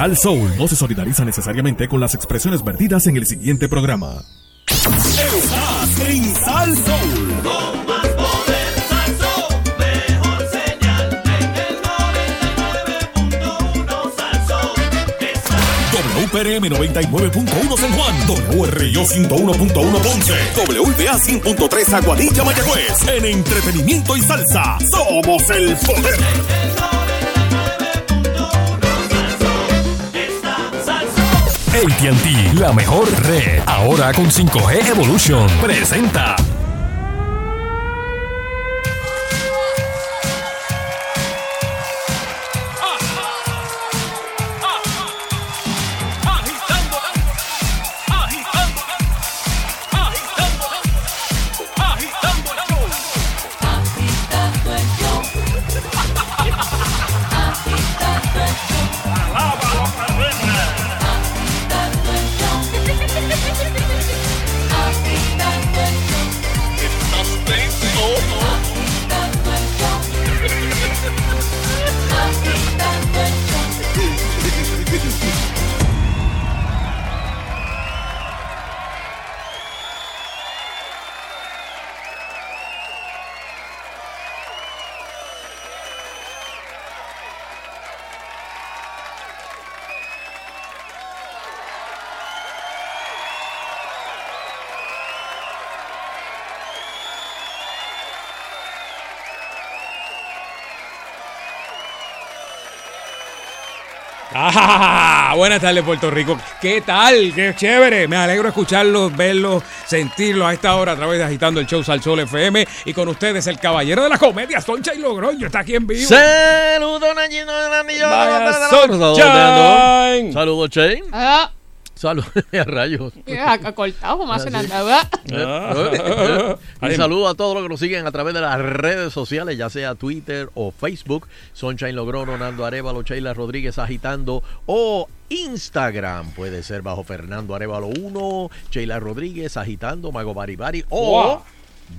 Sal Soul no se solidariza necesariamente con las expresiones vertidas en el siguiente programa. Estás en Sal Soul. Con más poder, mejor señal en el 99.1 Salsón. Está WPRM 99.1 San Juan, WRIO 101.1 Ponce, WBA 100.3 Aguadilla Mayagüez. En entretenimiento y salsa, somos el poder. AT&T, la mejor red. Ahora con 5G Evolution. Presenta. Ah, buenas tardes, Puerto Rico. ¿Qué tal? Qué chévere. Me alegro escucharlos, verlos, sentirlos a esta hora a través de Agitando el Show Salsol FM. Y con ustedes, el caballero de la comedia, Soncha y Logroño. Está aquí en vivo. Saludos, del Anillo. Vaya, Saludos, Sunshine. Saludos, a rayos. acá cortado, como hacen andaba. Un saludo a todos los que nos siguen a través de las redes sociales, ya sea Twitter o Facebook. Sunshine Logrono, Nando Arevalo, Sheila Rodríguez agitando o Instagram. Puede ser bajo Fernando Arevalo 1, Sheila Rodríguez agitando, Mago Baribari o Wow.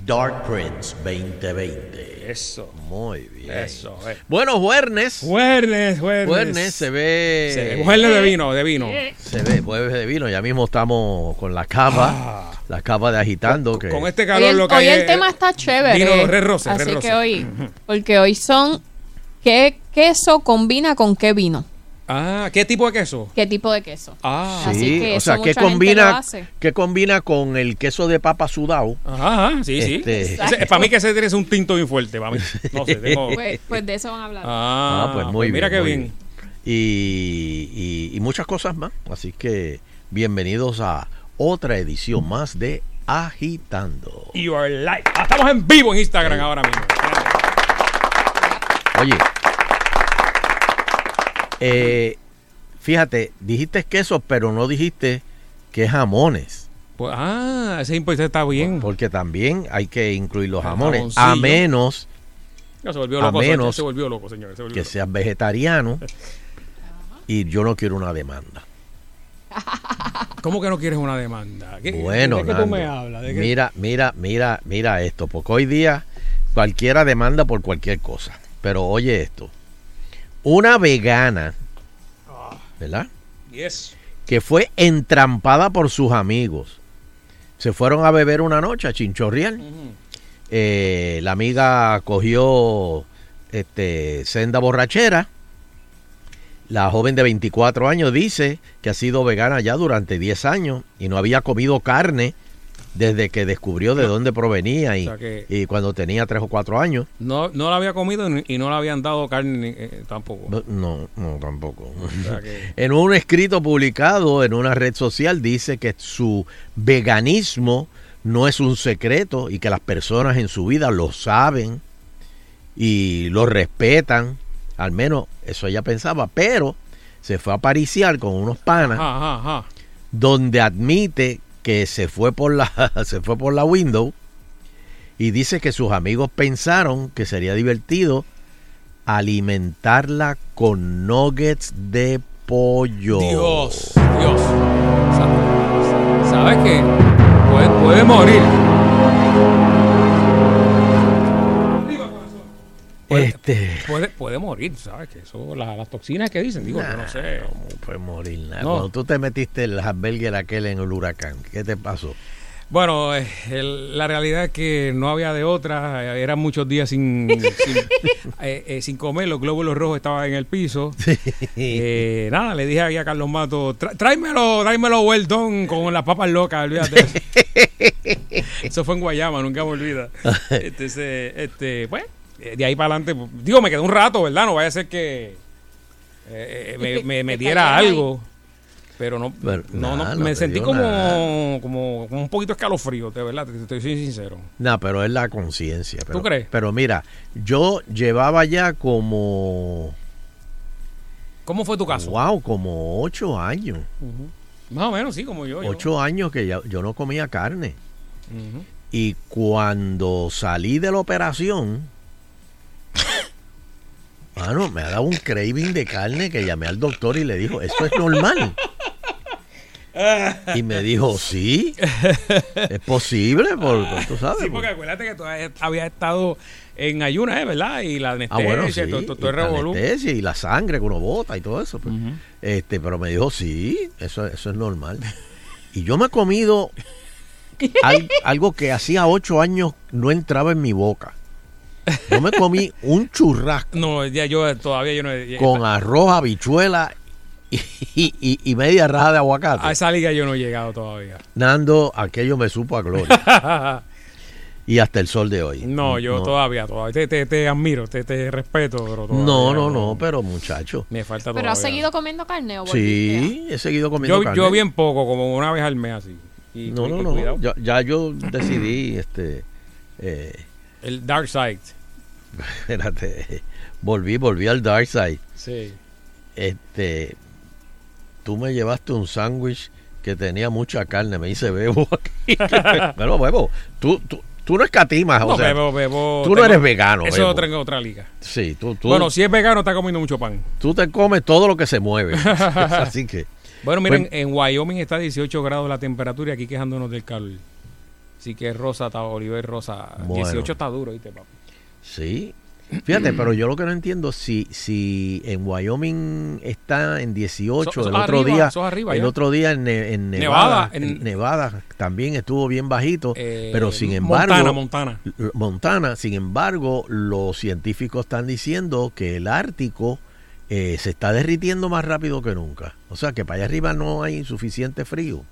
Dark Prince 2020. Eso. Muy bien. Eso. eh. Bueno, Juernes. Juernes, juernes. Juernes se ve. Sí, Juernes de vino, de vino. Se ve, jueves de vino. Ya mismo estamos con la cava. Ah. La cava de agitando. que Con este Hoy calor el, lo que hoy hay el tema está chévere. Vino Red Rose, Así Red que hoy, porque hoy son qué queso combina con qué vino. Ah, ¿qué tipo de queso? ¿Qué tipo de queso? Ah. Así Sí, que o sea, ¿qué combina. ¿qué combina con el queso de papa sudado? Ajá, ajá, sí, sí. Este- Ese- para mí que ese es un tinto bien fuerte, para mí. No sé, tengo... Pues, pues de eso van a hablar. Ah, Ah, pues muy mira bien, qué muy bien. bien. Y, y- y muchas cosas más. Así que bienvenidos a otra edición más de Agitando. You are live. Ah, estamos en vivo en Instagram ahora mismo. Oye, eh, fíjate, dijiste queso, pero no dijiste que jamones. Pues, ah, ese impuesto está bien. Porque también hay que incluir los jamones. A menos Ya se volvió a loco. señor, menos se volvió loco, señor. Se volvió que loco. seas vegetariano. Y yo no quiero una demanda. ¿Cómo que no quieres una demanda? ¿Qué- Bueno, ¿De qué tú Nando, me hablas? ¿De qué- mira, mira, mira, mira esto, porque hoy día cualquiera demanda por cualquier cosa. Pero oye esto, una vegana, ¿verdad? Yes. Que fue entrampada por sus amigos. Se fueron a beber una noche a Chinchorreal. Eh, la amiga cogió este, senda borrachera. La joven de 24 años dice que ha sido vegana ya durante 10 años y no había comido carne desde que descubrió de dónde provenía y, O sea que- y cuando tenía 3 o 4 años. No, no la había comido y no le habían dado carne eh, tampoco. No, no, tampoco. O sea que- En un escrito publicado en una red social dice que su veganismo no es un secreto y que las personas en su vida lo saben y lo respetan. Al menos eso ella pensaba, pero se fue a pariciar con unos panas ajá, ajá. donde admite que se fue por la se fue por la window y dice que sus amigos pensaron que sería divertido alimentarla con nuggets de pollo. Dios, Dios. Sa- ¿Sabes qué? Puede morir. Puede, Este. puede, puede morir, ¿sabes? Que eso, la- las toxinas que dicen, digo, yo no sé. ¿Cómo puede morir nada? No. Cuando tú te metiste el Hamburger aquel en el huracán, ¿qué te pasó? Bueno, eh, el- la realidad es que no había de otra. eh, Eran muchos días sin, sin, eh, eh, sin comer. Los glóbulos rojos estaban en el piso. Eh, nada, le dije ahí a Carlos Mato, "Tra- tráemelo, tráemelo well done con las papas locas, olvídate. Eso fue en Guayama, nunca me olvida. Entonces, este, pues, de ahí para adelante, digo, me quedé un rato, ¿verdad? No vaya a ser que eh, me, me- me Te diera algo. Pero no, Pero no, no, no me sentí como, como, como un poquito escalofrío, de verdad, te, te soy sincero. No, pero es la conciencia. pero- ¿Tú crees? Pero mira, yo llevaba ya como, ¿Cómo fue tu caso? wow, como ocho años. Más o menos, sí, como yo. yo. Ocho años que ya- yo no comía carne. Y cuando salí de la operación, mano, me ha dado un craving de carne que llamé al doctor y le dijo, ¿esto es normal? Y me dijo, sí, es posible, porque tú sabes. Sí, porque acuérdate que tú había estado en ayunas, ¿eh? ¿verdad? Y la Ah, anestesia, bueno, sí, todo, todo, y la revolú. anestesia y la sangre que uno bota y todo eso. pues. Este, pero me dijo, sí, eso, eso es normal. Y yo me he comido al- algo que hacía ocho años no entraba en mi boca. Yo me comí un churrasco No, ya yo todavía yo no he- con arroz, habichuela y, y- y media raja de aguacate. a esa liga yo no he llegado todavía. Nando, aquello me supo a gloria. y hasta el sol de hoy. No, yo todavía, todavía te, te, te admiro, te, te respeto, pero todavía No, no, no, pero muchacho. Me falta ¿Pero todavía. has seguido comiendo carne o Sí, he seguido comiendo Yo, carne. yo bien poco, como una vez al mes así. Y, No, y- no, y no. Ya, ya yo decidí, este, eh, El dark side. espérate, volví, volví al dark side. Sí. Este, tú me llevaste un sándwich que tenía mucha carne, me dice bebo aquí. Pero bebo, tú, tú, tú no escatimas, No, o sea, bebo, bebo. tú no tengo- eres vegano. Eso Bebo. en otra liga. Sí, tú, tú, Bueno, si es vegano, está comiendo mucho pan. tú te comes todo lo que se mueve. Así que, Bueno, miren, Pues- en Wyoming está 18 grados la temperatura y aquí quejándonos del calor. Así que Rosa, está, Oliver Rosa, Bueno. 18 está duro, ¿viste, papi? sí. Fíjate, pero yo lo que no entiendo si si en Wyoming está en 18, Eso- eso el otro arriba, día arriba el ya. otro día en, en Nevada, Nevada, en Nevada también estuvo bien bajito, Eh, pero sin embargo Montana, Montana. Montana, sin embargo, los científicos están diciendo que el Ártico eh, se está derritiendo más rápido que nunca. O sea que para allá arriba no hay suficiente frío.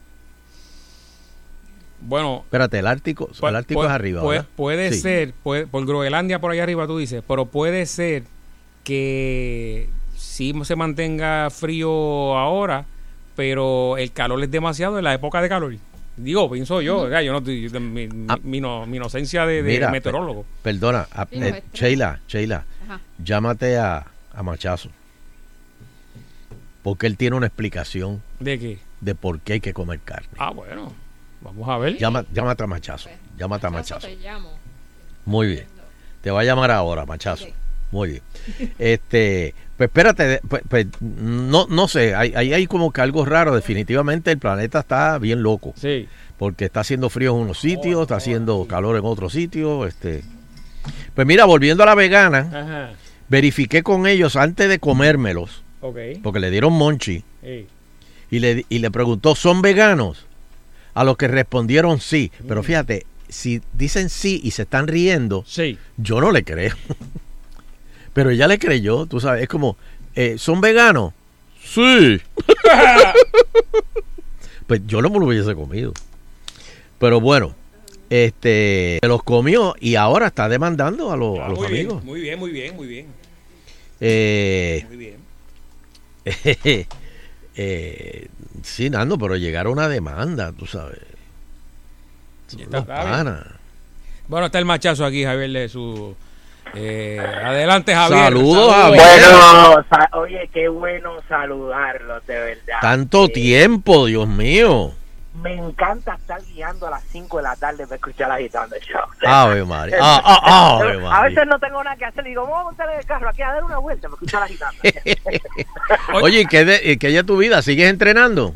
Bueno, Espérate, el Ártico, el Ártico es arriba. puede, ¿verdad? puede Sí. ser, puede- por Groenlandia por allá arriba tú dices, pero puede ser que sí se mantenga frío ahora, pero el calor es demasiado en la época de calor. Digo, pienso yo, yo no yo- mi, Ah. mi no- mi inocencia de, de Mira, meteorólogo. Perdona, a- Sí, eh. Sheila, Sheila, Ajá. llámate a, a Machazo. Porque él tiene una explicación ¿De qué? de por qué hay que comer carne. Ah, bueno, vamos a ver. Llama, llámate a Machazo. Pues, Llámate a Machazo, te llamo. Muy bien. Te va a llamar ahora, machazo. Muy bien. Este, pues espérate, pues, pues, no, no sé, ahí hay, hay como que algo raro. Definitivamente el planeta está bien loco. Sí. Porque está haciendo frío en unos sitios, está haciendo calor en otros sitios. Este. Pues mira, volviendo a la vegana, Ajá. verifiqué con ellos antes de comérmelos, Ok. porque le dieron monchi, Sí. y le, y le preguntó, ¿son veganos? A los que respondieron sí. Pero fíjate, si dicen sí y se están riendo, Sí. yo no le creo. Pero ella le creyó, tú sabes, es como, eh, ¿son veganos? Sí. pues yo no me lo hubiese comido. Pero bueno, este, se los comió y ahora está demandando a, los- a Ah, los muy bien, amigos. muy bien, muy bien, muy bien. Eh, Muy bien. eh, sí, Nando, pero llegar a una demanda, tú sabes. Está. Bueno, está el machazo aquí, Javier de su. eh, adelante, Javier. Saludos, Javier. Bueno, oye, qué bueno saludarlos, de verdad. Tanto Eh, tiempo, Dios mío. Me encanta estar guiando a las 5 de la tarde para escuchar agitando el show. Ave María. Ah, ah, Ave a veces no tengo nada que hacer y digo, vamos a montar en el carro aquí a dar una vuelta para escuchar agitando. Oye, ¿y qué de, qué de tu vida? ¿Sigues entrenando?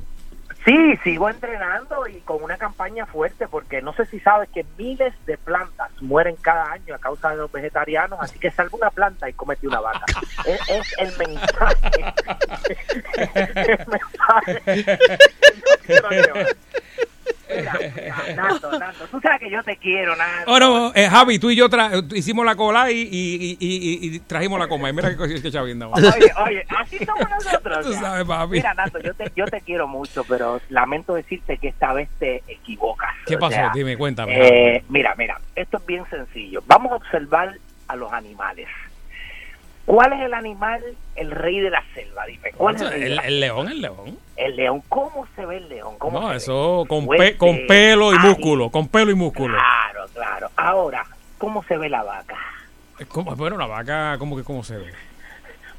Sí, sigo entrenando y con una campaña fuerte porque no sé si sabes que miles de plantas mueren cada año a causa de los vegetarianos, así que salgo una planta y comete una vaca. es, es el mensaje. el mensaje. Nando, Nando, tú sabes que yo te quiero, Nando. Oh, no, eh, Javi, tú y yo tra- hicimos la cola y, y, y, y- trajimos la coma. Y mira qué cosa que chavinda. Oye, oye, así somos nosotros. Tú ya. sabes, papi. Mira, Nando, yo te, yo te quiero mucho, pero lamento decirte que esta vez te equivocas. ¿Qué pasó? sea, Dime, cuéntame. eh, mira, mira, esto es bien sencillo. Vamos a observar a los animales. ¿Cuál es el animal, el rey de la selva? Dime, ¿cuál es el, el, el león, el león. El león, ¿cómo se ve el león? ¿Cómo No, eso con, pe- con pelo y músculo. Con pelo y músculo. Claro, claro. Ahora, ¿cómo se ve la vaca? Bueno, la vaca, ¿cómo que cómo se ve?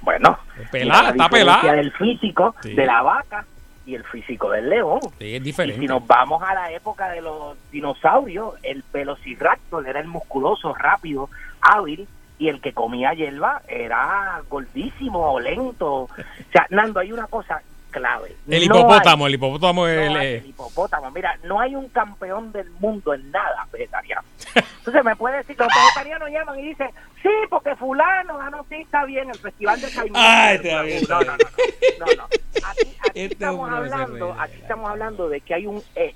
Bueno, Pelada, está pelada. del físico Sí. de la vaca y el físico del león. Sí, es Y diferente. si nos vamos a la época de los dinosaurios, el velociraptor era el musculoso, rápido, hábil, y el que comía hierba era gordísimo o lento. O sea, Nando, hay una cosa clave. El No hipopótamo, hay- el hipopótamo es no el, hay eh, el hipopótamo. Mira, no hay un campeón del mundo en nada vegetariano. Entonces me puede decir, los vegetarianos llaman y dicen, sí, porque fulano ganó, sí, está bien, el festival de Caimán. Ay, está bien, no, no, no, no, no, no. Aquí, aquí Este estamos no hablando, ríe. aquí estamos hablando de que hay un edge.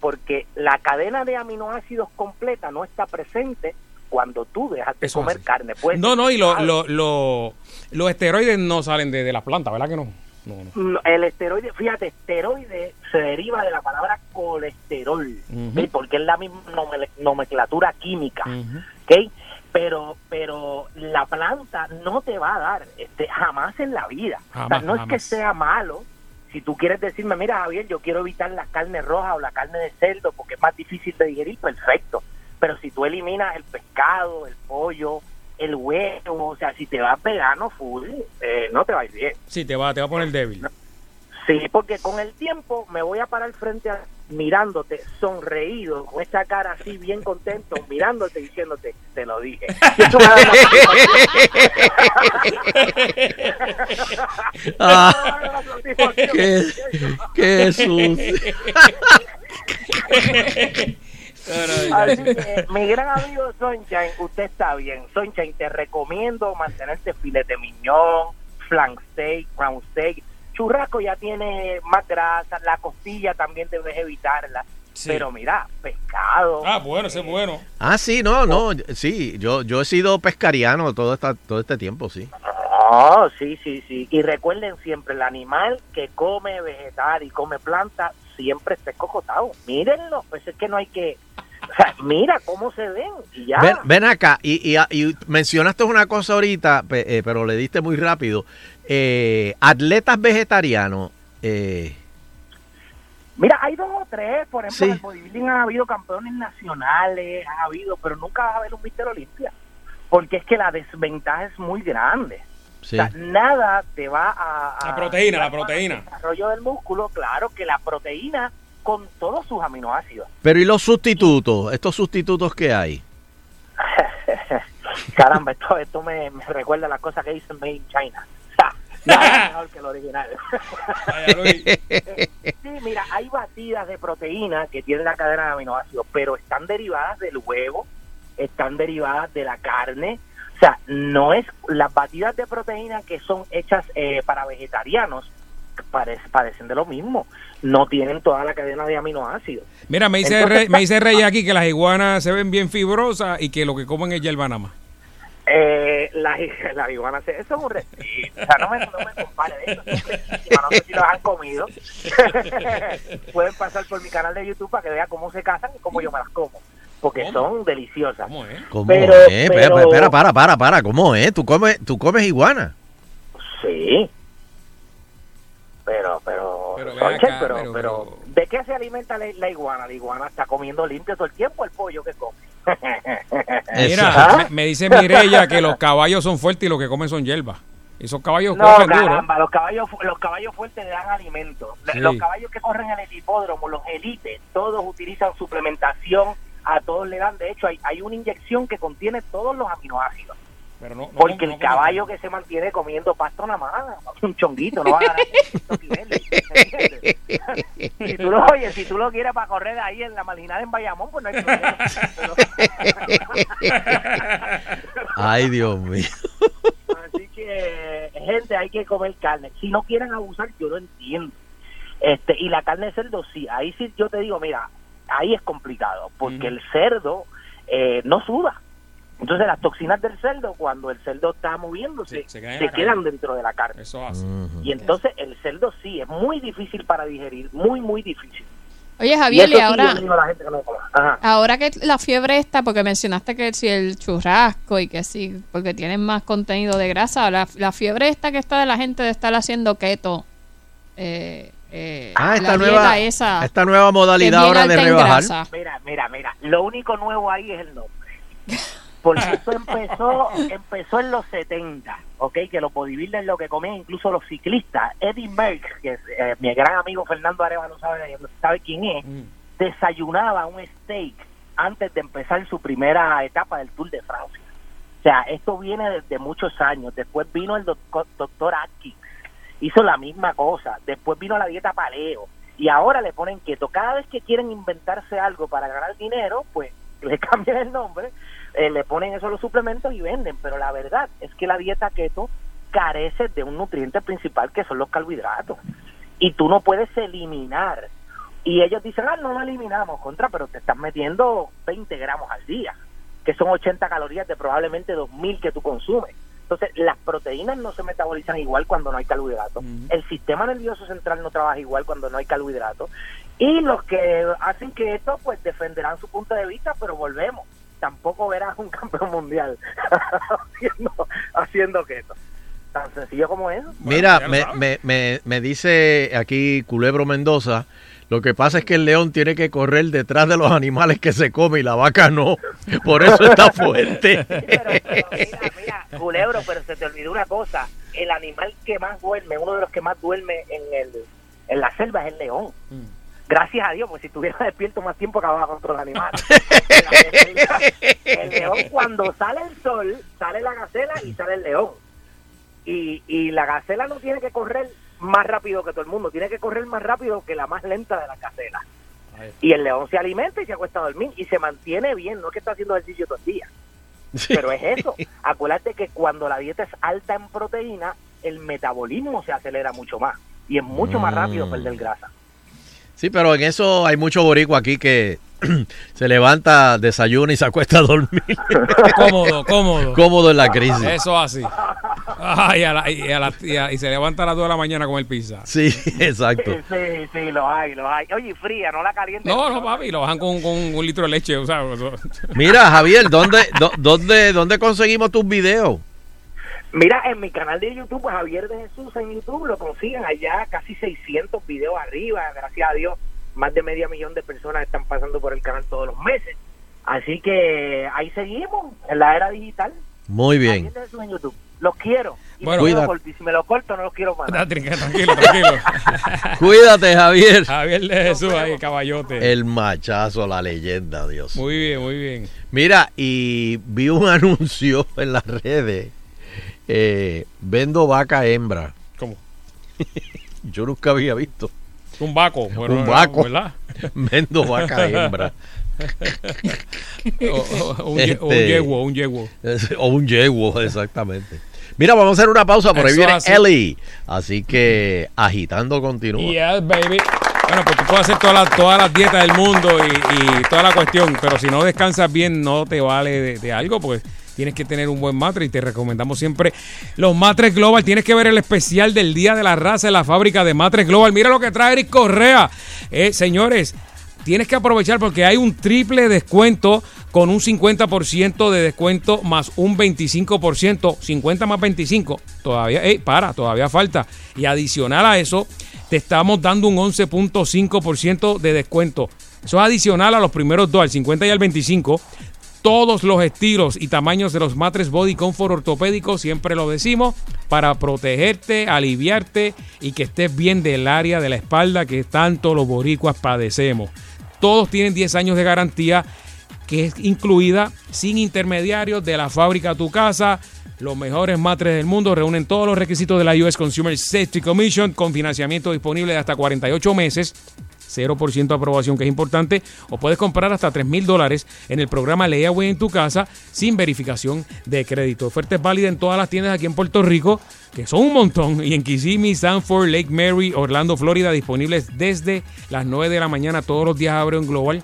Porque la cadena de aminoácidos completa no está presente cuando tú dejas de Eso comer carne. Pues, No, no, y lo- ¿sabes? lo- lo- los esteroides no salen de, de las plantas, ¿verdad que no? No, no. El esteroide, fíjate, esteroide se deriva de la palabra colesterol. ¿ok? porque es la misma nomenclatura química. ¿ok? Pero, pero la planta no te va a dar este, jamás en la vida. o sea, Jamás, no es que sea malo. Si tú quieres decirme, mira Javier, yo quiero evitar la carne roja o la carne de cerdo porque es más difícil de digerir, perfecto. Pero si tú eliminas el pescado, el pollo, el huevo, o sea, si te vas vegano full, eh, no te va a ir bien. Sí, te va, te va a poner débil. Sí, porque con el tiempo me voy a parar frente a mirándote, sonreído, con esta cara así bien contento, mirándote, diciéndote, te lo dije. Ah, qué, qué sucio. Así que, mi gran amigo Sunshine, usted está bien. Sunshine, te recomiendo mantenerte filete miñón, flank steak, crown steak. Churrasco ya tiene más grasa, la costilla también debes evitarla. Sí. Pero mira, pescado. Ah, bueno, ese es bueno. Ah, sí, no, no, sí, yo, yo he sido pescariano todo, esta, todo este tiempo, sí. Oh, sí, sí, sí. Y recuerden siempre, el animal que come vegetal y come planta siempre está escocotado. Mírenlo, pues es que no hay que... O sea, mira cómo se ven y ya. Ven, ven acá, y, y- y mencionaste una cosa ahorita, eh, pero le diste muy rápido. Eh, atletas vegetarianos, eh, Mira, hay dos o tres, por ejemplo, Sí. en el bodybuilding ha habido campeones nacionales, ha habido, pero nunca vas a ver un Mister Olimpia, porque es que la desventaja es muy grande. Sí. O sea, nada te va a... a- La proteína, la proteína. El desarrollo del músculo, claro que la proteína con todos sus aminoácidos. Pero ¿y los sustitutos? ¿Estos sustitutos que hay? Caramba, esto, esto me, me recuerda a las cosas que dicen Made in China. O sea, nada mejor que el original. Sí, mira, hay batidas de proteína que tienen la cadena de aminoácidos, pero están derivadas del huevo, están derivadas de la carne. O sea, no es las batidas de proteína que son hechas eh, para vegetarianos parece- parecen de lo mismo. No tienen toda la cadena de aminoácidos. Mira, me dice, Entonces, Rey, me dice Rey aquí que las iguanas se ven bien fibrosas y que lo que comen es hierba nada más. Eh, la, la iguana, eso es un reptil. O sea, no me, no me compare de eso. No sé si los han comido. Pueden pasar por mi canal de YouTube para que vean cómo se cazan y cómo yo me las como. Porque ¿Cómo? son deliciosas. ¿Cómo es? ¿Cómo Pero- es? Pero- espera, para, para, para, ¿cómo es? ¿Tú comes, tú comes iguana? Sí. Pero, pero, Pero acá, pero, pero- pero, pero- ¿de qué se alimenta la, la iguana? La iguana está comiendo limpio todo el tiempo el pollo que come. Mira, ¿Ah? me, dice Mirella que los caballos son fuertes y lo que comen son hierbas. Esos caballos No, cogen duro. caramba, los caballos, los caballos fuertes le dan alimento. Sí. Los caballos que corren en el hipódromo, los élites, todos utilizan suplementación, a todos le dan. De hecho, hay, hay una inyección que contiene todos los aminoácidos. Pero no, no Porque el caballo que se mantiene comiendo pasto nada más, un chonguito, no va a. Si tú lo, oye, si tú lo quieres para correr ahí en la marginal en Bayamón, pues no hay problema. Pero- Ay, Dios mío. Así que, gente, hay que comer carne. Si no quieren abusar, yo lo entiendo. Este, y la carne de cerdo, sí. Ahí sí yo te digo, mira, ahí es complicado, porque el cerdo eh, no suda. Entonces, las toxinas del cerdo, cuando el cerdo está moviéndose, Sí, se se, quedan dentro de la carne. Eso hace. Y entonces, el cerdo sí, es muy difícil para digerir, muy, muy difícil. Oye, Javier, y ahora, que no ahora que la fiebre está, porque mencionaste que si el churrasco y que sí, porque tienen más contenido de grasa, la, la fiebre esta que está de la gente de estar haciendo keto. Eh, eh, Ah, esta nueva, esa, esta nueva modalidad ahora de rebajar. grasa. Mira, mira, mira. Lo único nuevo ahí es el nombre. Porque eso empezó empezó en los 70, ¿ok? Que los bodybuilders lo que comían, incluso los ciclistas. Eddie Merckx, que es, eh, mi gran amigo Fernando Arevalo sabe, sabe quién es, Mm. desayunaba un steak antes de empezar su primera etapa del Tour de Francia. O sea, esto viene desde muchos años. Después vino el doc- doctor Atkins, hizo la misma cosa. Después vino la dieta paleo. Y ahora le ponen keto. Cada vez que quieren inventarse algo para ganar dinero, pues le cambian el nombre, eh, le ponen eso los suplementos y venden. Pero la verdad es que la dieta keto carece de un nutriente principal que son los carbohidratos. Y tú no puedes eliminar. Y ellos dicen, ah, no lo eliminamos, contra, pero te estás metiendo 20 gramos al día, que son 80 calorías de probablemente 2000 que tú consumes. Entonces, las proteínas no se metabolizan igual cuando no hay carbohidratos. El sistema nervioso central no trabaja igual cuando no hay carbohidratos. Y los que hacen que esto, pues defenderán su punto de vista, pero volvemos. Tampoco verás un campeón mundial haciendo, haciendo keto. Tan sencillo como eso. Mira, me, me, me, me dice aquí Culebro Mendoza, lo que pasa es que el león tiene que correr detrás de los animales que se come y la vaca no. Por eso está fuerte. Pero, pero mira, mira, culebro, pero se te olvidó una cosa. El animal que más duerme, uno de los que más duerme en, el, en la selva es el león. Gracias a Dios, pues si estuviera despierto más tiempo acababa con otros animales. el león cuando sale el sol, sale la gacela y sale el león. Y, y la gacela no tiene que correr más rápido que todo el mundo, tiene que correr más rápido que la más lenta de las gacelas. Ahí. Y el león se alimenta y se acuesta a dormir y se mantiene bien, no es que está haciendo ejercicio todo el día. Pero es eso. Acuérdate que cuando la dieta es alta en proteína, el metabolismo se acelera mucho más. Y es mucho más rápido Mm. perder grasa. Sí, pero en eso hay mucho boricua aquí que se levanta, desayuna y se acuesta a dormir. Cómodo, cómodo. Cómodo en la crisis. Eso así. Ah, y, a la- y a la- y a- y se levanta a las 2 de la mañana con el pizza. Sí, exacto. Sí, sí, los hay, los hay. Oye, y fría, no la caliente. No, no, papi, lo bajan con, con un litro de leche. O sea, eso- Mira, Javier, ¿dónde, dó- dónde, ¿dónde conseguimos tus videos? Mira, en mi canal de YouTube, pues, Javier de Jesús en YouTube, lo consiguen allá, casi 600 videos arriba, gracias a Dios, más de media millón de personas están pasando por el canal todos los meses. Así que ahí seguimos, en la era digital. Muy bien. Javier de Jesús en YouTube. Los quiero. Y Bueno. me si me lo corto, no los quiero más. tranquilo, tranquilo. tranquilo. Cuídate, Javier. Javier de Jesús ahí, caballote. El machazo, la leyenda, Dios. Muy bien, muy bien. Mira, y vi un anuncio en las redes. eh, vendo vaca hembra. ¿Cómo? Yo nunca había visto. Un vaco. Bueno, Un vaco. ¿Verdad? Vendo vaca hembra. O- o- un, ye- o un Este- yegua, un yegua. o un yegua, exactamente. Mira, vamos a hacer una pausa. Por ahí Eso viene así. Ellie. Así que agitando continúa. Yes, baby. Bueno, pues tú puedes hacer todas las, todas las dietas del mundo y, y toda la cuestión, pero si no descansas bien, no te vale de, de algo, pues tienes que tener un buen matre y te recomendamos siempre los matres Global. Tienes que ver el especial del Día de la Raza en la fábrica de matres Global. Mira lo que trae Eric Correa. Eh, señores, tienes que aprovechar porque hay un triple descuento con un 50% de descuento más un 25%, 50 más 25. Todavía, ey, para, todavía falta. Y adicional a eso, te estamos dando un 11.5% de descuento. Eso es adicional a los primeros dos, al 50 y al 25. Todos los estilos y tamaños de los matres Body Comfort ortopédicos, siempre lo decimos, para protegerte, aliviarte y que estés bien del área de la espalda que tanto los boricuas padecemos. Todos tienen 10 años de garantía, que es incluida sin intermediarios de la fábrica a tu casa. Los mejores matres del mundo reúnen todos los requisitos de la US Consumer Safety Commission con financiamiento disponible de hasta 48 meses 0% de aprobación, que es importante, o puedes comprar hasta 3 mil dólares en el programa Layaway en tu casa sin verificación de crédito. Oferta es válida en todas las tiendas aquí en Puerto Rico, que son un montón, y en Kissimmee, Sanford, Lake Mary, Orlando, Florida, disponibles desde las 9 de la mañana. Todos los días abre en Global.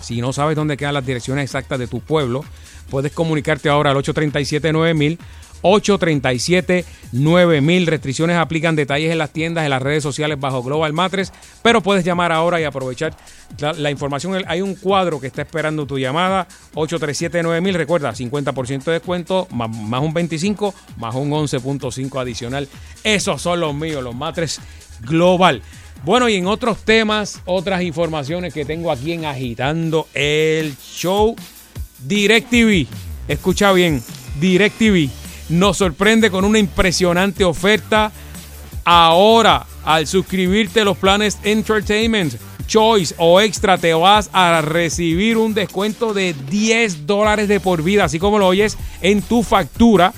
Si no sabes dónde quedan las direcciones exactas de tu pueblo, puedes comunicarte ahora al 837-9000. 837-9000. Restricciones aplican detalles en las tiendas, en las redes sociales bajo Global Matres, pero puedes llamar ahora y aprovechar la, información. Hay un cuadro que está esperando tu llamada, 837-9000. Recuerda, 50% de descuento, más, más un 25, más un 11.5 adicional. Esos son los míos, los Matres Global. Bueno, y en otros temas, otras informaciones que tengo aquí en Agitando el Show. DirecTV, escucha bien, DirecTV nos sorprende con una impresionante oferta. Ahora, al suscribirte a los planes Entertainment, Choice o Extra, te vas a recibir un descuento de 10 dólares de por vida, así como lo oyes en tu factura.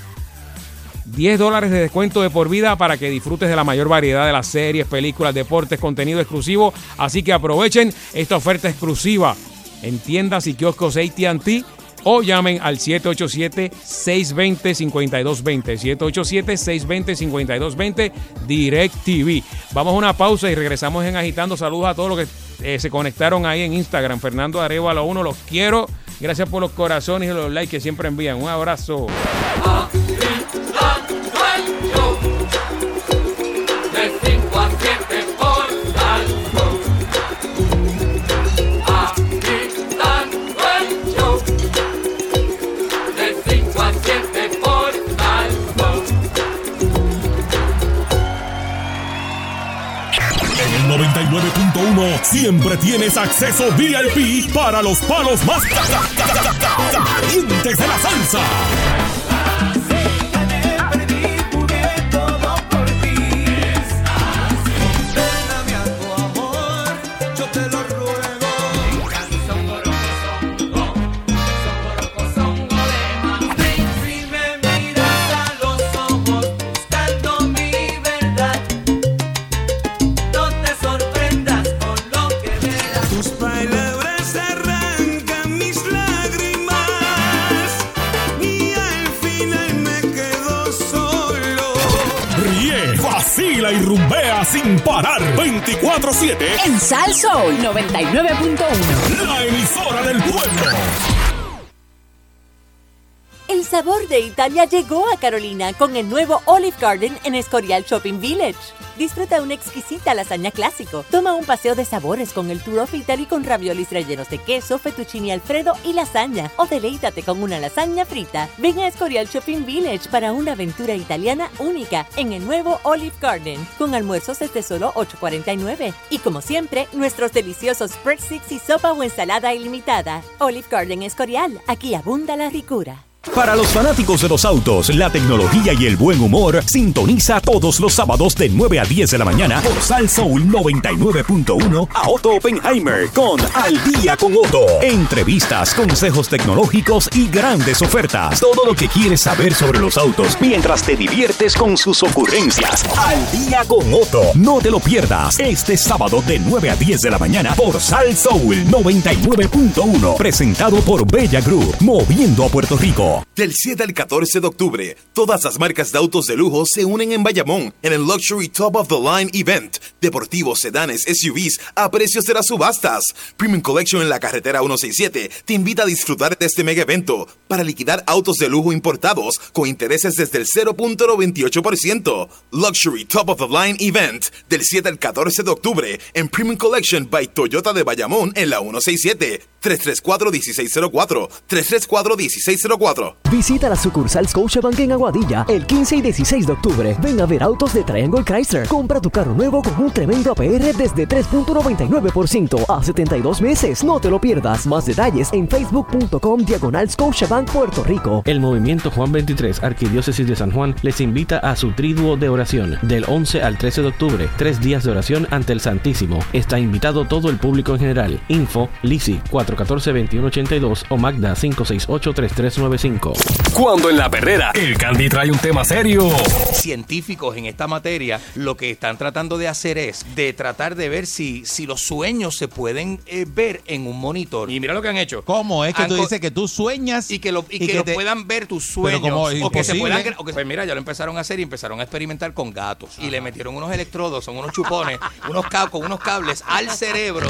10 dólares de descuento de por vida para que disfrutes de la mayor variedad de las series, películas, deportes, contenido exclusivo. Así que aprovechen esta oferta exclusiva en tiendas y kioscos ATT o llamen al 787-620-5220. 787-620-5220 DirecTV. Vamos a una pausa y regresamos en Agitando. Saludos a todos los que eh, se conectaron ahí en Instagram. Fernando Arevalo 1, los quiero. Gracias por los corazones y los likes que siempre envían. Un abrazo. 99.1 siempre tienes acceso VIP para los palos más ca- ca- ca- ca- ca- calientes de la salsa. Parar. 24-7. En Sal Soul 99.1. La emisora del pueblo. El sabor de Italia llegó a Carolina con el nuevo Olive Garden en Escorial Shopping Village. Disfruta una exquisita lasaña clásico. Toma un paseo de sabores con el Tour of Italy con raviolis rellenos de queso, fettuccine alfredo y lasaña. O deleítate con una lasaña frita. Ven a Escorial Shopping Village para una aventura italiana única en el nuevo Olive Garden con almuerzos desde solo $8.49. Y como siempre, nuestros deliciosos breadsticks y sopa o ensalada ilimitada. Olive Garden Escorial, aquí abunda la ricura. Para los fanáticos de los autos, la tecnología y el buen humor, sintoniza todos los sábados de 9 a 10 de la mañana por Sal Soul 99.1 a Otto Oppenheimer con Al Día con Otto. Entrevistas, consejos tecnológicos y grandes ofertas. Todo lo que quieres saber sobre los autos mientras te diviertes con sus ocurrencias. Al Día con Otto. No te lo pierdas este sábado de 9 a 10 de la mañana por Sal Soul 99.1. Presentado por Bella Group, moviendo a Puerto Rico. Del 7 al 14 de octubre, todas las marcas de autos de lujo se unen en Bayamón en el Luxury Top of the Line Event. Deportivos, sedanes, SUVs a precios de las subastas. Premium Collection en la carretera 167 te invita a disfrutar de este mega evento para liquidar autos de lujo importados con intereses desde el 0.98%. Luxury Top of the Line Event del 7 al 14 de octubre en Premium Collection by Toyota de Bayamón en la 167. 334-1604. 334-1604. Visita la sucursal Scotiabank en Aguadilla el 15 y 16 de octubre. Ven a ver autos de Triangle Chrysler. Compra tu carro nuevo con un tremendo APR desde 3.99% a 72 meses. No te lo pierdas. Más detalles en facebook.com diagonal Scotiabank Puerto Rico. El movimiento Juan 23, Arquidiócesis de San Juan, les invita a su triduo de oración del 11 al 13 de octubre. Tres días de oración ante el Santísimo. Está invitado todo el público en general. Info Lisi 4 414-2182 o Magda 568-3395. Cuando en la perrera el Candy trae un tema serio. científicos en esta materia lo que están tratando de hacer es de tratar de ver si, si los sueños se pueden eh, ver en un monitor. Y mira lo que han hecho. ¿Cómo? Es que Han tú dices que tú sueñas y que lo, y y que que lo te- puedan ver tus Pero sueños como o que se imposible. puedan o que- pues mira ya lo empezaron a hacer y empezaron a experimentar con gatos y le metieron unos electrodos son unos chupones unos ca- con unos cables al cerebro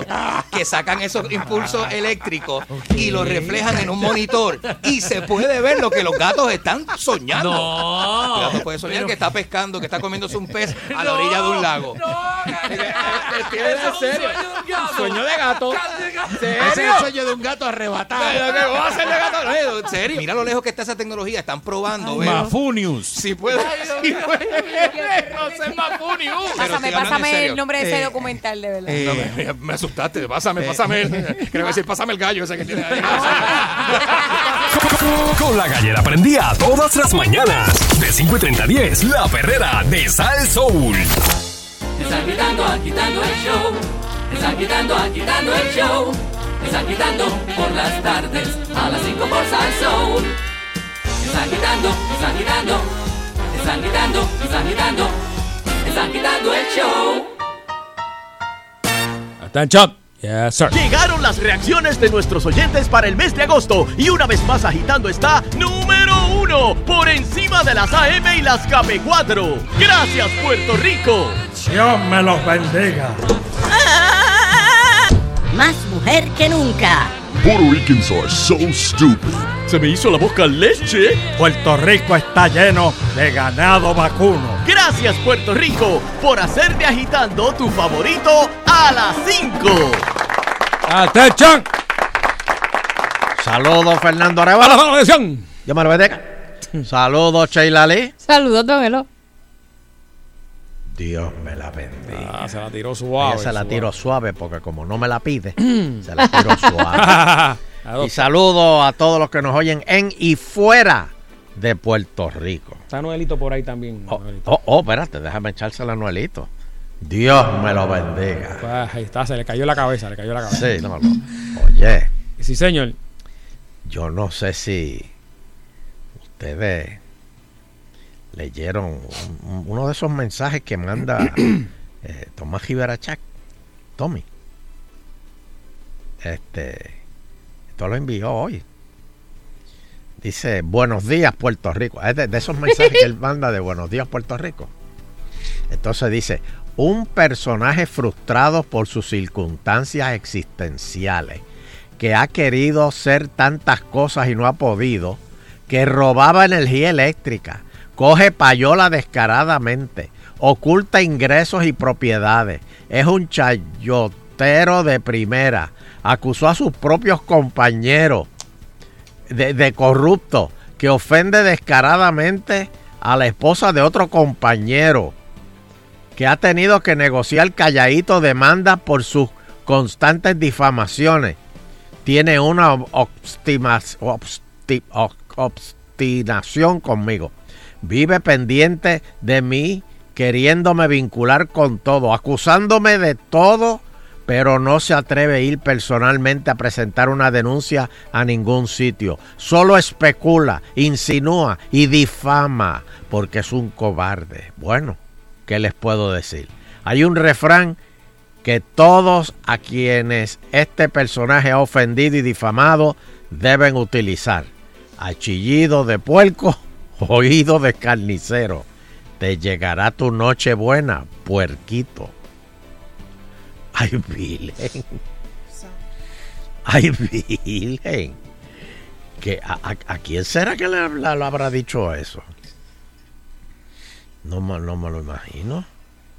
que sacan esos impulsos eléctricos y los reflejan en un monitor y se puede ver lo que los gatos están soñando No. el gato puede soñar que está pescando que está comiéndose un pez a la orilla de un lago ¿En serio? Sueño de gato. Ese es el sueño de un gato arrebatado. Pero que va a hacer de gato. No, en serio. Mira lo lejos que está esa tecnología. Están probando. Mafunius. Si puede. Si puede. No sé Mafunius. Pero Pásame, pásame el nombre de ese Eh, documental, de verdad. no, me, me asustaste. Pásame, pásame. el- Creo decir, pásame el gallo ese que tiene ahí. Con la gallera prendía todas las mañanas. De 5 y 30 a 10, la perrera de Sal Soul. Están quitando, agitando el show. Están quitando, agitando el show. Están quitando por las tardes a las 5 por Salsoul. Están quitando, están quitando. Están quitando, están quitando. Están quitando el show. Attention. Yes, sir. Llegaron las reacciones de nuestros oyentes para el mes de agosto y una vez más agitando está número uno por encima de las AM y las KP4. Gracias Puerto Rico. Dios me los bendiga. Más mujer que nunca. Puerto Ricans are so stupid. Se me hizo la boca leche. Puerto Rico está lleno de ganado vacuno. Gracias Puerto Rico por hacer de agitando tu favorito a las 5. Atención. Saludos, Fernando Arevalo. Atención. Llámalo, Beteca. Saludos, Sheila Lee. Saludos, don Elo. Dios me la bendiga. Ah, se la tiró suave. Ella se la suave. tiro suave porque como no me la pide, se la tiro suave. y saludo a todos los que nos oyen en y fuera de Puerto Rico. Está Noelito por ahí también. Noelito. Oh, oh, espérate, déjame echársela a Noelito. Dios me lo bendiga. Pues ahí está, se le cayó la cabeza, le cayó la cabeza. Sí, no, no. Oye, Sí, señor. yo no sé si ustedes leyeron un- un- uno de esos mensajes que manda eh, Tomás Rivera Chac. Tommy. Este, esto lo envió hoy. Dice, buenos días Puerto Rico. Es de, de esos mensajes que él manda de buenos días Puerto Rico. Entonces dice, un personaje frustrado por sus circunstancias existenciales, que ha querido ser tantas cosas y no ha podido, que robaba energía eléctrica, coge payola descaradamente, oculta ingresos y propiedades, es un chayotero de primera, acusó a sus propios compañeros de, corrupto, que ofende descaradamente a la esposa de otro compañero, que ha tenido que negociar calladito demandas por sus constantes difamaciones. Tiene una obstinación conmigo. Vive pendiente de mí, queriéndome vincular con todo, acusándome de todo, pero no se atreve a ir personalmente a presentar una denuncia a ningún sitio. Solo especula, insinúa y difama, porque es un cobarde. Bueno, ¿qué les puedo decir? Hay un refrán que todos a quienes este personaje ha ofendido y difamado deben utilizar. Achillido de puerco, oído de carnicero. Te llegará tu noche buena, puerquito. Ay, Virgen. Ay, Virgen. ¿Que a, a- a quién será que le, le- le habrá dicho eso? No, me- no me lo imagino.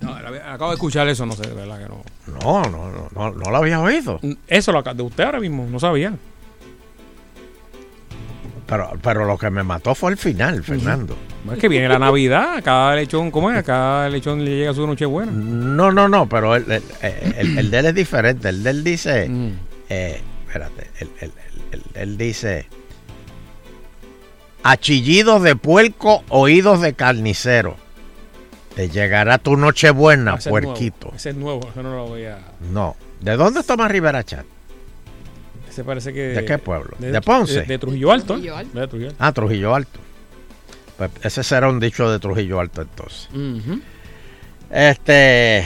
No, acabo de escuchar eso, no sé, de verdad que no. No, no, no, no, no lo había oído. Eso lo de usted ahora mismo, no sabía. Pero, pero lo que me mató fue el final, Fernando. Es que viene la Navidad, cada lechón, ¿cómo es? Cada lechón le llega su noche buena. No, no, no, pero el, el- el- el de él es diferente. El de él dice, Mm. eh, espérate, el, el- el- el- él dice, achillidos de puerco, oídos de carnicero. Te llegará tu noche buena, Ese es nuevo, puerquito. Ese es nuevo, eso no lo voy a. No. ¿De dónde es Tomás Rivera Chat? Ese parece que. ¿De qué pueblo? ¿De Ponce? De, de Trujillo Alto. Trujillo Alto. De Trujillo Alto. Ah, Trujillo Alto. Pues ese será un dicho de Trujillo Alto entonces. Este.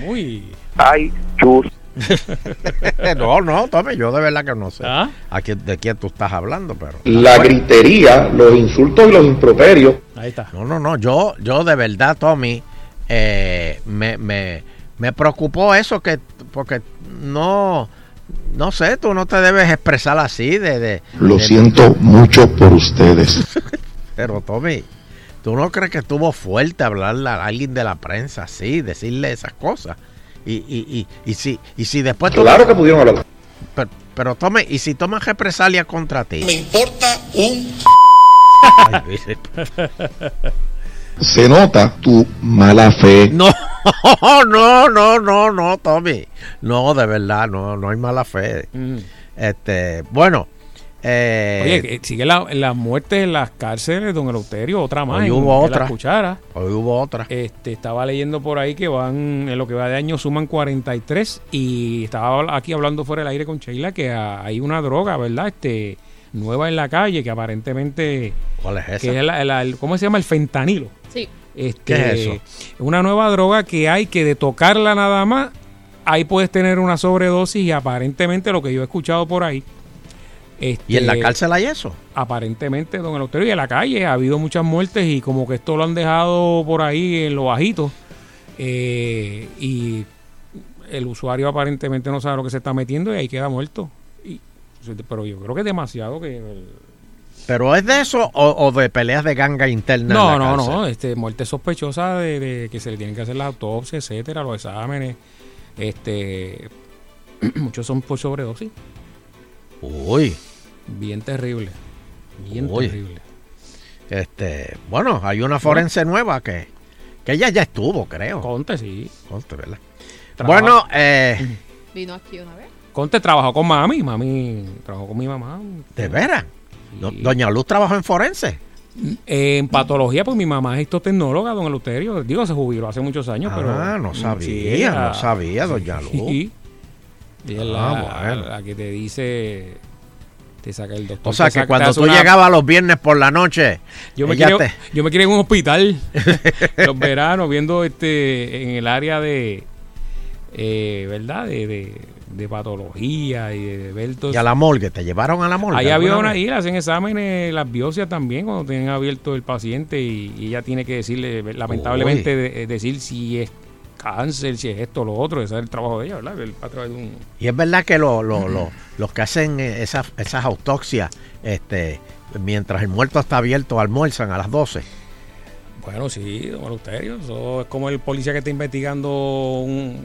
Muy. Ay, chus. no, no, tome, yo de verdad que no sé. ¿Ah? a quién- de quién tú estás hablando, pero. La gritería, los insultos y los improperios. Ahí está. No, no, no. Yo, yo de verdad, Tommy, eh, me, me, me preocupó eso que, porque no, no sé, tú no te debes expresar así de, de Lo de- siento mucho por ustedes. Pero Tommy, ¿tú no crees que estuvo fuerte hablarle a alguien de la prensa así, decirle esas cosas? Y, y, y, y si, y si después tú- Claro que pudieron hablar. Pero, pero Tommy, ¿y si toman represalia contra ti? Me importa un... Ay, Se nota tu mala fe. No, no, no, no, no, Tommy. No, de verdad, no, no hay mala fe. Mm. Este, bueno, eh, Oye, sigue la, la muerte en las cárceles, don Eleuterio, otra más. Hoy hubo en la otra. cuchara. hoy hubo otra. Este, estaba leyendo por ahí que van, en lo que va de año suman 43 y estaba aquí hablando fuera del aire con Sheila que hay una droga, ¿verdad? Este, nueva en la calle que aparentemente... ¿Cuál es esa? Que es la- la- el- ¿Cómo se llama? El fentanilo. Sí. Este, ¿Qué es eso? Una nueva droga que hay que de tocarla nada más, ahí puedes tener una sobredosis y aparentemente lo que yo he escuchado por ahí. ¿Y en la este, cárcel hay eso? aparentemente, don Eleuterio, y en la calle ha habido muchas muertes y como que esto lo han dejado por ahí en lo bajito. eh, y el usuario aparentemente no sabe lo que se está metiendo y ahí queda muerto. Y- pero yo creo que es demasiado que... ¿Pero es de eso o, o de peleas de ganga interna? No, en la no, cárcel? no, este, muerte sospechosa de, de que se le tienen que hacer las autopsias, etcétera, los exámenes. Este, muchos son por sobredosis. Uy, Bien terrible. Bien Uy. terrible. este, bueno, hay una forense nueva que, que ella ya estuvo, creo. Conte, sí. Conte, ¿verdad? Trabaja- Bueno, eh, Vino aquí una vez. Conte trabajó con mami, mami trabajó con mi mamá. ¿de veras? Do- Doña Luz trabajó en forense. Eh, en patología, pues mi mamá es histotecnóloga, don Eleuterio. Digo, se jubiló hace muchos años, pero. Ah, no mm, sabía, sí, no sabía, doña Luz. Sí. Ella es Ah, la, bueno. la que te dice. Te saca el doctor. O sea que saca- cuando tú una- llegabas los viernes por la noche, Yo me, te- yo me quería en un hospital los veranos viendo este en el área de eh, ¿verdad? De, de, de patología y de ver todo y a la morgue, te llevaron a la morgue. Ahí había una le hacen exámenes, las biopsias también cuando tienen abierto el paciente y, y ella tiene que decirle, lamentablemente, de- decir si es cáncer, si es esto o lo otro, ese es el trabajo de ella, ¿verdad? El- de un- Y es verdad que lo- lo- lo- los que hacen eh, esas, esas autopsias, este, mientras el muerto está abierto, almuerzan a las 12. Bueno, sí, don Eleuterio, eso es como el policía que está investigando un,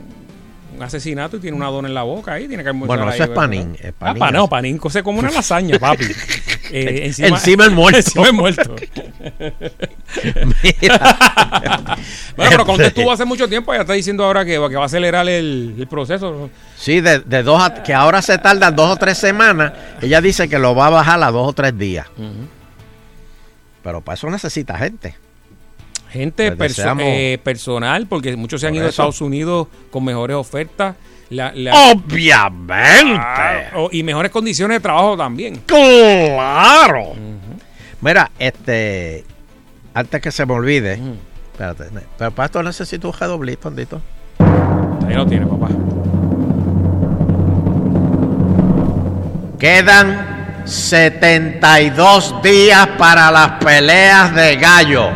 un asesinato y tiene una dona en la boca ahí, tiene que Bueno, ahí, eso es panín, es Ah, panín pa- no, panín cose como una lasaña, papi. Eh, Encima el muerto. encima el muerto. Mira. bueno, pero Conte estuvo hace mucho tiempo, ya está diciendo ahora que, que va a acelerar el, el proceso. Sí, de, de dos a- que ahora se tardan dos o tres semanas. Ella dice que lo va a bajar a dos o tres días. Pero para eso necesita gente. Gente perso- eh, personal, porque muchos se han Por ido a. Estados Unidos con mejores ofertas. La- la- Obviamente. Ah, y mejores condiciones de trabajo también. Claro. Mira, este. Antes que se me olvide. Espérate. Pero para esto necesito un redoblito, Andito. Ahí lo tiene, papá. Quedan 72 días para las peleas de gallo.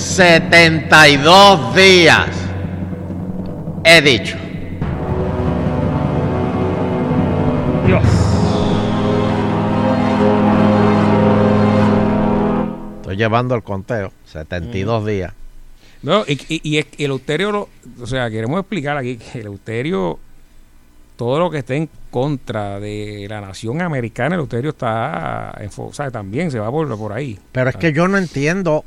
72 días. He dicho. Dios. Estoy llevando el conteo. 72 días. No, y, el Euterio, lo- o sea, queremos explicar aquí que el Euterio, todo lo que esté en contra de la nación americana, el Euterio está, enfo- o sea, también se va por, por ahí. Pero es que yo no entiendo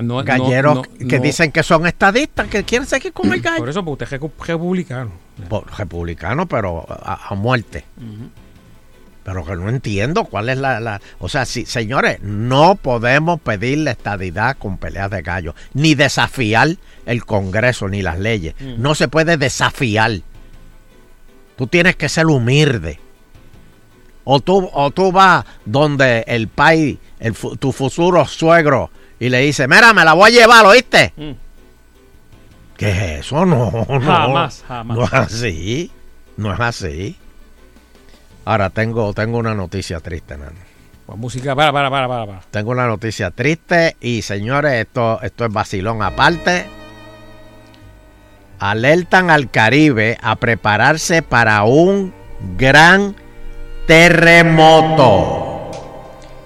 No, galleros no, no, que dicen que son estadistas, que quieren seguir con el gallo. Por eso, porque usted es republicano. Por- republicano, pero a, a muerte. Pero que no entiendo cuál es la, la- O sea, sí, señores, no podemos pedir la estadidad con peleas de gallo, ni desafiar el Congreso, ni las leyes. No se puede desafiar. Tú tienes que ser humilde. O tú, o tú vas donde el pai, el, tu futuro suegro, y le dices, mira, me la voy a llevar, ¿oíste? Mm. ¿Qué es eso? No, no. Jamás, jamás. No es así. No es así. Ahora tengo, tengo una noticia triste, nano. Pues música, para, para, para, para. para. Tengo una noticia triste y señores, esto, esto es vacilón aparte. Alertan al Caribe a prepararse para un gran terremoto.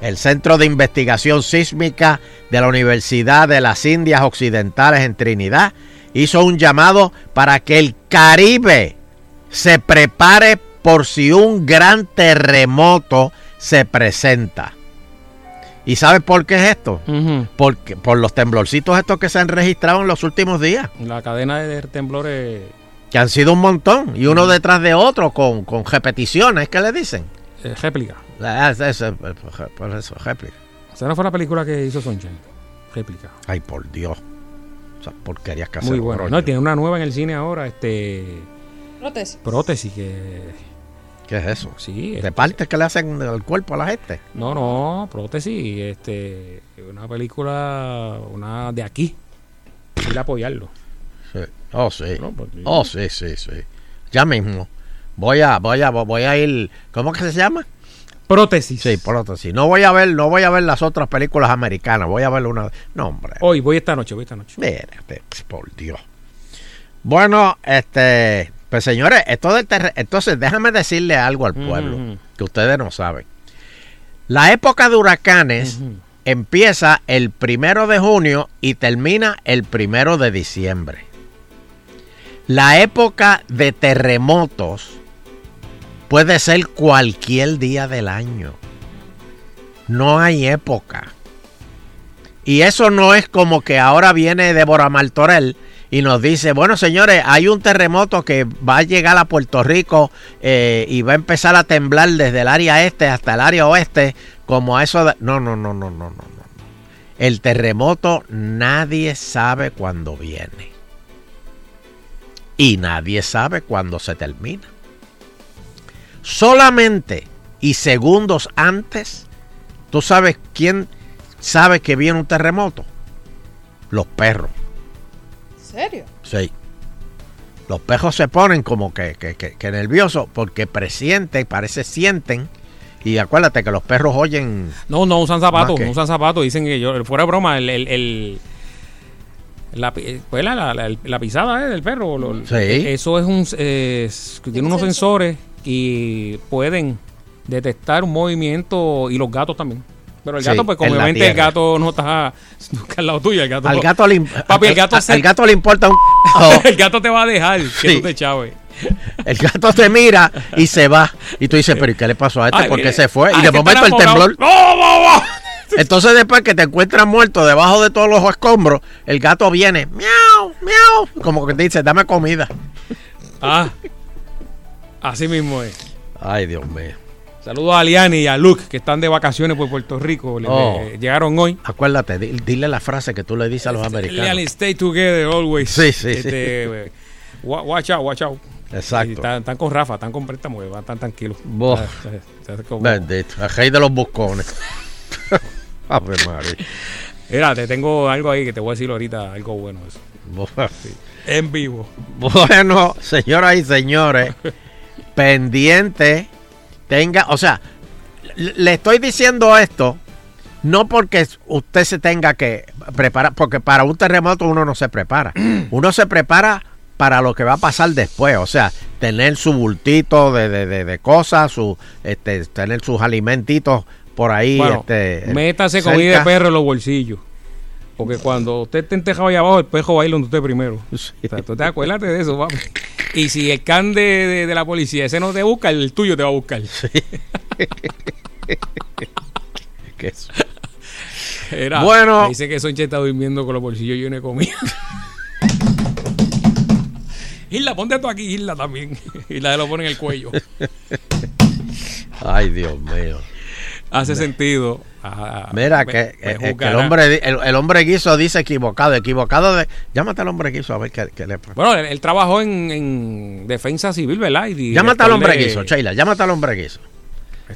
El Centro de Investigación Sísmica de la Universidad de las Indias Occidentales en Trinidad hizo un llamado para que el Caribe se prepare por si un gran terremoto se presenta. ¿Y sabes por qué es esto? Porque, por los temblorcitos estos que se han registrado en los últimos días, La cadena de temblores. que han sido un montón, y uno detrás de otro, con, con repeticiones, ¿qué le dicen? eh, réplica. Es- es- Por eso, réplica. Esa no fue la película que hizo Sunshine. Réplica. Ay, por Dios. Esas porquerías que Muy bueno. No, tiene una nueva en el cine ahora, este. Prótesis. Prótesis, que. ¿Qué es eso? Sí. ¿De partes que le hacen el cuerpo a la gente? No, no, prótesis, este. Una película, una de aquí. Ir a apoyarlo. Sí. Oh, sí. No, pues, sí. Oh, sí, sí, sí. Ya mismo. Voy a, voy a, voy a ir. ¿Cómo que se llama? Prótesis. Sí, prótesis. No voy a ver, no voy a ver las otras películas americanas. Voy a ver una. No, hombre. Hoy, voy esta noche, voy esta noche. Espérate, por Dios. Bueno, este, pues señores, esto del entonces déjame decirle algo al pueblo que ustedes no saben. La época de huracanes empieza el primero de junio y termina el primero de diciembre. La época de terremotos puede ser cualquier día del año. No hay época. Y eso no es como que ahora viene Débora Martorell y nos dice, bueno señores, hay un terremoto que va a llegar a Puerto Rico eh, y va a empezar a temblar desde el área este hasta el área oeste, como a eso de... No, no, no, no, no, no, no. El terremoto nadie sabe cuándo viene. Y nadie sabe cuándo se termina. Solamente y segundos antes, ¿tú sabes quién sabe que viene un terremoto? Los perros. ¿En serio? Sí. Los perros se ponen como que, que, que- que nerviosos porque presienten, parece sienten. Y acuérdate que los perros oyen. No, no usan zapatos, no usan zapatos. Dicen que yo, fuera de broma, el. el, el- la, pi- pues la, la- la- la pisada eh, del perro. lo- Sí. Eso es un. eh, tiene unos sensores y pueden detectar un movimiento y los gatos también. Pero el Sí, gato, pues obviamente el gato no está nunca al lado tuyo. El gato, Al gato le, Papi, el gato al- se- al gato le importa un. el gato te va a dejar que Sí. tú te chaves. El gato te mira y se va. Y tú dices, pero ¿y qué le pasó a este? Ay, ¿Por qué se fue? Y de que momento el está enamorado. temblor. Entonces después que te encuentras muerto debajo de todos los escombros, el gato viene, miau, miau, como que te dice, dame comida. Ah, así mismo es. Ay, Dios mío. Saludos a Liani y a Luke, que están de vacaciones por Puerto Rico. Le- Oh. le- llegaron hoy. Acuérdate, di- dile la frase que tú le dices a los americanos. Liani, stay together always. Sí, sí, Este, wa- Watch out, watch out. Exacto. Están, están con Rafa, están con préstamo, van tan tranquilos. Bof. Como- Bendito, el rey de los buscones. Ave María. Mira, te tengo algo ahí que te voy a decir ahorita, algo bueno. Eso. Sí. En vivo. Bueno, señoras y señores, pendiente, tenga, o sea, le estoy diciendo esto no porque usted se tenga que preparar, porque para un terremoto uno no se prepara, uno se prepara para lo que va a pasar después, o sea, tener su bultito de, de- de- de cosas, su, este, tener sus alimentitos por ahí, Bueno, este, métase cerca. comida de perro en los bolsillos. Porque cuando usted esté entejado ahí abajo, el perro va a ir donde usted primero. O sea, tú te acuérdate de eso, papi. Y si el can de, de- de la policía ese no te busca, el tuyo te va a buscar. ¿Qué es? Era, Bueno. me Dice que Sonche está durmiendo con los bolsillos llenos de comida. Isla, ponte tú aquí, Isla también. Isla se lo pone en el cuello. Ay, Dios mío. Hace sentido. Mira me- que, me eh, que el hombre el, el hombre guiso dice equivocado, equivocado de llámate al hombre guiso a ver qué, qué le pasa. Bueno, él, él trabajó en, en defensa civil, ¿verdad? Y Llámate al hombre guiso, Sheila, llámate al hombre guiso.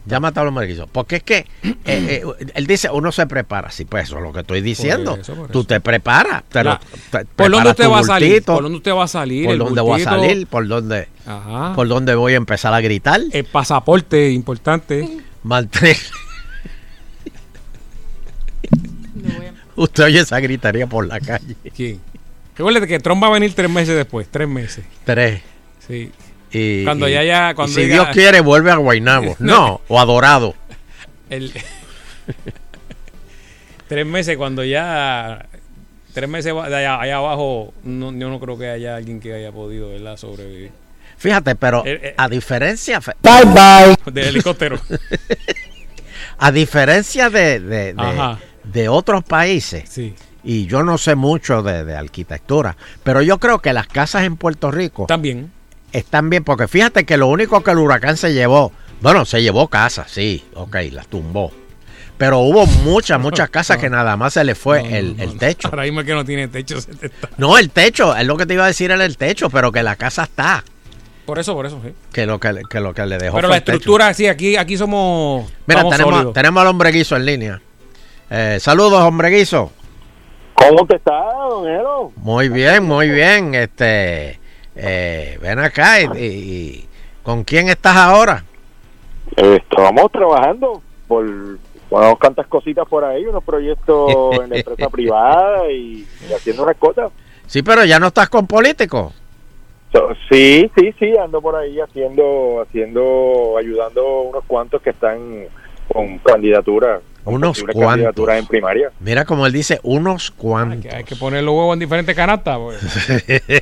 Llámate a los Guiso. Porque es que eh, eh, él dice, uno se prepara. Sí, pues eso es lo que estoy diciendo. eso, por Tú te preparas. te lo- La- te- ¿Por dónde usted va a salir? ¿Por dónde usted va a salir? ¿Por dónde voy a salir? ¿Por dónde, Ajá. ¿Por dónde voy a empezar a gritar? El pasaporte importante. Mantener. Usted oye esa gritaría por la calle. ¿Quién? Recuerde que Trump va a venir tres meses después. Tres meses. Tres. Sí. Y, Cuando y- ya- ya- y cuando si diga- Dios quiere, vuelve a Guaynabo. No, o a Dorado. El- tres meses cuando ya tres meses allá, allá abajo no, yo no creo que haya alguien que haya podido ¿verdad? sobrevivir Fíjate, pero Eh, eh. a diferencia. Bye, bye. De helicóptero. a diferencia de, de, de- Ajá. De otros países. Sí. Y yo no sé mucho de, de arquitectura. Pero yo creo que las casas en Puerto Rico. También. Están bien. Porque fíjate que lo único que el huracán se llevó. Bueno, se llevó casas, sí. Ok, las tumbó. Pero hubo muchas, muchas casas que nada más se le fue el, el techo. ahora mismo que no tiene techo se te está- No, el techo, es lo que te iba a decir era el techo, pero que la casa está. por eso por eso sí Que lo que, le- que lo que le dejó pero fue la el techo. estructura sí aquí aquí somos Mira, tenemos, sólidos. tenemos al hombre guiso en línea. Eh, saludos, hombre guiso. ¿Cómo te está, don Elo? Muy bien, muy bien. Este, eh, ven acá y, ¿con quién estás ahora? Estamos trabajando por unas cuantas cositas por ahí, unos proyectos en la empresa privada y, y haciendo unas cosas. Sí, pero ya no estás con políticos. So, sí, sí, sí, ando por ahí haciendo, haciendo, ayudando unos cuantos que están con candidaturas, con Unos cuantos. en primaria. Mira como él dice, unos cuantos. hay que poner los huevos en diferentes canastas pues.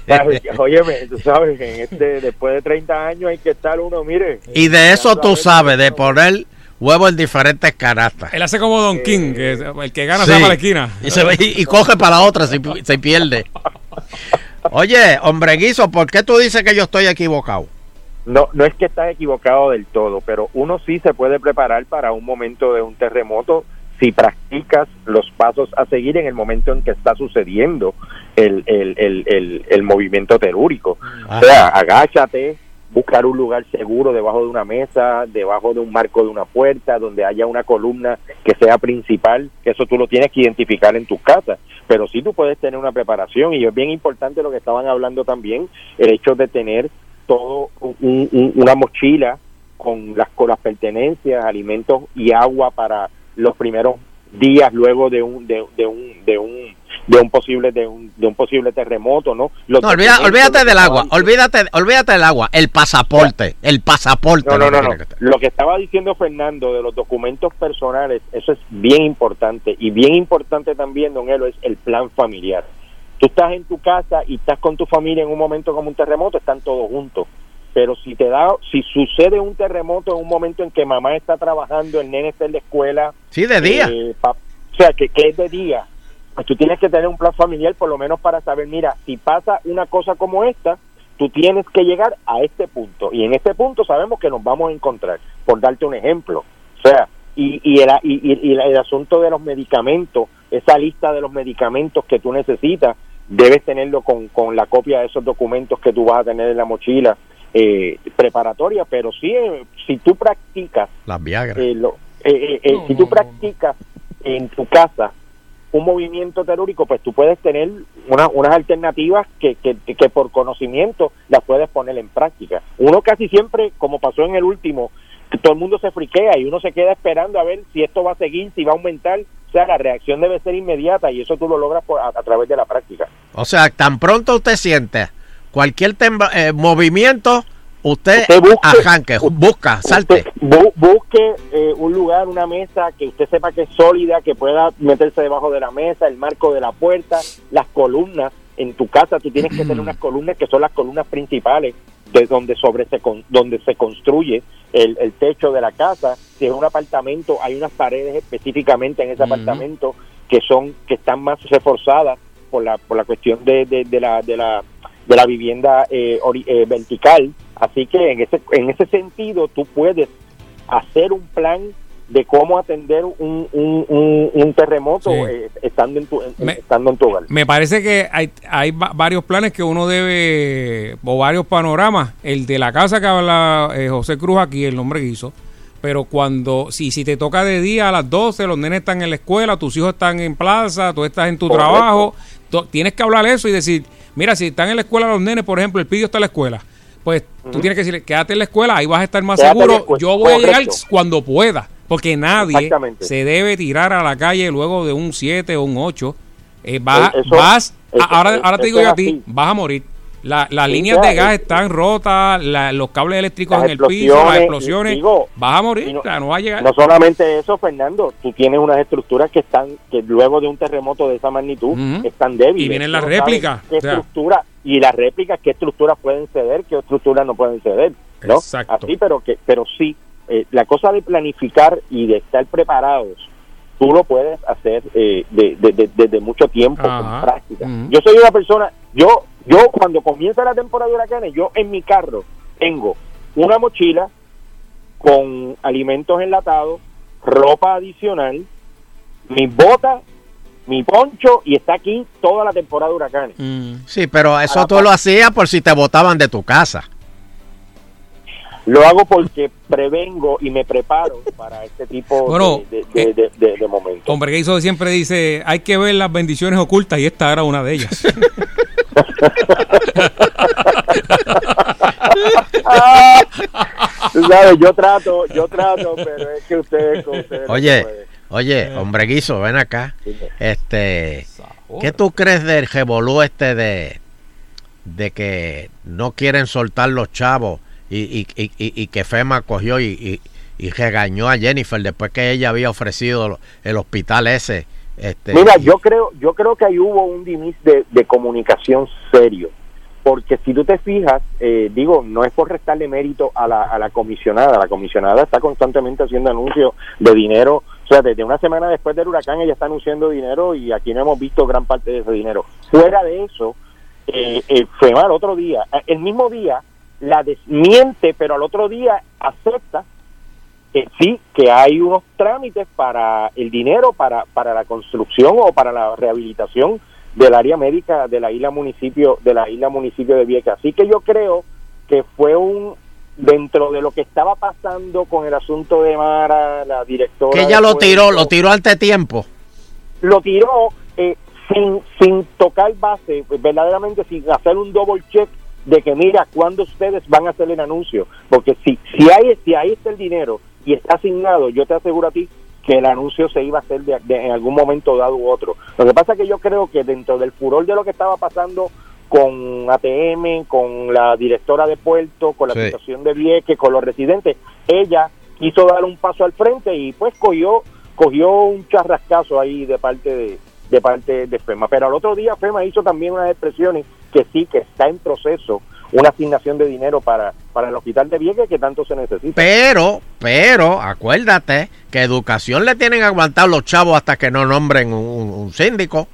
¿Sabes? Óyeme, tú sabes que en este, después de 30 años hay que estar uno, mire. Y de eso tú sabes, de poner huevos en diferentes canastas. él hace como Don King que es- el que gana Sí. se va para la esquina Y, se ve- y- y coge para la otra si se pierde. Oye, hombre guiso, ¿por qué tú dices que yo estoy equivocado? No, no es que estás equivocado del todo, pero uno sí se puede preparar para un momento de un terremoto si practicas los pasos a seguir en el momento en que está sucediendo el, el, el, el, el movimiento telúrico. O sea, agáchate, buscar un lugar seguro debajo de una mesa, debajo de un marco de una puerta, donde haya una columna que sea principal, eso tú lo tienes que identificar en tu casa. Pero sí tú puedes tener una preparación y es bien importante lo que estaban hablando también, el hecho de tener todo un- un- una mochila con las, con las pertenencias, alimentos y agua para los primeros días luego de un de, de un de un de un posible de un, de un posible terremoto, ¿no? Los No, olvida- documentos, olvídate del agua, olvídate, olvídate del agua, el pasaporte, el pasaporte. No, no, no. Lo que estaba diciendo Fernando de los documentos personales, eso es bien importante. Y bien importante también, don Elo, es el plan familiar. Tú estás en tu casa y estás con tu familia en un momento como un terremoto, están todos juntos. Pero si te da, si sucede un terremoto en un momento en que mamá está trabajando, el nene está en la escuela. Sí, de día. eh, o sea, que, que es de día. Pues tú tienes que tener un plan familiar por lo menos para saber, mira, si pasa una cosa como esta, tú tienes que llegar a este punto. Y en este punto sabemos que nos vamos a encontrar, por darte un ejemplo. O sea, y, y, el, y, y- y el asunto de los medicamentos, esa lista de los medicamentos que tú necesitas, debes tenerlo con, con la copia de esos documentos que tú vas a tener en la mochila eh, preparatoria, pero sí, eh, si tú practicas Las Viagra. eh, lo- eh, eh, eh, si tú practicas en tu casa un movimiento telúrico, pues tú puedes tener una- unas alternativas que, que, que por conocimiento las puedes poner en práctica. Uno casi siempre, como pasó en el último, que todo el mundo se friquea y uno se queda esperando a ver si esto va a seguir, si va a aumentar. Sea, la reacción debe ser inmediata y eso tú lo logras por- a, a través de la práctica. O sea, tan pronto usted siente cualquier tembla- eh, movimiento, usted, Usted busque- arranque, busca, salte. Bu- busque eh, un lugar, una mesa que usted sepa que es sólida, que pueda meterse debajo de la mesa, el marco de la puerta, las columnas. En tu casa tú tienes que tener unas columnas que son las columnas principales de donde sobre se con- donde se construye el, el techo de la casa. Si es un apartamento, hay unas paredes específicamente en ese apartamento que son que están más reforzadas por la por la cuestión de, de, de la de la de la vivienda eh, ori- eh, vertical. Así que en ese en ese sentido tú puedes hacer un plan de cómo atender un, un, un, un terremoto Sí. eh, estando en tu Me- estando en tu hogar. Me parece que hay, hay va- varios planes que uno debe, o varios panoramas. El de la casa que habla eh, José Cruz aquí, el nombre que hizo. Pero cuando, si, si te toca de día a las 12, los nenes están en la escuela, tus hijos están en plaza, tú estás en tu Correcto. trabajo, to- tienes que hablar eso y decir, mira, si están en la escuela los nenes, por ejemplo, el pidio está en la escuela, pues tú tienes que decirle, quédate en la escuela, ahí vas a estar más Quédate seguro, yo voy a llegar Correcto. cuando pueda, porque nadie se debe tirar a la calle luego de un 7 o un 8. Eh, vas, Eh, eso- vas eso- ahora, ahora te digo yo a ti, vas a morir. La- las Sí, líneas ya, de gas están rotas, la- los cables eléctricos en el piso, las explosiones, digo, vas a morir, no- o sea, no va a llegar. No solamente eso, Fernando, tú tienes unas estructuras que están, que luego de un terremoto de esa magnitud están débiles. Y vienen las no réplicas, ¿Qué o sea. estructura? Y las réplicas, qué estructuras pueden ceder, qué estructuras no pueden ceder. ¿no? Exacto. Así, pero, que, pero sí, eh, la cosa de planificar y de estar preparados, tú lo puedes hacer eh, de- de- de- desde mucho tiempo, Ajá. con práctica. Yo soy una persona, yo, yo cuando comienza la temporada de huracanes, yo en mi carro tengo una mochila con alimentos enlatados, ropa adicional, mis botas, mi poncho y está aquí toda la temporada de huracanes. Sí, pero eso tú lo hacías por si te botaban de tu casa. Lo hago porque prevengo y me preparo para este tipo Bueno, de, de, de- de- de momentos. Hombre, que hizo siempre dice, hay que ver las bendiciones ocultas y esta era una de ellas. Tú sabes, yo trato, yo trato, pero es que ustedes, ustedes no Oye, puede. oye, hombre guiso, ven acá. Este, ¿qué tú crees del revolú este de, de que no quieren soltar los chavos y, y, y, que FEMA cogió y, y, y regañó a Jennifer después que ella había ofrecido el hospital ese? Este, Mira, yo creo, yo creo que ahí hubo un dimis de, de comunicación serio, porque si tú te fijas, eh, digo, no es por restarle mérito a la, a la comisionada, la comisionada está constantemente haciendo anuncios de dinero, o sea, desde una semana después del huracán ella está anunciando dinero y aquí no hemos visto gran parte de ese dinero. Fuera de eso, eh, eh, FEMA al otro día, eh, el mismo día, la desmiente, pero al otro día acepta que sí, que hay unos trámites para el dinero para, para la construcción o para la rehabilitación del área médica de la isla municipio de la isla municipio de Vieques. Así que yo creo que fue un dentro de lo que estaba pasando con el asunto de Mara, la directora que ella lo tiró, lo tiró ante tiempo. lo tiró eh, sin, sin tocar base, verdaderamente sin hacer un double check de que mira cuándo ustedes van a hacer el anuncio, porque si si hay si ahí está el dinero y está asignado, yo te aseguro a ti que el anuncio se iba a hacer de, de- en algún momento dado u otro. Lo que pasa es que yo creo que dentro del furor de lo que estaba pasando con ATM, con la directora de puerto, con la Sí. situación de Vieques, con los residentes, ella quiso dar un paso al frente y pues cogió cogió un charrascazo ahí de parte de, de parte de FEMA. Pero al otro día FEMA hizo también unas expresiones que sí, que está en proceso una asignación de dinero para, para el hospital de Vieques que tanto se necesita. Pero, pero, acuérdate que educación le tienen que aguantar los chavos hasta que no nombren un, un- síndico.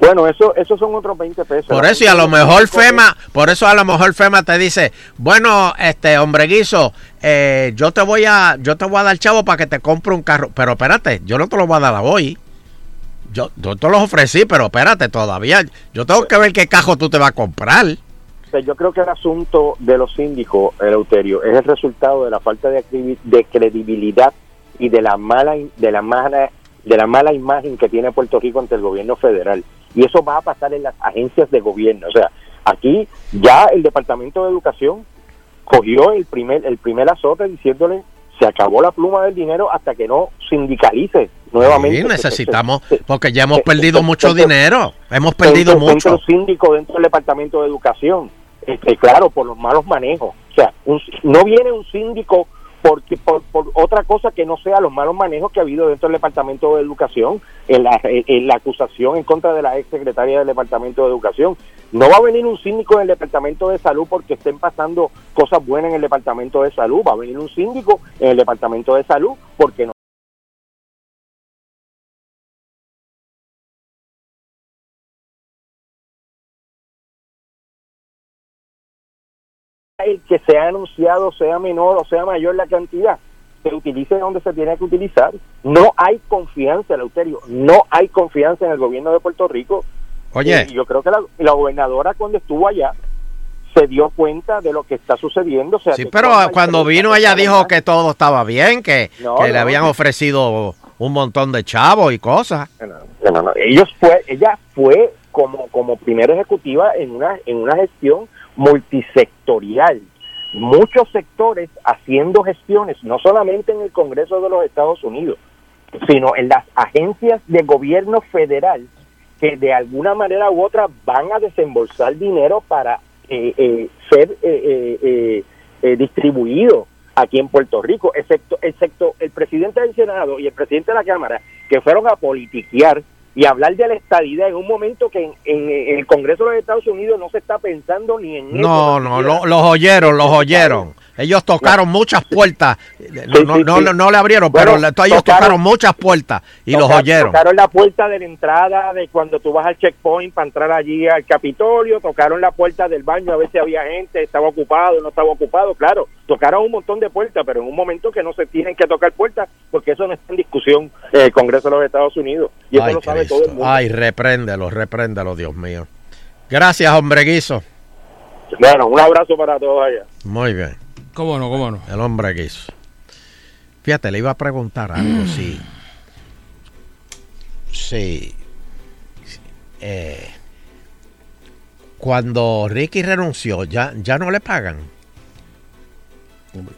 Bueno, eso eso son otros 20 pesos. Por eso y a lo mejor FEMA, por eso a lo mejor FEMA te dice, bueno, este hombre guiso, eh, yo te voy a, yo te voy a dar chavo para que te compre un carro, pero espérate, yo no te lo voy a dar hoy. Yo, yo te los ofrecí, pero espérate, todavía, yo tengo que ver qué cajo tú te vas a comprar. Sea, yo creo que el asunto de los síndicos, Eleuterio, es el resultado de la falta de, de credibilidad y de la mala de la mala de la mala imagen que tiene Puerto Rico ante el gobierno federal. Y eso va a pasar en las agencias de gobierno. O sea, aquí ya el Departamento de Educación cogió el primer el primer azote diciéndole se acabó la pluma del dinero hasta que no sindicalice nuevamente. Sí, necesitamos, porque ya hemos perdido mucho dinero, hemos perdido centro, mucho. centro síndico dentro del departamento de educación este claro por los malos manejos o sea un- no viene un síndico porque por, por otra cosa que no sea los malos manejos que ha habido dentro del departamento de educación en la, en- la acusación en contra de la ex secretaria del departamento de educación. No va a venir un síndico en el departamento de salud porque estén pasando cosas buenas en el departamento de salud. Va a venir un síndico en el departamento de salud porque no que se ha anunciado sea menor o sea mayor la cantidad, se utilice donde se tiene que utilizar. No hay confianza, Eleuterio, no hay confianza en el gobierno de Puerto Rico. Oye. Yo creo que la, la gobernadora cuando estuvo allá se dio cuenta de lo que está sucediendo. O sea, Sí, pero cuando vino ella dijo que todo estaba bien, que, No, que le no. habían ofrecido un montón de chavos y cosas. No, no, no. Ellos fue, ella fue como, como primera ejecutiva en una, en una gestión multisectorial. Muchos sectores haciendo gestiones, no solamente en el Congreso de los Estados Unidos, sino en las agencias de gobierno federal que de alguna manera u otra van a desembolsar dinero para eh, eh, ser eh, eh, eh, eh, distribuido aquí en Puerto Rico, excepto, excepto el presidente del Senado y el presidente de la Cámara, que fueron a politiquear y hablar de la estadidad en un momento que en, en- en el Congreso de los Estados Unidos no se está pensando ni en eso. No, ni no, lo- los oyeron, los oyeron. Ellos tocaron muchas puertas. No, Sí, no, sí, no, sí. no- no le abrieron, Bueno, pero ellos tocaron- tocaron muchas puertas y los oyeron. Tocaron la puerta de la entrada de cuando tú vas al checkpoint para entrar allí al Capitolio, tocaron la puerta del baño a ver si había gente, estaba ocupado, no estaba ocupado, claro, tocaron un montón de puertas, pero en un momento que no se tienen que tocar puertas porque eso no está en discusión el Congreso de los Estados Unidos y eso Ay, lo sabe Cristo. todo el mundo. Ay, repréndelo, repréndelo, Dios mío. Gracias, hombre guiso. Bueno, un abrazo para todos allá. Muy bien. ¿Cómo no, cómo no? El hombre guiso. Fíjate, le iba a preguntar algo, sí. Sí. Eh, cuando Ricky renunció, ya, ya no le pagan.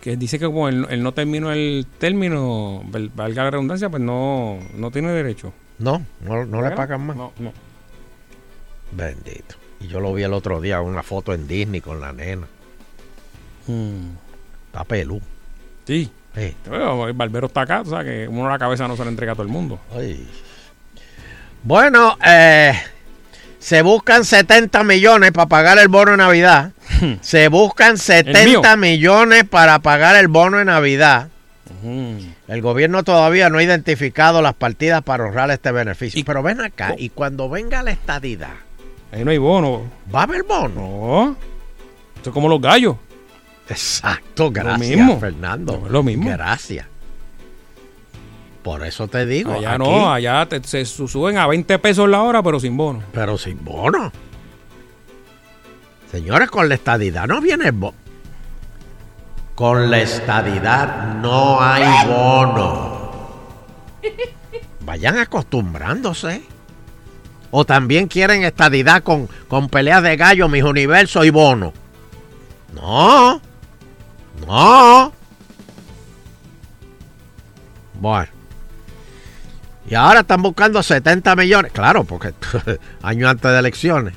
Que dice que como él, él no terminó el término, val- valga la redundancia, pues no, no tiene derecho. No, no, no le pagan más. No, no. Bendito. Y yo lo vi el otro día, una foto en Disney con la nena. Está pelú. Sí. Sí. El barbero está acá, o sea que uno la cabeza no se la entrega a todo el mundo. Ay. Bueno, eh, se buscan 70 millones para pagar el bono de Navidad. se buscan 70 millones para pagar el bono de Navidad. El gobierno todavía no ha identificado las partidas para ahorrar este beneficio. Pero ven acá, y cuando venga la estadidad, Ahí no hay bono. ¿va a haber bono? No. Esto es como los gallos. Exacto, gracias, mismo. Fernando. No, lo mismo. Gracias. Por eso te digo. Allá aquí- no, allá te- se su- suben a 20 pesos la hora, pero sin bono. Pero sin bono. Señores, con la estadidad no viene bono. Con la estadidad no hay bono. Vayan acostumbrándose. O también quieren estadidad con, con peleas de gallo, mis universos y bono. No. No. Bueno. Y ahora están buscando 70 millones. Claro, porque año antes de elecciones.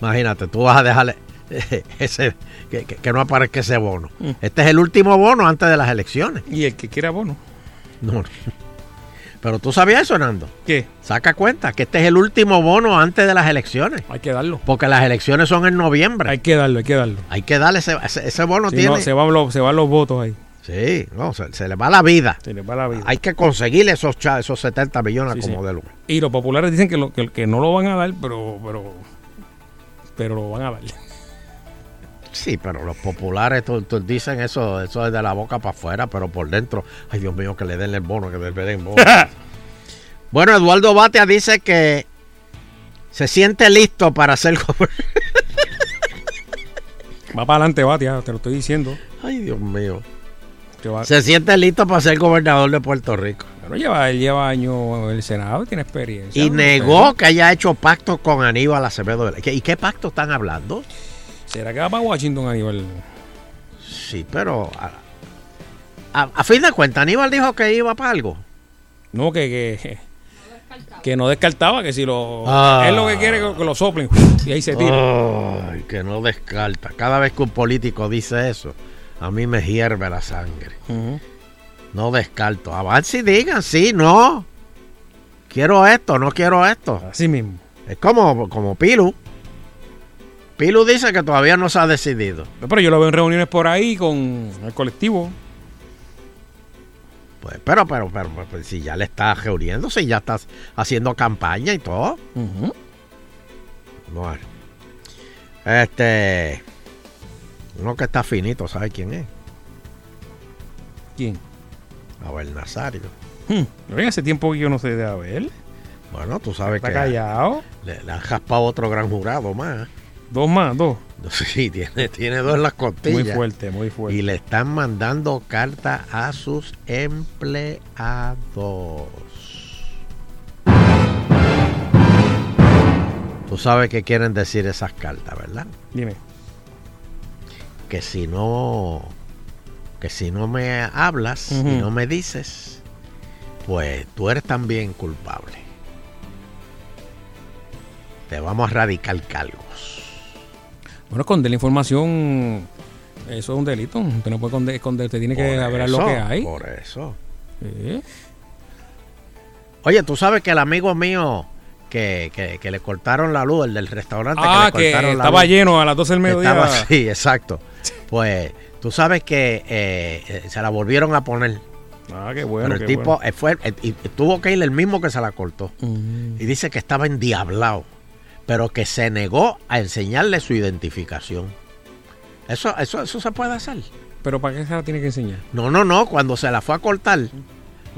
Imagínate, tú vas a dejarle ese que, que- no aparezca ese bono. Mm. Este es el último bono antes de las elecciones. Y el que quiera bono. No. Pero tú sabías eso, Nando. ¿Qué? Saca cuenta que este es el último bono antes de las elecciones. Hay que darlo. Porque las elecciones son en noviembre. Hay que darlo, hay que darlo. Hay que darle ese, ese, ese bono. Si tiene. no, se, van los, se van los votos ahí. Sí, no, se, se le va la vida. Se les va la vida. Hay que conseguirle esos, esos 70 millones Sí, como sí. de lugar. Y los populares dicen que, lo, que, que no lo van a dar, pero, pero, pero lo van a dar. Sí, pero los populares tú- tú dicen eso, eso es de la boca para afuera, pero por dentro, ay Dios mío, que le den el bono, que le den el bono. bueno, Eduardo Batea dice que se siente listo para ser gobernador. Va para adelante, Batia, te lo estoy diciendo. Ay, Dios mío. Se siente listo para ser gobernador de Puerto Rico. Pero lleva, él lleva años en el Senado, tiene experiencia. Y negó que haya hecho pacto con Aníbal Acevedo. ¿Y qué pacto están hablando? ¿Será que va para Washington, Aníbal? Sí, pero a, a- a fin de cuentas, Aníbal dijo que iba para algo. No, que, que, que no descartaba que si lo. Ah. Él lo que quiere que lo soplen y ahí se tira. Ay, que no descarta. Cada vez que un político dice eso, a mí me hierve la sangre. No descarto. Avance y digan, sí, no. Quiero esto, no quiero esto. Así mismo. Es como, como Pilu. Pilu dice que todavía no se ha decidido. Pero yo lo veo en reuniones por ahí con el colectivo. Pues, pero, pero, pero, pues, si ya le está reuniendo, si ya estás haciendo campaña y todo. Bueno. Este. Uno que está finito, ¿sabe quién es? ¿Quién? Abel Nazario. Hmm, hace tiempo que yo no sé de Abel. Bueno, tú sabes Está que callado. le, le han jaspado otro gran jurado más. Dos más, dos. Sí, tiene, tiene dos en las costillas. Muy fuerte, muy fuerte. Y le están mandando cartas a sus empleados. Tú sabes qué quieren decir esas cartas, ¿verdad? Dime. Que si no, que si no me hablas y no me dices, pues tú eres también culpable. Te vamos a radicar cargos. Bueno, esconder la información, eso es un delito. Usted no puede esconder, esconder, usted tiene que hablar lo que hay. Por eso. Sí. Oye, tú sabes que el amigo mío que, que- que le cortaron la luz, el del restaurante Ah, que le que cortaron la estaba luz, lleno a las 12 del mediodía. estaba así, exacto. Pues tú sabes que eh, eh, se la volvieron a poner. Ah, qué bueno. Pero el qué tipo bueno. eh, fue, eh, y tuvo que ir el mismo que se la cortó. Y dice que estaba endiablado, pero que se negó a enseñarle su identificación. Eso, eso, eso se puede hacer. Pero ¿para qué se la tiene que enseñar? No, no, no, cuando se la fue a cortar.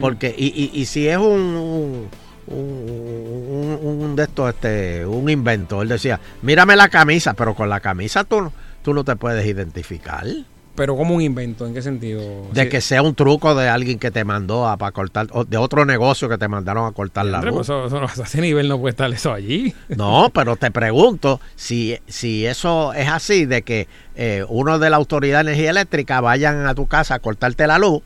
Porque, y, y, y si es un, un, un- un de estos, este, un invento, él decía, mírame la camisa, pero con la camisa tú, tú no te puedes identificar. Pero como un invento, ¿en qué sentido? De Sí. que sea un truco de alguien que te mandó a para cortar, o de otro negocio que te mandaron a cortar la Hombre, luz. pues eso- eso- a ese nivel no puede estar eso allí. No, pero te pregunto si, si eso es así, de que eh, uno de la Autoridad de Energía Eléctrica vayan a tu casa a cortarte la luz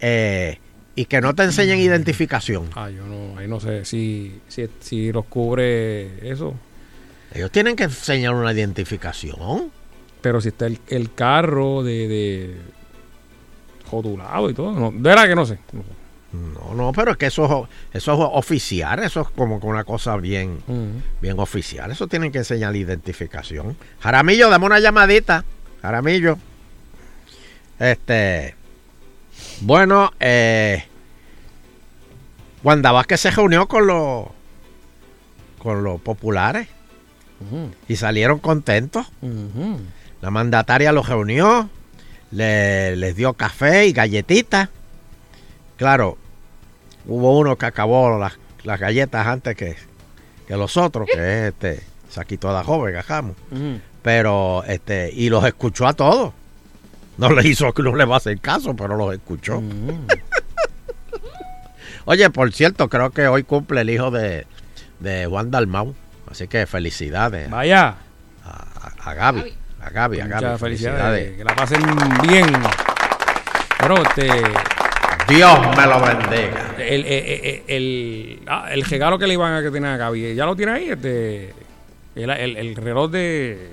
eh, y que no te enseñen identificación. Ah, yo no, ahí no sé si, si, si los cubre eso. Ellos tienen que enseñar una identificación. Pero si está el, el carro de, de rotulado y todo. No, de verdad que no sé. no sé. No, no, pero es que eso, eso es oficial, eso es como una cosa bien, bien oficial. Eso tienen que enseñar la identificación. Jaramillo, dame una llamadita. Jaramillo. Este. Bueno, eh. Wanda Vázquez se reunió con los. con los populares. Y salieron contentos. La mandataria los reunió. le- les dio café y galletitas. Claro, hubo uno que acabó las, las galletas antes que, que los otros, que es este Saquito de joven, gajamos. Pero, este, y los escuchó a todos. No le hizo, no le va a hacer caso, pero los escuchó. Oye, por cierto, creo que hoy cumple el hijo de, de Juan Dalmau. Así que felicidades. Vaya. A, a Gaby. A Gaby, a Gaby. Muchas felicidades. Que la pasen bien. Bueno, este. Dios me lo bendiga. El, el, el, el- ah, el regalo que le iban a que tener a Gaby, ¿ya lo tiene ahí? Este, el, el, el reloj de,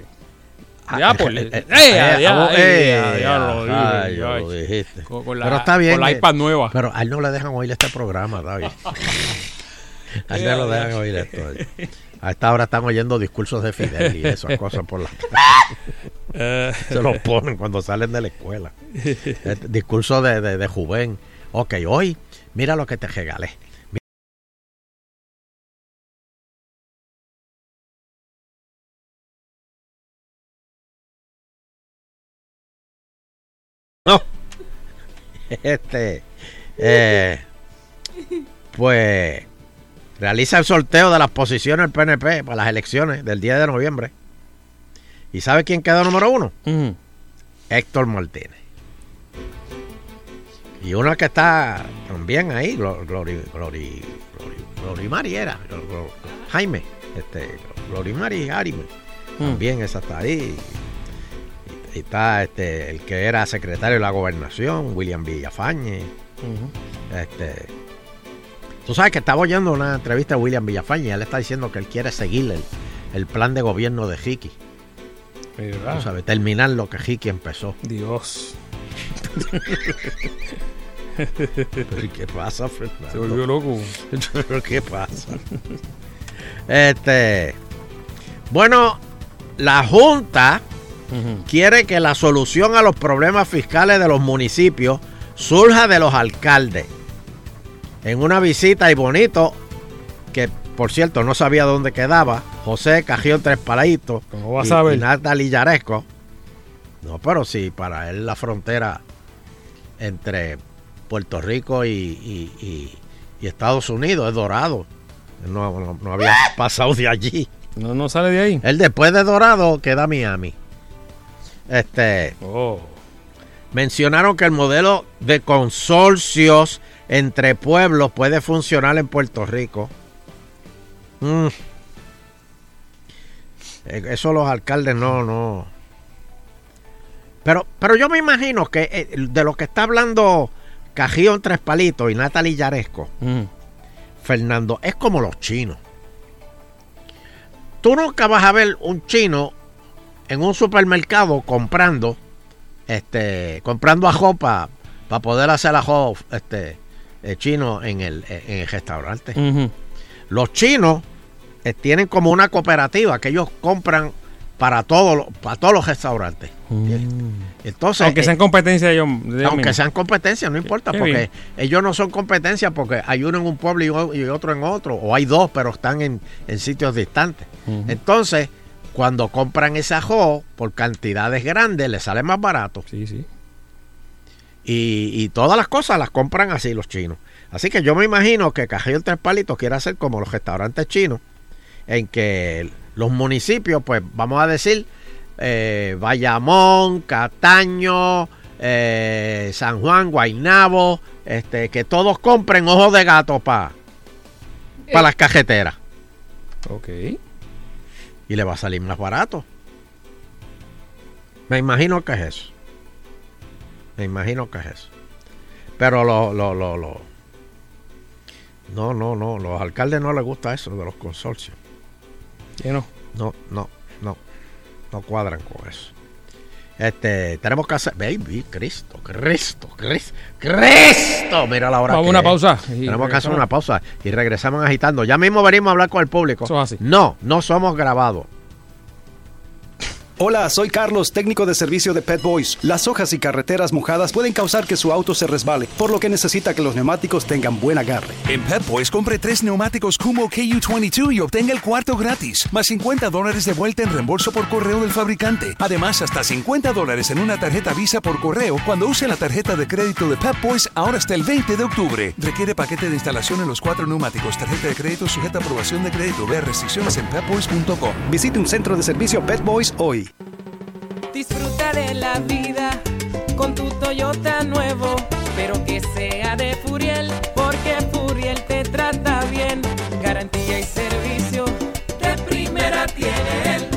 de Apple. eh, eh, ¡Eh, eh, ya, eh, eh, lo dijiste. Con- con la- pero está bien. con la eh, iPad nueva. Pero a él no le dejan oír este programa, David. a él no lo dejan oír esto. A esta hora están oyendo discursos de Fidel y esas cosas por la Eh. Se los ponen cuando salen de la escuela. Este, discurso de, de, de Juven. Ok, hoy, mira lo que te regalé. No. Este. eh, pues. Realiza el sorteo de las posiciones del PNP para las elecciones del 10 de noviembre. ¿Y sabe quién quedó número uno? Héctor Martínez. Y una que está también ahí, Glo- Glori, Glori, Glori- Glorimari era, Jaime, este, Glorimari Arime. También esa está ahí. Y, y está este, el que era secretario de la gobernación, William Villafañe. Este, tú sabes que estaba oyendo una entrevista de William Villafañe y él está diciendo que él quiere seguir el, el plan de gobierno de Hickey. ¿Verdad? Tú sabes, terminar lo que Hickey empezó. Dios. ¿Pero y qué pasa, Fernando? Se volvió loco. ¿Pero qué pasa? Este. Bueno, la Junta quiere que la solución a los problemas fiscales de los municipios surja de los alcaldes. En una visita y bonito, que por cierto no sabía dónde quedaba, José Cajión Tres Palaitos ¿Cómo vas y, a ver? y Natalie Yaresco. No, pero sí, para él la frontera entre Puerto Rico y, y- y- y Estados Unidos es dorado. No, no- no había pasado de allí. No, no sale de ahí. Él después de Dorado queda Miami. Este. Mencionaron que el modelo de consorcios entre pueblos puede funcionar en Puerto Rico. Mm. Eh, Eso los alcaldes no, no. Pero, pero yo me imagino que eh, de lo que está hablando Cajío Tres Palitos y Natalie Yaresco, Fernando, es como los chinos. Tú nunca vas a ver un chino en un supermercado comprando, este, comprando ajo para poder hacer ajo este, eh, chino en el, en el restaurante. Los chinos eh, tienen como una cooperativa que ellos compran para, todos los- para todos los restaurantes. Entonces, Aunque eh, sean competencia ellos. aunque sean competencias, no importa, Qué porque bien. ellos no son competencia porque hay uno en un pueblo y otro en otro, o hay dos, pero están en, en sitios distantes. Entonces, cuando compran ese ajo por cantidades grandes, les sale más barato. Sí, sí. Y, y todas las cosas las compran así los chinos. Así que yo me imagino que el Tres Palitos quiere hacer como los restaurantes chinos, en que los municipios, pues vamos a decir, eh, Bayamón, Cataño, eh, San Juan, Guaynabo, este, que todos compren ojos de gato para las cajeteras. Ok. Y le va a salir más barato. Me imagino que es eso. Me imagino que es eso. Pero lo, lo, lo, lo- No, no, no. Los alcaldes no les gusta eso de los consorcios. ¿Qué no? No, no, no. No cuadran con eso. Este, tenemos que hacer. Baby, Cristo, Cristo, Cristo, Cristo. Mira la hora. Vamos a que una es. pausa y Tenemos que hacer una pausa y regresamos agitando. Ya mismo venimos a hablar con el público. No, no somos grabados. Hola, soy Carlos, técnico de servicio de Pet Boys. Las hojas y carreteras mojadas pueden causar que su auto se resbale, por lo que necesita que los neumáticos tengan buen agarre. En Pep Boys compre tres neumáticos Kumo KU22 y obtenga el cuarto gratis, más 50 dólares de vuelta en reembolso por correo del fabricante. Además, hasta 50 dólares en una tarjeta Visa por correo cuando use la tarjeta de crédito de Pep Boys ahora hasta el 20 de octubre. Requiere paquete de instalación en los cuatro neumáticos. Tarjeta de crédito sujeta a aprobación de crédito. Vea restricciones en pepboys.com. Visite un centro de servicio Pet Boys hoy. Disfruta de la vida con tu Toyota nuevo, pero que sea de Furiel, porque Furiel te trata bien. Garantía y servicio de primera tiene él.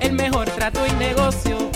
El mejor trato y negocio,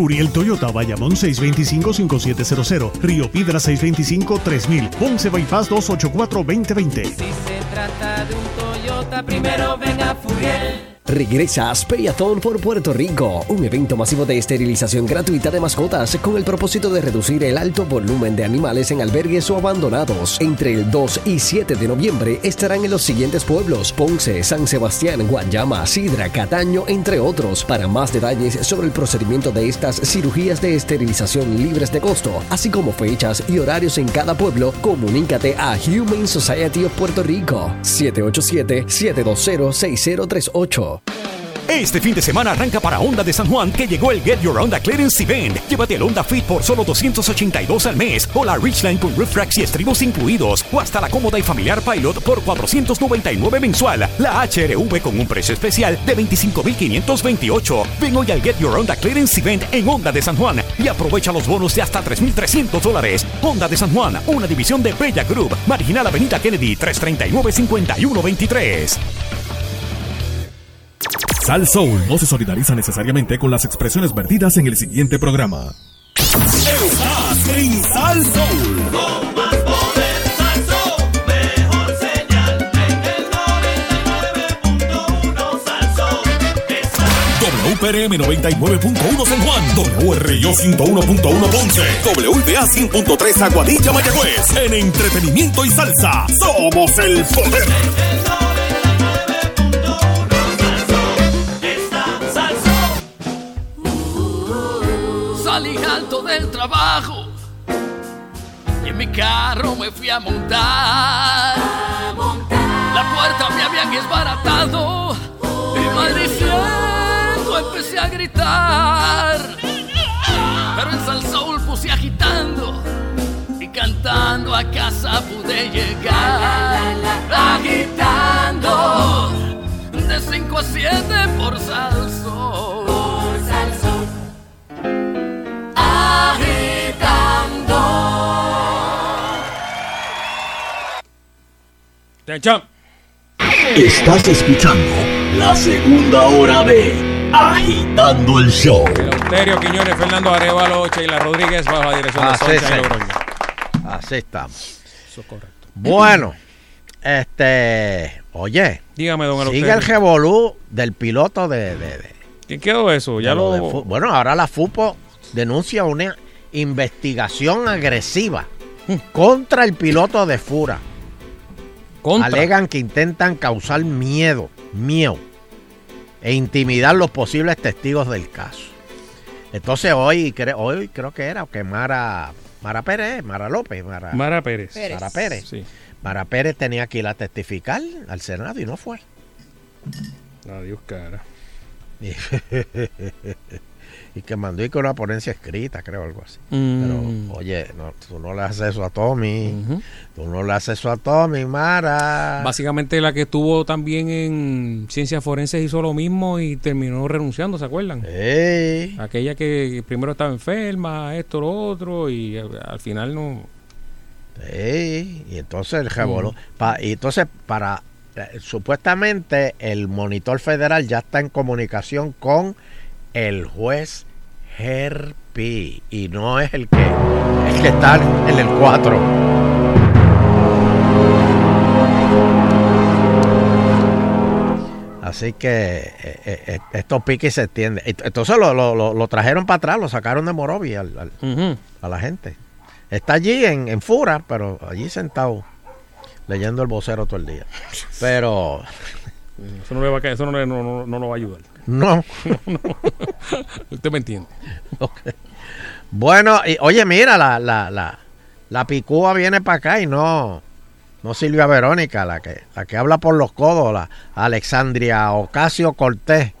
Furiel Toyota, Bayamón 625-5700, Río Piedra 625-3000, Ponce Bypass 284-2020. Si se trata de un Toyota, primero venga Furiel. Regresa a Speyathon por Puerto Rico, un evento masivo de esterilización gratuita de mascotas con el propósito de reducir el alto volumen de animales en albergues o abandonados. Entre el 2 y 7 de noviembre estarán en los siguientes pueblos: Ponce, San Sebastián, Guayama, Sidra, Cataño, entre otros. Para más detalles sobre el procedimiento de estas cirugías de esterilización libres de costo, así como fechas y horarios en cada pueblo, comunícate a Humane Society of Puerto Rico 787-720-6038. Este fin de semana arranca para Honda de San Juan que llegó el Get Your Honda Clearance Event. Llévate el Honda Fit por solo 282 al mes o la Ridgeline con roof y estribos incluidos o hasta la cómoda y familiar Pilot por 499 mensual. La HRV con un precio especial de 25.528. Ven hoy al Get Your Honda Clearance Event en Honda de San Juan y aprovecha los bonos de hasta 3.300 dólares. Honda de San Juan, una división de Bella Group, Marginal Avenida Kennedy 339-5123. Sal Soul no se solidariza necesariamente con las expresiones vertidas en el siguiente programa. Estás en Sal Soul. Con más poder, mejor señal en el 99.1 Salsón. WPRM 99.1 San Juan, WRIO 101.1 Ponce, WBA 100.3 Aguadilla Mayagüez. En entretenimiento y salsa, somos el poder. Trabajo y en mi carro me fui a montar. La puerta me habían desbaratado y maldiciendo empecé a gritar. Pero en Sal Soul puse agitando y cantando a casa pude llegar. Agitando de de 5 a 7 por Salso. Agitando. Estás escuchando la segunda hora de Agitando el Show. Eleuterio Quiñones, Fernando Arevalo, Sheila Rodríguez, bajo la dirección de Así Soncha es. y Logroño. Así estamos. Eso es correcto. Bueno, este, oye, Dígame, don sigue Eleuterio. el revolú del piloto de, de- de- ¿Qué quedó eso? Ya de lo de bueno, ahora la FUPO denuncia una investigación agresiva contra el piloto de Fura. Contra. Alegan que intentan causar miedo, miedo, e intimidar los posibles testigos del caso. Entonces hoy, cre- hoy creo que era que Mara, Mara Pérez, Mara López, Mara, Mara Pérez. Mara Pérez. Sí. Mara Pérez tenía que ir a testificar al Senado y no fue. Adiós, cara. Y, que mandó y con una ponencia escrita, creo, algo así. Mm. Pero, oye, no, tú no le haces eso a Tommy. Tú no le haces eso a Tommy, Mara. Básicamente la que estuvo también en ciencias forenses hizo lo mismo y terminó renunciando, ¿se acuerdan? Ey. Aquella que primero estaba enferma, esto, lo otro, y al final no... Y entonces el revolú. Pa- y entonces, para. eh, supuestamente, el monitor federal ya está en comunicación con el juez Herpi. Y no es el que. El que está en el 4. Así que eh, eh, eh, estos piques se extienden. Ent- Entonces lo, lo- trajeron para atrás, lo sacaron de Morovi al- al- a la gente. Está allí en, en Fura, pero allí sentado leyendo el vocero todo el día. Pero Eso no le va a caer, eso no, le- no, no, no lo va a ayudar. no. Usted me entiende. Ok. Bueno, y, oye, mira, la, la, la, la picúa viene para acá y no, no Silvia Verónica, la que, la que habla por los codos, la Alexandria Ocasio Cortés.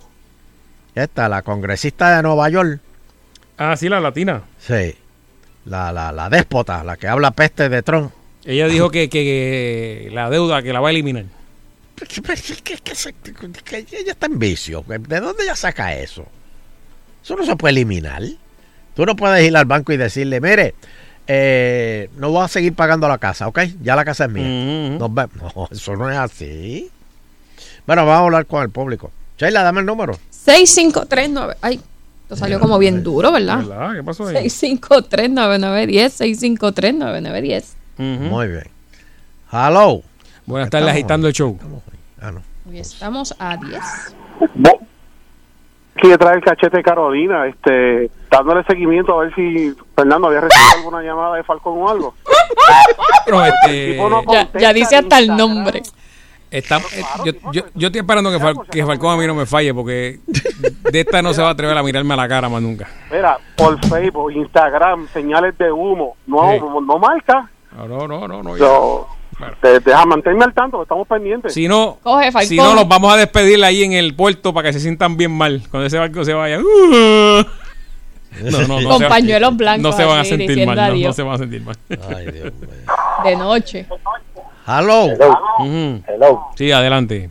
Esta, la congresista de Nueva York. Ah, sí, la latina. Sí. La, la, la déspota, la que habla peste de Trump. Ella dijo que, que la deuda que la va a eliminar. Ella está en vicio. ¿De dónde ella saca eso? Eso no se puede eliminar. Tú no puedes ir al banco y decirle, mire, eh, no voy a seguir pagando la casa, ¿ok? Ya la casa es mía. Nos No, eso no es así. Bueno, vamos a hablar con el público. Sheila, dame el número. 6539. Ay, esto salió como bien duro, ¿verdad? ¿Verdad? ¿Qué pasó ahí? 653-9910. 653-9910. Muy bien. Hello. Buenas tardes, Estamos- agitando el show. Ah, no. Hoy estamos a 10. Quiere traer el cachete de Carolina, este, dándole seguimiento a ver si Fernando había recibido alguna llamada de Falcón o algo. Pero, este, no Ya, ya dice hasta el nombre. estamos- eh, yo, yo, yo estoy esperando que, Fal- que Falcón a mí no me falle porque de esta no se va a atrever a mirarme a la cara más nunca. Mira, por Facebook, Instagram, señales de humo, no, Sí. no, no marca. No, no, no, no. no, te, deja mantenerme al tanto, estamos pendientes. Si no, Coge, si no, los vamos a despedir ahí en el puerto para que se sientan bien mal cuando ese barco se vaya. Uh. No, no, no Con se pañuelos blancos No se van a sentir mal. No, no se van a sentir mal. Ay, Dios mío. De noche. Hello. Ujú. Hello. Sí, adelante.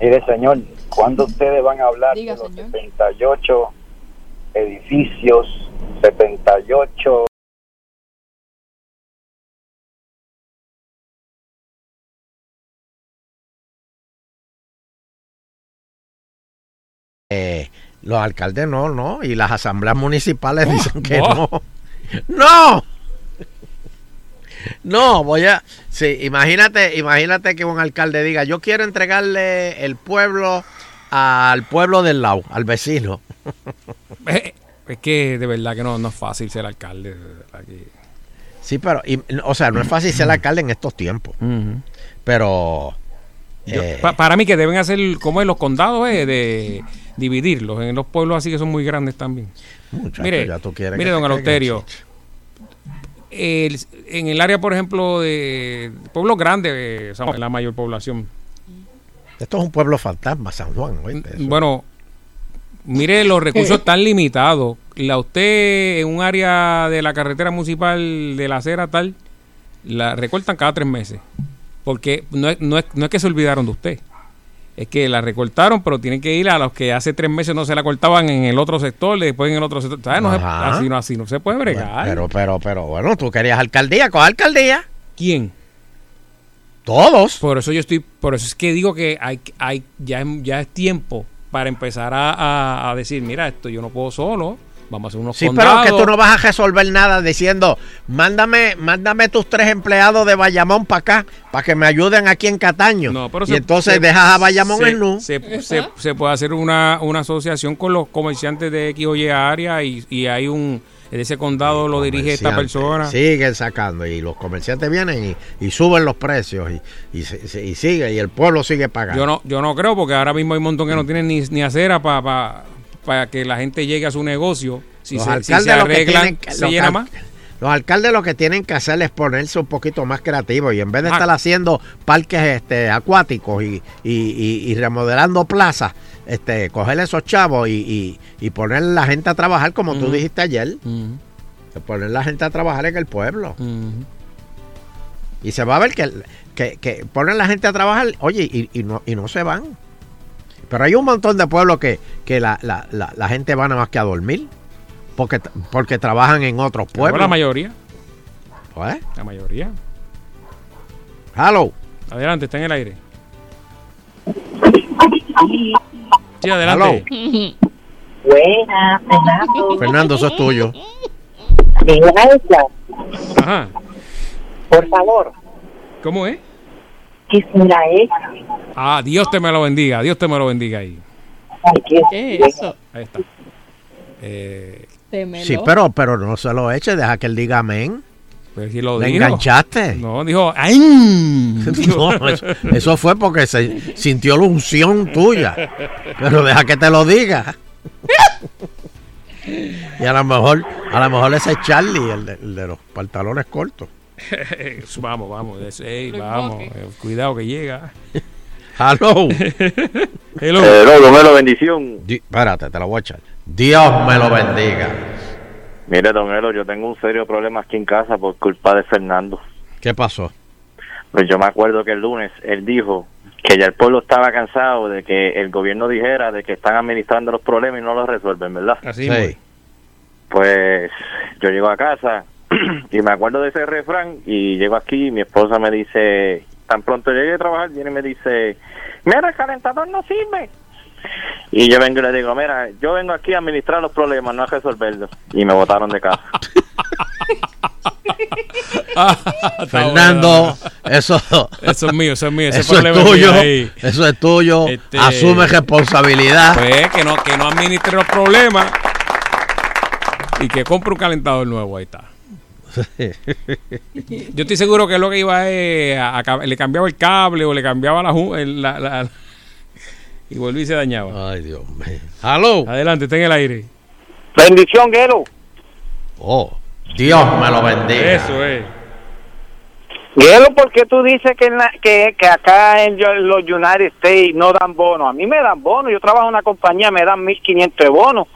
Mire, señor, ¿cuándo ustedes van a hablar Diga, de los señor. 78 edificios, 78 Eh, los alcaldes no, no. Y las asambleas municipales Oh, dicen que oh. no. ¡No! No, voy a. Sí, imagínate, imagínate que un alcalde diga: Yo quiero entregarle el pueblo al pueblo del lado, al vecino. Es que de verdad que no, no es fácil ser alcalde. que- Sí, pero, y- o sea, no es fácil ser alcalde en estos tiempos. Pero. Yo- eh, pa- para mí que deben hacer como en los condados, eh, de dividirlos en los pueblos así que son muy grandes también. Muchacho, mire, ya tú quieres mire, que don el- en el área, por ejemplo, de pueblos grandes, eh, somos la mayor población. esto es un pueblo fantasma, San Juan. Bueno, mire los recursos tan limitados. La usted en un área de la carretera municipal de la acera tal, la recortan cada tres meses. Porque no es, no es, no es que se olvidaron de usted. Es que la recortaron, pero tienen que ir a los que hace tres meses no se la cortaban en el otro sector, después en el otro sector. ¿Sabes? No se- así, no, así no se puede bregar. Pero, pero, pero, bueno, tú querías alcaldía, coge alcaldía. ¿Quién? Todos. Por eso yo estoy, por eso es que digo que hay, hay ya, es- ya es tiempo para empezar a, a- a decir, mira, esto yo no puedo solo, vamos a hacer unos Sí, condados. pero que tú no vas a resolver nada diciendo, mándame, mándame tus tres empleados de Bayamón para acá, para que me ayuden aquí en Cataño. No, pero y se- entonces se- dejas a Bayamón se, en nu. Se, se- se puede hacer una, una asociación con los comerciantes de X o Y área y, y hay un, en ese condado lo dirige esta persona. Siguen sacando y los comerciantes vienen y, y suben los precios y, y, se- y sigue y el pueblo sigue pagando. Yo no, yo no creo porque ahora mismo hay un montón que no tienen ni, ni acera para para que la gente llegue a su negocio. Si los se, si alcaldes se lo que arreglan, tienen que- se los llena al- más. Los alcaldes lo que tienen que hacer es ponerse un poquito más creativos y en vez de Ah. estar haciendo parques este, acuáticos y, y- y- y remodelando plazas, este, coger esos chavos y, y, y poner la gente a trabajar como tú Ujú. dijiste ayer. Poner la gente a trabajar en el pueblo. Y se va a ver que, que, que ponen la gente a trabajar, oye, y, y no, y no se van. Pero hay un montón de pueblos que, que la, la, la, la gente va nada más que a dormir. Porque, porque trabajan en otros pueblos. la mayoría. Pues, La mayoría. hello. Adelante, está en el aire. Sí, adelante. Buenas, Fernando. Fernando, eso es tuyo. Ajá. por favor, ¿Cómo es? quisiera ella. Ah, Dios te me lo bendiga. Dios te me lo bendiga ahí. ¿Qué es eso? Ahí está. Eh. Sí, pero, pero no se lo eche, deja que él diga amén. pues sí lo ¿Le dijo. enganchaste? No, dijo, ¡ay! No, eso, eso fue porque se sintió la unción tuya. Pero deja que te lo diga. Y a lo mejor, a lo mejor ese es Charlie, el de, el de los pantalones cortos. vamos, vamos. es- ey, vamos. eh, cuidado que llega. Hello. Hello. Hello, Domelo, bendición. Di- espérate, te lo voy a echar. Dios me lo bendiga. Mire, Don Elo, yo tengo un serio problema aquí en casa por culpa de Fernando. ¿Qué pasó? Pues yo me acuerdo que el lunes él dijo que ya el pueblo estaba cansado de que el gobierno dijera de que están administrando los problemas y no los resuelven, ¿verdad? Así Sí. Pues yo llego a casa y me acuerdo de ese refrán y llego aquí y mi esposa me dice, tan pronto llegué a trabajar, viene y me dice, mira, el calentador no sirve. Y yo vengo y le digo, mira, yo vengo aquí a administrar los problemas, no a resolverlos. Y me botaron de casa. Fernando, eso, Eso es mío, eso es mío. Ese eso es tuyo. Eso es tuyo. Este- Asume responsabilidad. Pues que no, que no administre los problemas y que compre un calentador nuevo. Ahí está. Yo estoy seguro que lo que iba es a, le cambiaba el cable o le cambiaba la, y volví y se dañaba. Ay, Dios mío. Hello. Adelante, está en el aire. Bendición, Gelo. Oh, Dios me lo bendiga. Eso es. Gelo, ¿por qué tú dices que, en la- que, que acá en los United States no dan bonos? A mí me dan bonos. Yo trabajo en una compañía, me dan 1.500 de bonos.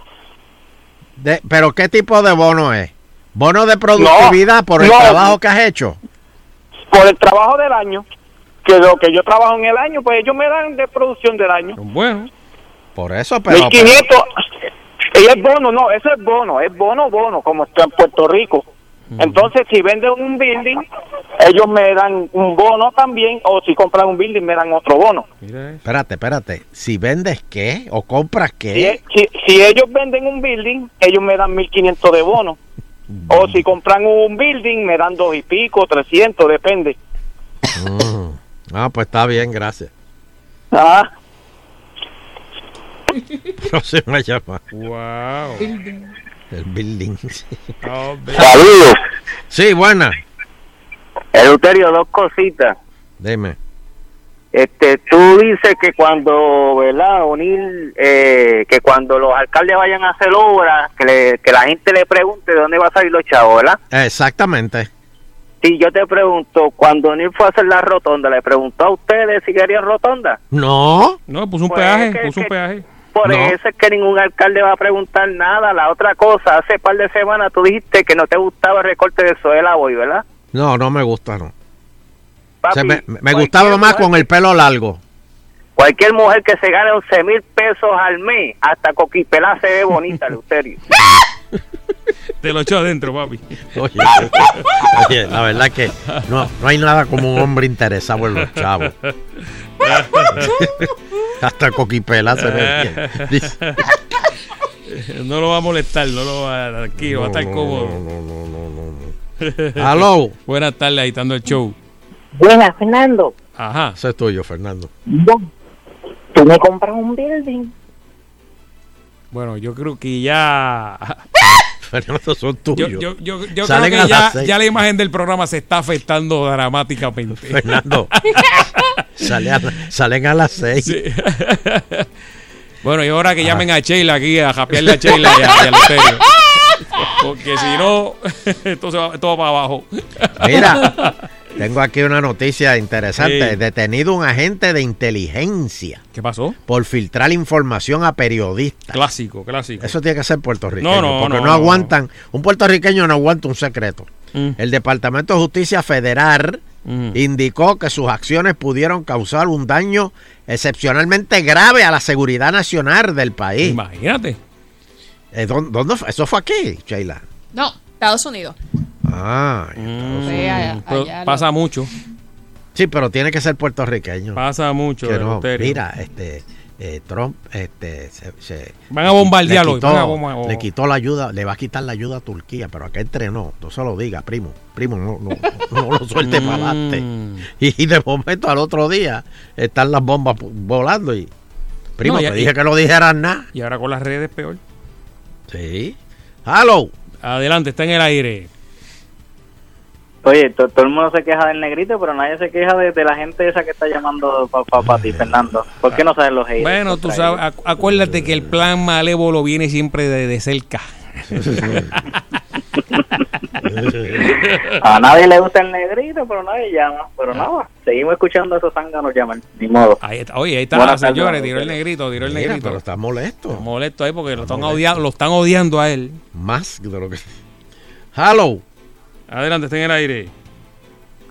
De- ¿Pero qué tipo de bono es? ¿Bono de productividad por el no. trabajo que has hecho? Por el trabajo del año. Que lo que yo trabajo en el año, pues ellos me dan de producción del año. Bueno. Por eso, pero... 1.500. Y es bono, no, eso es bono, es bono, bono, como está en Puerto Rico. Entonces, si venden un building, ellos me dan un bono también, o si compran un building, me dan otro bono. Espérate, espérate. Si vendes qué o compras Si, qué. si, si ellos venden un building, ellos me dan 1.500 de bono. O si compran un building, me dan dos y pico, 300, depende. Mm. Ah, pues está bien, gracias. Ah, Próxima llama. Wow. El building. Saludos. Sí, buena. Eleuterio, dos cositas. Dime. Este, tú dices que cuando, ¿verdad, O'Neill, eh, que cuando los alcaldes vayan a hacer obras, que, le- que la gente le pregunte de dónde va a salir los chavos, ¿verdad? Exactamente. Si yo te pregunto, cuando O'Neill fue a hacer la rotonda, ¿le preguntó a ustedes si querían rotonda? No. No, puso un Pues peaje, es que- puso un que- peaje. Por No. eso es que ningún alcalde va a preguntar nada. La otra cosa, hace par de semanas tú dijiste que no te gustaba el recorte de Zoela hoy, ¿verdad? No, no me gusta, no. Papi, me, me gustaba más mujer- con el pelo largo. Cualquier mujer que se gane 11 mil pesos al mes, hasta coquipelá se ve bonita, Leuterio. Te lo echó adentro, papi. Oye, oye, la verdad que no, no hay nada como un hombre interesado en los chavos. Hasta Coquipela se ve bien. No lo va a molestar, no lo va a tranquilo, va a estar No, no, cómodo. no, no, no, no, no. Aló. Buenas tardes, agitando el show. Buenas, Fernando. Ajá. Eso es tuyo, Fernando. Tú me compras un building. Bueno, yo creo que ya. Fernando, son Yo, tuyos. yo, yo, yo creo que las ya, seis. ya la imagen del programa se está afectando dramáticamente. Fernando. Sale a- salen a las seis. Bueno, y ahora que Ah. llamen a Sheila aquí, a japearle a Sheila y a, y a. Porque si no, esto, se va, esto va para abajo. Mira, tengo aquí una noticia interesante. Sí. Detenido un agente de inteligencia ¿Qué pasó? por filtrar información a periodistas. Clásico, clásico. Eso tiene que ser puertorriqueño. No, no, porque no, no, no. aguantan. Un puertorriqueño no aguanta un secreto. Mm. El Departamento de Justicia Federal Mm. indicó que sus acciones pudieron causar un daño excepcionalmente grave a la seguridad nacional del país. Imagínate. Eh, ¿dó- ¿Dónde fue? ¿Eso fue aquí, Sheila? No, Estados Unidos. Ah, allá pasa mucho. sí, pero tiene que ser puertorriqueño. Pasa mucho, Que no, Eleuterio. mira, este, eh, Trump este, se, se- Van a bombardearlo, Le quitó, le quitó la ayuda, le va a quitar la ayuda a Turquía, pero acá entre no, se lo diga, primo, primo, no, no, no lo suelte para adelante. Mm. Y, y de momento al otro día están las bombas volando y primo, No, te dije que no dijeras nada. Y ahora con las redes peor. Sí. Hello. Adelante, está en el aire. Oye, to- todo el mundo se queja del negrito, pero nadie se queja de, de la gente esa que está llamando para ti, Fernando. ¿Por qué no saben los haters? Bueno, tú sabes, acu- acuérdate que el plan malévolo viene siempre de, de cerca. A nadie le gusta el negrito, pero nadie llama. Pero nada, seguimos escuchando a esos zánganos llamar. Ni modo. Ahí está. Oye, ahí está, Buenas señores, tiró el negrito, tiró el Mira, negrito. pero está molesto. Está molesto ahí porque lo están, molesto. odiando, lo están odiando a él. Más de lo que. Hello. Adelante, está en el aire.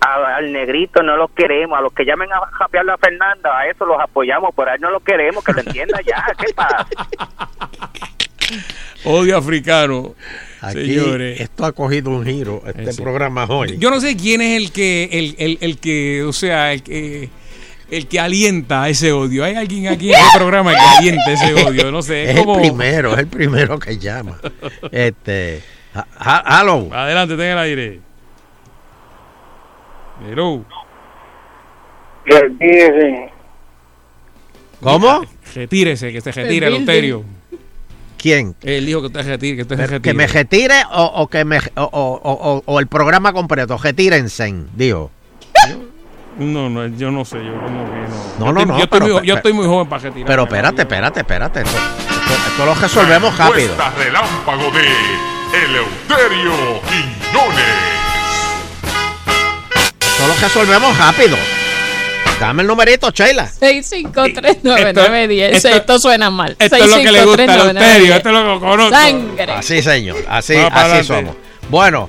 A- al negrito no los queremos, a los que llamen a japearle a Fernanda, a eso los apoyamos, pero a él no lo queremos, que lo entienda ya, ¿qué pasa? Odio africano. Aquí Señores. esto ha cogido un giro, este Eh, programa hoy. Yo no sé quién es el que, el, el, el que, o sea, el que, el que alienta ese odio. Hay alguien aquí en el programa que alienta ese odio. No sé, es, es como. el primero, es el primero que llama. Este, hello. Adelante, está en el aire. Hello. ¿Cómo? Retírese, que se retire, El Eleuterio. ¿Quién? Él dijo que usted se retire, que usted se retire. Que me retire o, o que me o, o- o- o el programa completo, retírense, dijo. No, no, yo no sé, yo como que no. No, Yo no, estoy- no, Yo estoy, pero- muy, yo pero- estoy muy joven para retirar. Pero espérate, espérate, espérate. Esto, esto- esto lo resolvemos rápido. Relámpago de Eleuterio Quiñones. Esto lo resolvemos rápido. Dame el numerito, Sheila. 6539910. Esto- Esto, suena mal. Esto es lo que le gusta a Eleuterio, esto es lo que conozco. Sangre. Así, señor. Así, así adelante. somos. Bueno.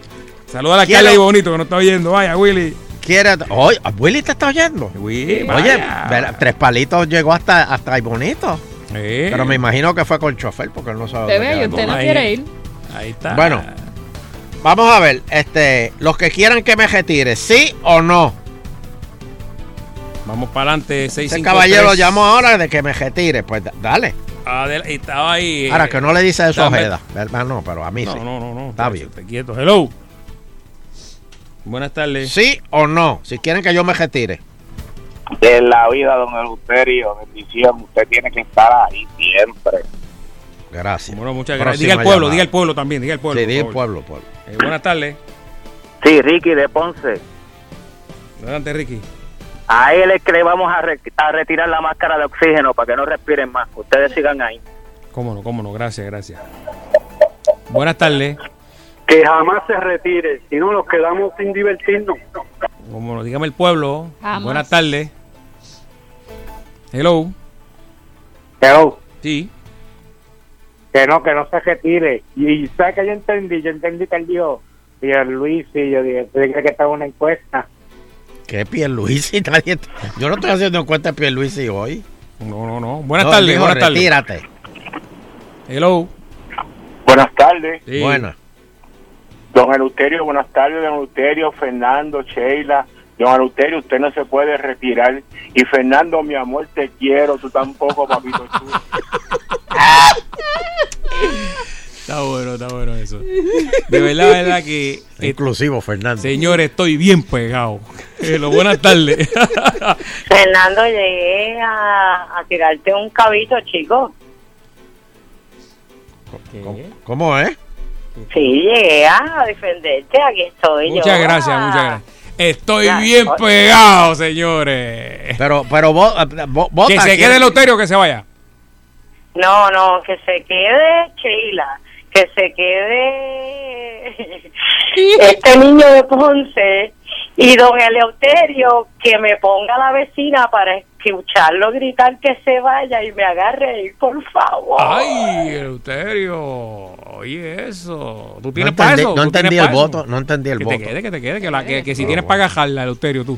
Saluda a la Quiero- Carla y Bonito que no está oyendo. Vaya, Willy. ¿Quiere? Oye, Willy te está oyendo. Oye, Oye, ver- tres palitos llegó hasta, hasta ahí bonito. Eh. Pero me imagino que fue con el chofer porque él no sabe. Ve y usted no quiere ir. Ahí está. Bueno, vamos a ver, este, los que quieran que me retire, ¿sí o no? Vamos para adelante. Ese 653. caballero llamó ahora de que me retire, pues da- dale. Adel- estaba ahí. eh, Ahora que no le dice eso a Ojeda, ¿verdad? No, pero a mí No, sí. no, no, no. Está bien. Te quieto. Hello. Buenas tardes. ¿Sí o no? Si quieren que yo me retire. En la vida, don Eleuterio, bendición, usted tiene que estar ahí siempre. Gracias. Bueno, muchas gracias. Próxima Diga el pueblo, llamada. diga el pueblo también, diga el pueblo. Sí, el pueblo, pueblo. Eh, buenas tardes. Sí, Ricky de Ponce. Adelante, Ricky. A él es que le vamos a, re- a retirar la máscara de oxígeno para que no respiren más. Ustedes sigan ahí. Cómo no, cómo no. Gracias, gracias. Buenas tardes. Que jamás se retire, si no nos quedamos sin divertirnos. Cómo no. Dígame el pueblo. Jamás. Buenas tardes. Hello. Hello. Sí. Que no, que no se retire. Y, y ¿sabes que yo entendí? Yo entendí que él dijo, y el Luis, y yo dije, ¿tú crees que estaba una encuesta? ¿Qué Pierluisi? Nadie... Yo no estoy haciendo encuesta de Pierluisi hoy. No, no, no. Buenas No, tardes, mijo, buenas tardes. retírate. Hello. Buenas tardes. Sí. Buena. Don Eleuterio, buenas tardes, don Eleuterio, Fernando, Sheila. Don Eleuterio, usted no se puede retirar. Y Fernando, mi amor, te quiero, tú tampoco, papito chulo. Está bueno, está bueno eso. De verdad, verdad que. Inclusivo, Fernando. Señores, estoy bien pegado. Hello, buenas tardes. Fernando, llegué a, a tirarte un cabito, chico. ¿Cómo es? Sí, llegué a defenderte, aquí estoy yo. Muchas gracias, muchas gracias. Estoy Ya, bien oye. pegado, señores. Pero, pero vos, vos, vos Que se quede el Loterio o que se vaya. No, no, que se quede Sheila, que se quede este niño de Ponce y don Eleuterio, que me ponga la vecina para escucharlo gritar que se vaya y me agarre ahí, por favor. Ay, Eleuterio. Oye, eso. ¿Tú No tienes para entendí, eso? no ¿Tú tienes entendí el pa' eso? voto, no entendí el Que voto. te quede, que te quede. Que, la, que, que si Pero tienes para agajarla, Eleuterio, tú.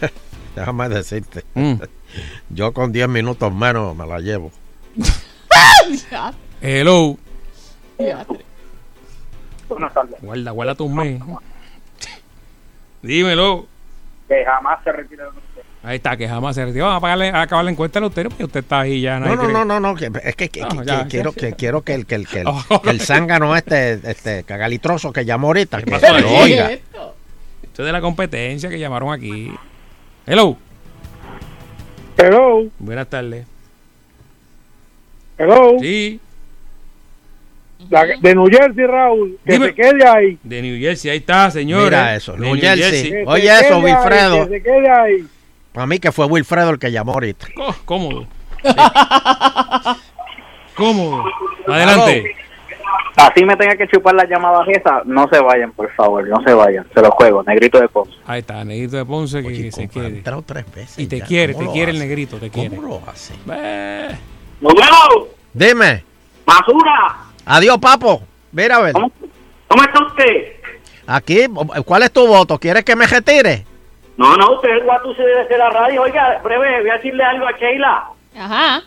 Déjame decirte. Mm. Yo con 10 minutos menos me la llevo. Hello. Buenas tardes. Guarda, guarda tus mes. Dímelo. Que jamás se retire de Ahí está, que jamás se retiró. Vamos a, pagarle, a acabar la encuesta a Eleuterio porque usted está ahí ya. No, nadie no, no, no, no, que- es que, que- No, que- ya, que quiero, ya, que quiero que el que el que el, Oh. que el zángano este este cagalitroso que llamó ahorita que pasó lo oiga. Esto es de la competencia que llamaron aquí. Hello. Hello. Buenas tardes. Hello. Sí. La- de New Jersey, Raúl, que Dime. se quede ahí. De New Jersey, ahí está, señores. Mira eso, New Jersey. Oye eso, Wilfredo. que se quede ahí. Para mí que fue Wilfredo el que llamó ahorita. Oh, cómodo. Cómodo. Adelante. Así me tenga que chupar las llamadas esas, no se vayan, por favor, no se vayan. Se los juego, negrito de Ponce. Ahí está, negrito de Ponce que se quede. entrado tres veces. Y te ya, quiere, ¿cómo te quiere el negrito, te quiere. ¿Cómo lo hace? Eh, Dime. Basura, Adiós, papo. Mira a ver. ¿cómo está usted? Aquí, ¿cuál es tu voto? ¿Quieres que me retire? No, no, usted es el guatu de la radio. Oiga, breve, voy a decirle algo a Sheila. Ajá.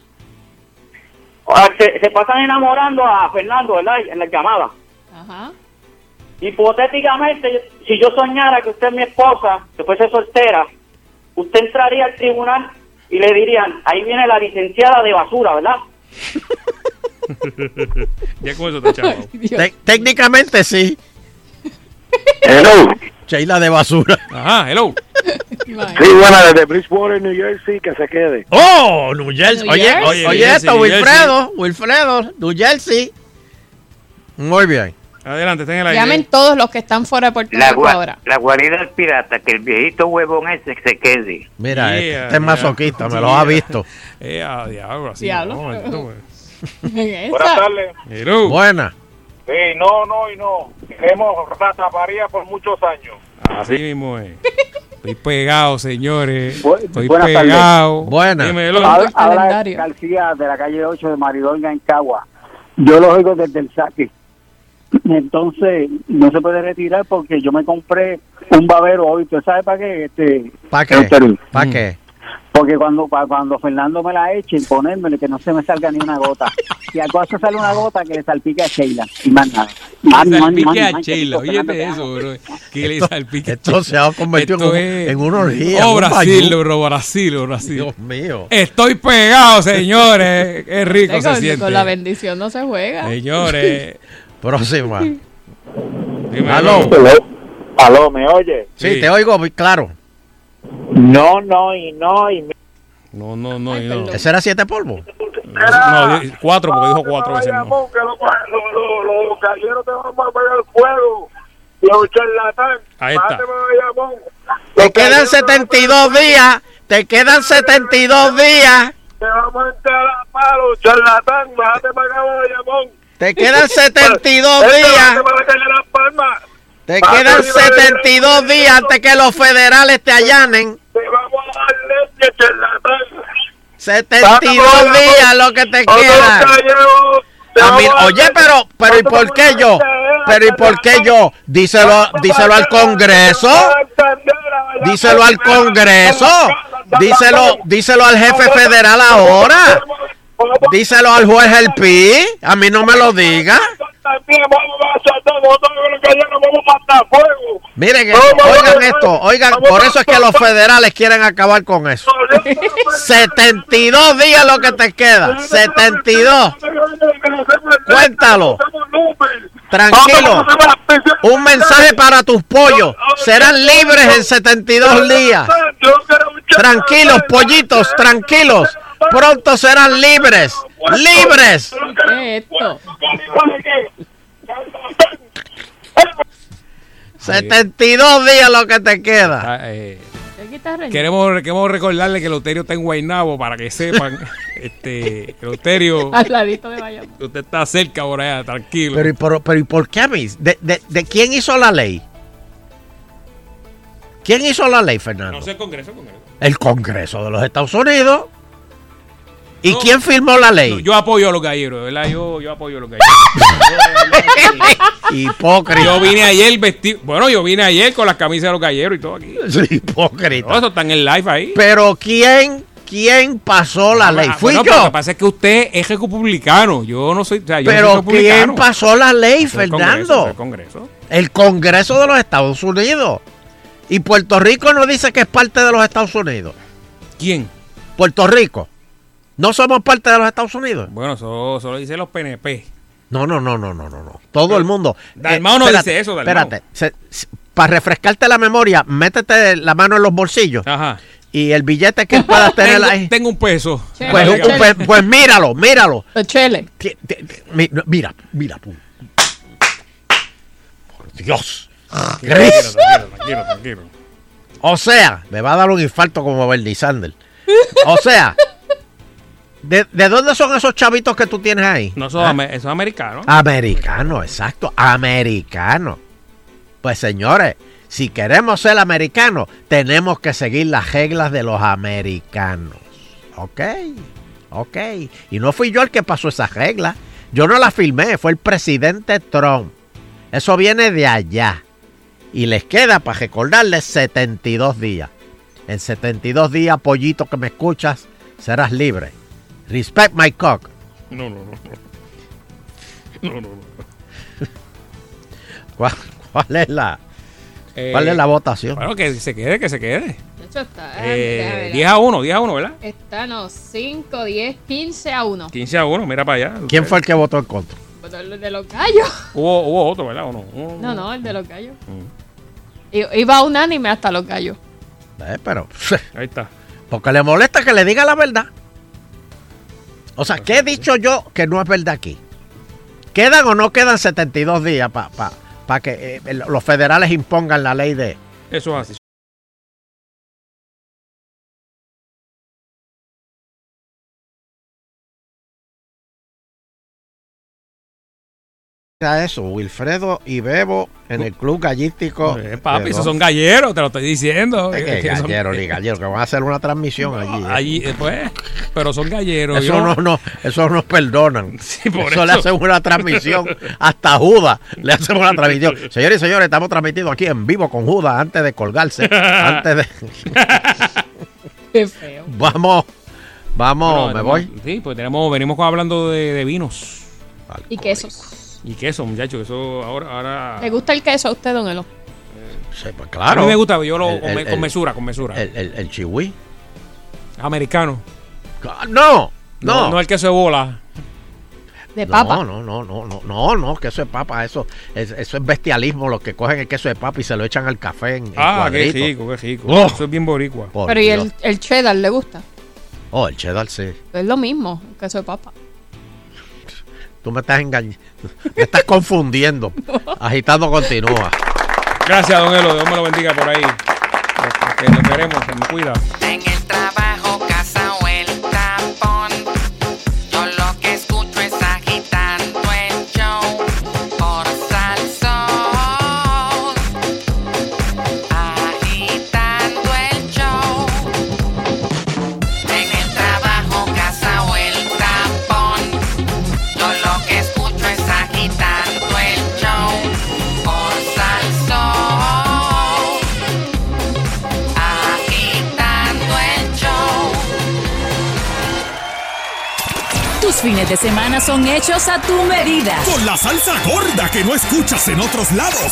Se, se pasan enamorando a Fernando, ¿verdad? En la llamada. Ajá. Hipotéticamente, si yo soñara que usted es mi esposa, que fuese soltera, usted entraría al tribunal y le dirían, ahí viene la licenciada de basura, ¿verdad? ya con eso. Te- técnicamente sí. Hello. Sheila de basura. Ajá, hello. Sí, bueno, desde Bridgewater, New Jersey, que se quede. Oh, New Jersey. New Oye, oye, New Jersey, esto, New Wilfredo, Wilfredo, New Jersey. Muy bien. Adelante, ten el aire. Llamen todos los que están fuera de Puerto La, Rico ahora. la guarida del pirata, que el viejito huevón ese se quede. Mira, Yeah, este, este es yeah. masoquista, me lo Yeah. ha visto. Eh, a diablo, así. Diablo. no, pues. Buenas tardes. Hello. Sí, no, no y no. Queremos rataparía por muchos años. Así mismo es. Estoy pegado, señores. Estoy buenas pegado. Buena. Dímelo. Habla, habla García de la calle 8 de Maridonga en Cagua. Yo lo oigo desde el saque. Entonces, no se puede retirar porque yo me compré un babero hoy. ¿Usted sabe para qué? Este, ¿Para qué? ¿Para qué? Porque cuando pa- cuando Fernando me la eche, ponérmele que no se me salga ni una gota. Si a cosa sale una gota, que le salpique a Sheila. Y más nada. Más, Le salpique a Sheila. te eso, bro. Que le salpique Esto se ha convertido Esto en, es- en una orgía. Oh, un Brasil, bro, Brasil, Brasil. Dios mío. Estoy pegado, señores. Qué rico se siente. Con la bendición no se juega. Señores. Próxima. Dímelo. Aló. Aló, ¿me oye? Sí, te oigo muy claro. No, no y no y No, no, no. y no. ¿Ese era siete polvos? No, di- cuatro, porque dijo cuatro veces. No. que los lo, lo, galleros te van a pegar el fuego. Los charlatán. Ahí está. Te quedan 72 días. Te quedan 72 días. Te vamos a enterar a palo, charlatán. Bájate para acá, Bayamón. Te quedan 72 Este días. calle Las Palmas. Te Bájate quedan libre de- 72 días antes que los federales te allanen. Te vamos a dar leche, charlatán. 72 días lo que te queda. A mí- oye, pero, pero ¿y por qué yo? Pero ¿y por qué yo? Díselo, díselo al Congreso. Díselo al Congreso. díselo, díselo al jefe federal ahora. Díselo al juez El Pi. A mí no me lo diga. Miren, que- oigan esto, oigan, por eso es que los federales quieren acabar con eso. 72 días lo que te queda. 72. Cuéntalo. Tranquilo. Un mensaje para tus pollos. Serán libres en 72 días. Tranquilos, pollitos, tranquilos. Pronto serán libres. Libres. ¿Qué es esto? 72 días lo que te queda. Ah, eh, queremos, queremos recordarle que Loterio está en Guaynabo para que sepan. este, que Loterio, Al ladito de Bayamón. usted está cerca por allá, tranquilo. Pero, ¿y por, pero ¿y por qué a mí? ¿De, de, de quién hizo la ley? ¿Quién hizo la ley, Fernando? no sé el Congreso, el Congreso. El Congreso de los Estados Unidos. ¿Y quién firmó la ley? No, yo apoyo a los galleros, ¿verdad? Yo, yo apoyo a los galleros. Hipócrita. yo vine ayer vestido. Bueno, yo vine ayer con las camisas de los galleros y todo aquí. Hipócrita. No, eso está en el live ahí. Pero ¿quién, quién pasó la ley? Ah, Fui bueno, pero Lo yo. que pasa es que usted es republicano. Yo no soy. O sea, yo no soy Pero republicano. ¿quién pasó la ley, es el Fernando? Congreso, eso es el Congreso. El Congreso de los Estados Unidos. Y Puerto Rico no dice que es parte de los Estados Unidos. ¿Quién? Puerto Rico. ¿No somos parte de los Estados Unidos? Bueno, eso solo dicen los PNP. No, no, no, no, no, no, no. Todo el mundo. Dalmau no dice eso, Dalmau. Espérate. Se- se- para refrescarte la memoria, métete la mano en los bolsillos. Ajá. Y el billete que puedas tener tengo, ahí. tengo un peso. Pues, pues- pues míralo, míralo. Chele. Mira, mira. pum. Por Dios. Tranquilo, Gris. tranquilo, tranquilo, tranquilo. O sea, me va a dar un infarto como Bernie Sanders. O sea, ¿de, de dónde son esos chavitos que tú tienes ahí? No, son, ¿Ah? esos americanos. Americano, exacto, americano. Pues señores, si queremos ser americanos, tenemos que seguir las reglas de los americanos. ¿Ok? ¿Ok? Y no fui yo el que pasó esas reglas. Yo no las firmé, fue el presidente Trump. Eso viene de allá. Y les queda para recordarles 72 días. En 72 días, pollito que me escuchas, serás libre. Respect my cock. No, no, no. No, no, no. ¿Cuál, cuál es la Eh, cuál es la votación? Bueno, que se quede, que se quede. De hecho, está. Eh, déjame ver. 10 a 1, 10 a 1, ¿verdad? Está, no, 5, 10, 15 a 1. 15 a 1, mira para allá. ¿Quién fue el que votó en contra? Bueno, el de los gallos. Hubo, hubo otro, ¿verdad? ¿O no? Hubo- No, no, el de los gallos. Mm. Iba unánime hasta los gallos. Eh, pero Ahí está. porque le molesta que le diga la verdad. O sea, ¿qué he dicho yo que no es verdad aquí? ¿Quedan o no quedan 72 días para que eh, los federales impongan la ley de... Eso es así. A eso, Wilfredo y Bebo en el club gallístico. Eh, papi, esos son galleros, te lo estoy diciendo. Es que Que son- gallero ni gallero, que van a hacer una transmisión allí. eh. Allí, eh, pues, pero son galleros. Eso yo- no, no, eso nos perdonan. por eso, le hacemos una transmisión. Hasta Judas le hacemos una transmisión. Señores y señores, estamos transmitiendo aquí en vivo con Judas antes de colgarse. antes de. Qué feo. Vamos, vamos, Bueno, me tenemos- voy. Sí, pues tenemos, venimos hablando de, de vinos. Y quesos. Y queso, muchachos, eso ahora... ahora ¿Le gusta el queso a usted, don Elo? Sí, pues claro. A mí me gusta, yo lo El- con, el- con mesura, con mesura. El, el, el chihui. Americano. No, No, no. no el queso de bola. De papa. No, no, no, no, no, no, no, queso de papa, eso, es, eso es bestialismo, los que cogen el queso de papa y se lo echan al café en, en Ah, qué rico, qué rico. Oh. Eso es bien boricua. Pero ¿y el cheddar le gusta? Oh, el cheddar sí. Es lo mismo, el queso de papa. Tú me estás engañando. Me estás confundiendo. Agitando continúa. Gracias, don Elo. Dios me lo bendiga por ahí. Que lo queremos, se me cuida. En el trabajo, son hechos a tu medida. Con la salsa gorda que no escuchas en otros lados.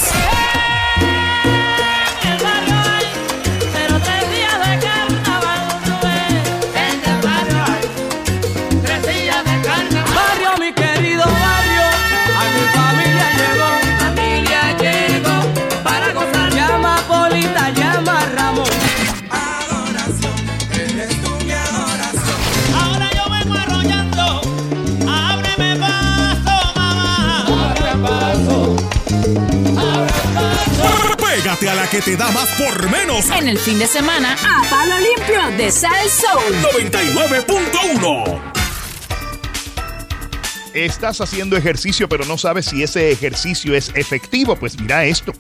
La que te da más por menos. En el fin de semana, a palo limpio de Sal Soul. 99.1. Estás haciendo ejercicio pero no sabes si ese ejercicio es efectivo. Pues mira esto.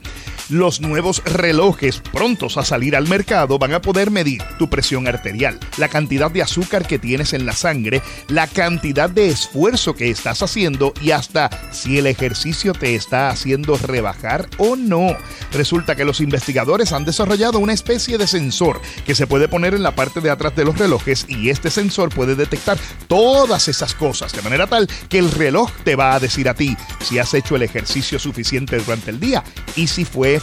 Los nuevos relojes prontos a salir al mercado van a poder medir tu presión arterial, la cantidad de azúcar que tienes en la sangre, la cantidad de esfuerzo que estás haciendo y hasta si el ejercicio te está haciendo rebajar o no. Resulta que los investigadores han desarrollado una especie de sensor que se puede poner en la parte de atrás de los relojes y este sensor puede detectar todas esas cosas de manera tal que el reloj te va a decir a ti si has hecho el ejercicio suficiente durante el día y si fue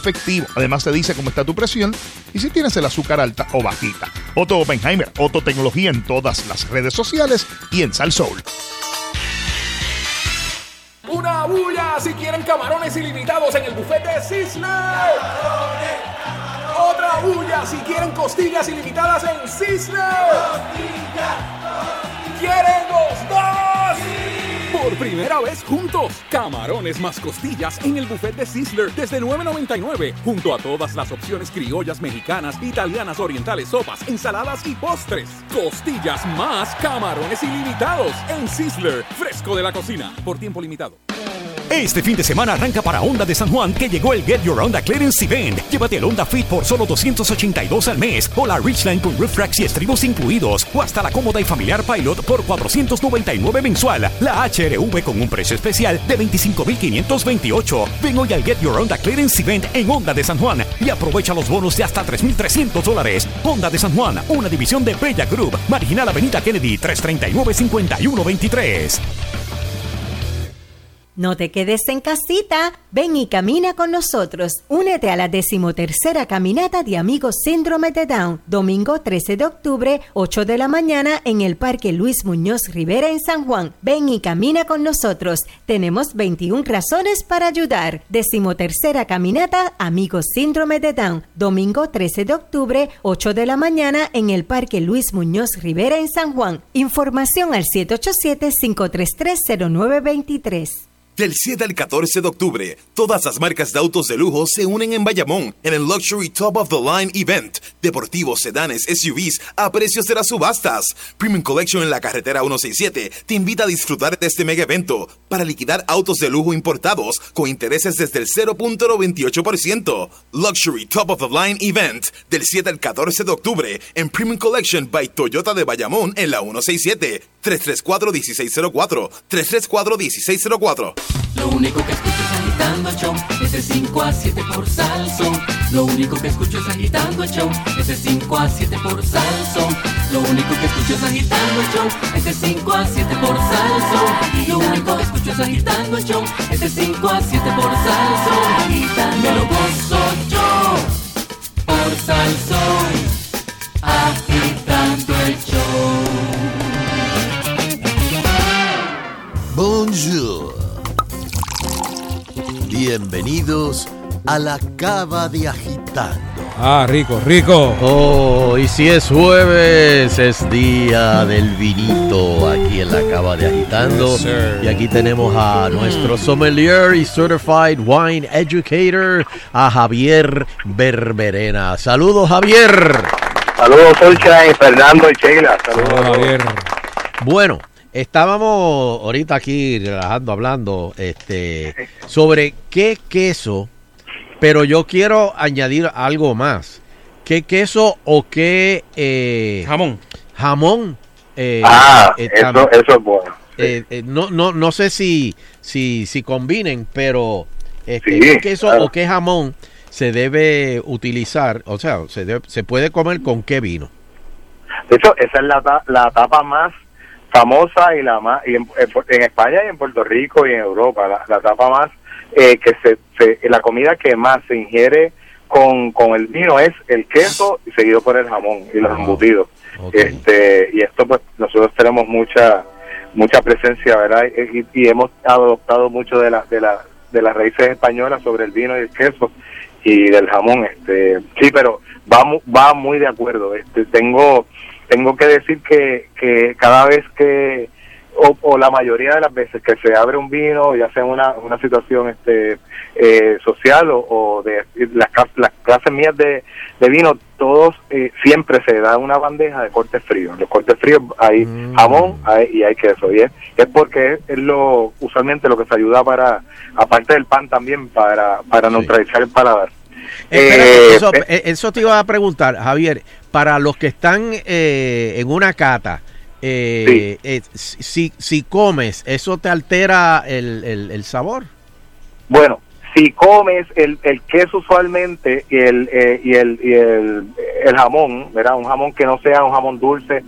Además te dice cómo está tu presión y si tienes el azúcar alta o bajita. Otto Oppenheimer, Otto Tecnología en todas las redes sociales y en Sal Soul. Una bulla si quieren camarones ilimitados en el buffet de Sizzler. Otra bulla si quieren costillas ilimitadas en Sizzler. ¿Quieren los dos? Por primera vez juntos, camarones más costillas en el buffet de Sizzler desde 9.99, junto a todas las opciones criollas mexicanas, italianas, orientales, sopas, ensaladas y postres. Costillas más camarones ilimitados en Sizzler, fresco de la cocina, por tiempo limitado. Este fin de semana arranca para Honda de San Juan que llegó el Get Your Honda Clearance Event. Llévate el Honda Fit por solo 282 al mes o la Ridgeline con roof racks y estribos incluidos o hasta la cómoda y familiar Pilot por 499 mensual. La HRV con un precio especial de 25.528. Ven hoy al Get Your Honda Clearance Event en Honda de San Juan y aprovecha los bonos de hasta 3.300 dólares. Honda de San Juan, una división de Bella Group, Marginal Avenida Kennedy 339-5123. No te quedes en casita, ven y camina con nosotros. Únete a la decimotercera caminata de Amigos Síndrome de Down, domingo 13 de octubre, 8 de la mañana en el Parque Luis Muñoz Rivera en San Juan. Ven y camina con nosotros. Tenemos 21 razones para ayudar. Decimotercera caminata Amigos Síndrome de Down, domingo 13 de octubre, 8 de la mañana en el Parque Luis Muñoz Rivera en San Juan. Información al 787-533-0923. Del 7 al 14 de octubre, todas las marcas de autos de lujo se unen en Bayamón en el Luxury Top of the Line Event. Deportivos, sedanes, SUVs a precios de las subastas. Premium Collection en la carretera 167 te invita a disfrutar de este mega evento para liquidar autos de lujo importados con intereses desde el 0.98%. Luxury Top of the Line Event del 7 al 14 de octubre en Premium Collection by Toyota de Bayamón en la 167. 334-1604. 334-1604. Lo único que escucho es agitando el show, es de 5 a 7 por Salsón. Lo único que escucho es agitando el show, es de 5 a 7 por Salsón. Lo único que escucho es agitando el show, es de 5 a 7 por Salsón. Lo único que escucho es agitando el show, es de 5 a 7 por Salsón. Me lo gozo yo por Salsón, agitando el show. Bonjour. Bienvenidos a la cava de agitando. Ah, rico, rico. Oh, y si es jueves, es día del vinito aquí en la cava de agitando. Yes, y aquí tenemos a nuestro sommelier y certified wine educator, a Javier Berberena. Saludos, Javier. Saludos, Sunshine, Fernando y Sheila. Saludos, Javier. Bueno, estábamos ahorita aquí relajando, hablando este, sobre qué queso, pero yo quiero añadir algo más. ¿Qué queso o qué eh, jamón? Jamón. eh, Ah, eh, eso, eso es bueno. eh, eh, no, no, no sé si, si, si combinen, pero este, Sí, qué queso claro. o qué jamón se debe utilizar, o sea, se, debe- se puede comer con qué vino. De hecho, esa es la, la etapa más famosa y la más, y en, en España y en Puerto Rico y en Europa, la, la tapa más, eh, que se, se- la comida que más se ingiere con, con el vino es el queso y seguido por el jamón y los embutidos. Este, y esto pues nosotros tenemos mucha mucha presencia, ¿verdad? Y, y hemos adoptado mucho de la, de la de las raíces españolas sobre el vino y el queso y del jamón, este, sí, pero va va muy de acuerdo. Este, tengo tengo que decir que, que cada vez que o, o la mayoría de las veces que se abre un vino, ya sea una, una situación este eh, social o, o de las, las clases mías de, de vino, todos eh, siempre se da una bandeja de cortes fríos. Los cortes fríos hay jamón hay- y hay queso. Y es, es porque es, es lo usualmente lo que se ayuda para, aparte del pan también, para, para neutralizar el paladar. Espérate, Eh, eso, eh, eso te iba a preguntar, Javier. Para los que están eh, en una cata, eh, eh, si, si comes, ¿eso te altera el, el- el sabor? Bueno, si comes el, el queso usualmente y el, eh, y el, y el, el jamón, ¿verdad? Un jamón que no sea un jamón dulce,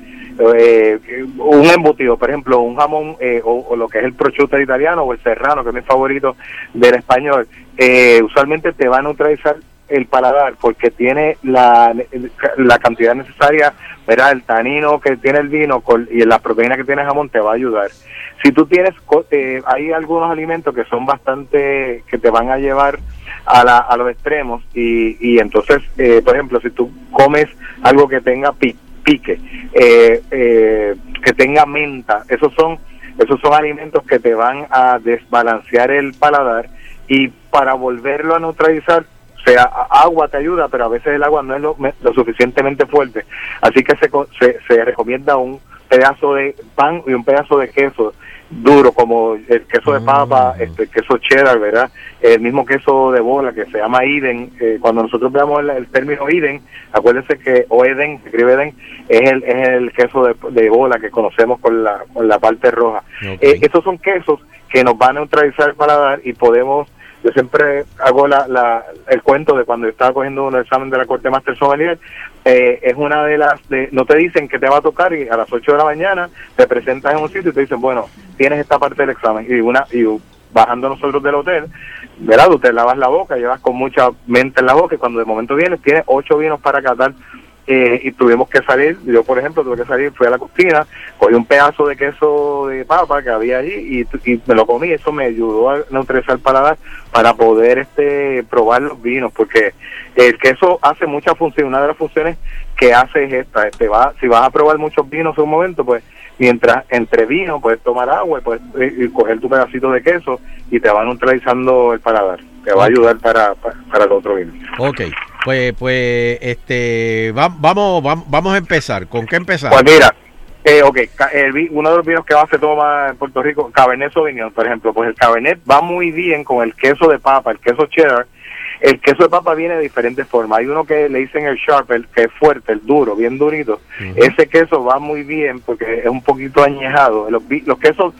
eh, un embutido, por ejemplo, un jamón eh, o, o lo que es el prosciutto italiano o el serrano, que es mi favorito del español, eh, usualmente te va a neutralizar el paladar porque tiene la, la cantidad necesaria, ¿verdad? El tanino que tiene el vino y la proteína que tiene el jamón te va a ayudar. Si tú tienes, eh, hay algunos alimentos que son bastante, que te van a llevar a, la, a los extremos y, y entonces, eh, por ejemplo, si tú comes algo que tenga pi- pique, eh, eh, que tenga menta, esos son, esos son alimentos que te van a desbalancear el paladar y para volverlo a neutralizar o sea, agua te ayuda, pero a veces el agua no es lo, lo suficientemente fuerte. Así que se, se, se recomienda un pedazo de pan y un pedazo de queso duro, como el queso de papa, este queso cheddar, ¿verdad? El mismo queso de bola que se llama Eden. eh, cuando nosotros veamos el, el término Eden, acuérdense que, o Eden, se escribe Eden, es el, es el queso de, de bola que conocemos con la, con la parte roja. Eh, estos son quesos que nos van a neutralizar el paladar y podemos yo siempre hago la, la, el cuento de cuando estaba cogiendo un examen de la Corte Master Sommelier, eh, es una de las, de, no te dicen que te va a tocar y a las 8 de la mañana te presentas en un sitio y te dicen, bueno, tienes esta parte del examen y una y bajando nosotros del hotel, ¿verdad? Tú te lavas la boca, llevas con mucha mente en la boca y cuando de momento vienes tienes ocho vinos para catar eh, y tuvimos que salir, yo por ejemplo tuve que salir, fui a la cocina, cogí un pedazo de queso de papa que había allí y, y me lo comí, eso me ayudó a neutralizar el paladar para poder este probar los vinos, porque el queso hace muchas funciones, una de las funciones que hace es esta, este va, si vas a probar muchos vinos en un momento, pues mientras entre vino puedes tomar agua y puedes eh, y coger tu pedacito de queso y te va neutralizando el paladar, te va a ayudar para, para, para el otro vino. Ok, pues, pues, este, va- vamos, vam- vamos a empezar. ¿Con qué empezar? Pues mira, eh, ok, el vi- uno de los vinos que más se toma en Puerto Rico, Cabernet Sauvignon, por ejemplo, pues el Cabernet va muy bien con el queso de papa, el queso cheddar. El queso de papa viene de diferentes formas. Hay uno que le dicen el sharp, el que es fuerte, el duro, bien durito. Ese queso va muy bien porque es un poquito añejado. Los, los quesos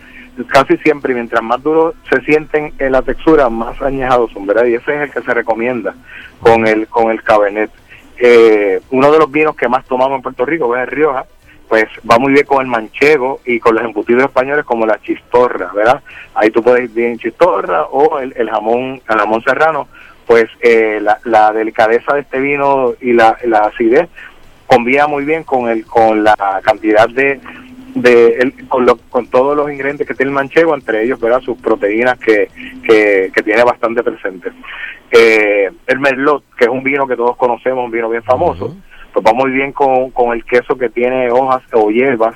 casi siempre, mientras más duros se sienten en la textura, más añejados son, ¿verdad? Y ese es el que se recomienda con el con el Cabernet. Eh, uno de los vinos que más tomamos en Puerto Rico es Rioja, pues va muy bien con el manchego y con los embutidos españoles como la chistorra, ¿verdad? Ahí tú puedes ir bien chistorra o el, el jamón el jamón serrano, pues eh, la, la delicadeza de este vino y la, la acidez combina muy bien con el con la cantidad de de el- con, lo- con todos los ingredientes que tiene el manchego, entre ellos ¿verdad? sus proteínas que, que, que tiene bastante presente. Eh, el merlot, que es un vino que todos conocemos, un vino bien famoso, pues va muy bien con, con el queso que tiene hojas o hierbas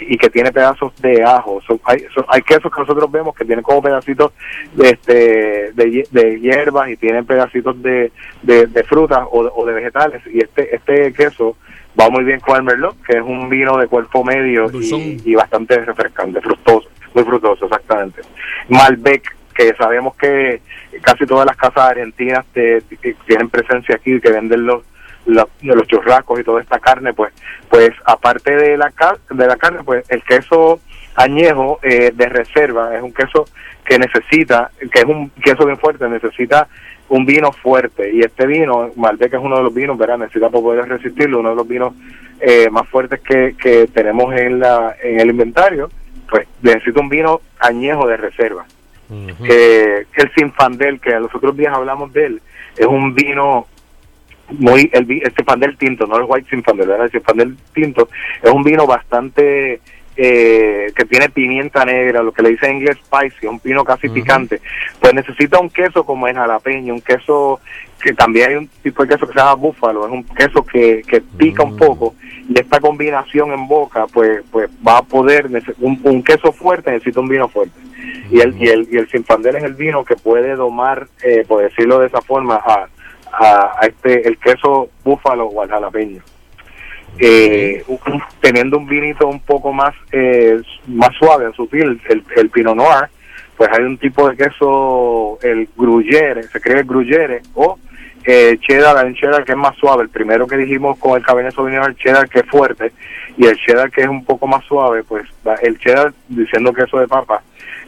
y que tiene pedazos de ajo. Hay, hay quesos que nosotros vemos que tienen como pedacitos de, este, de, de hierbas y tienen pedacitos de, de, de frutas o, o de vegetales. Y este, este queso va muy bien con el merlot, que es un vino de cuerpo medio y, y bastante refrescante, fructoso, muy fructoso, exactamente. Malbec, que sabemos que casi todas las casas argentinas te- tienen presencia aquí, que venden los los churrascos y toda esta carne, pues, pues aparte de la de la carne, pues el queso añejo eh, de reserva es un queso que necesita, que es un queso bien fuerte, necesita un vino fuerte y este vino, Malbec es uno de los vinos, ¿verdad? Necesita para poder resistirlo, uno de los vinos eh, más fuertes que, que tenemos en, la, en el inventario, pues necesito un vino añejo de reserva. Eh, el Sinfandel, que los otros días hablamos de él, es un vino muy, el, el Sinfandel tinto, no el White Sinfandel, ¿verdad? el Sinfandel tinto es un vino bastante eh, que tiene pimienta negra, lo que le dicen en inglés spicy, un vino casi picante, pues necesita un queso como el jalapeño, un queso que también hay un tipo de queso que se llama búfalo, es un queso que, que pica un poco y esta combinación en boca pues pues va a poder, un, un queso fuerte necesita un vino fuerte. Y el, y el, y el Sinfandel es el vino que puede domar, eh, por decirlo de esa forma, a, a, a este el queso búfalo o al jalapeño. Eh, teniendo un vinito un poco más eh, más suave, sutil, el, el Pinot Noir, pues hay un tipo de queso, el gruyere, se cree el gruyere, o eh, cheddar, un cheddar que es más suave. El primero que dijimos con el Cabernet Sauvignon, el cheddar que es fuerte, y el cheddar que es un poco más suave, pues el cheddar, diciendo queso de papa,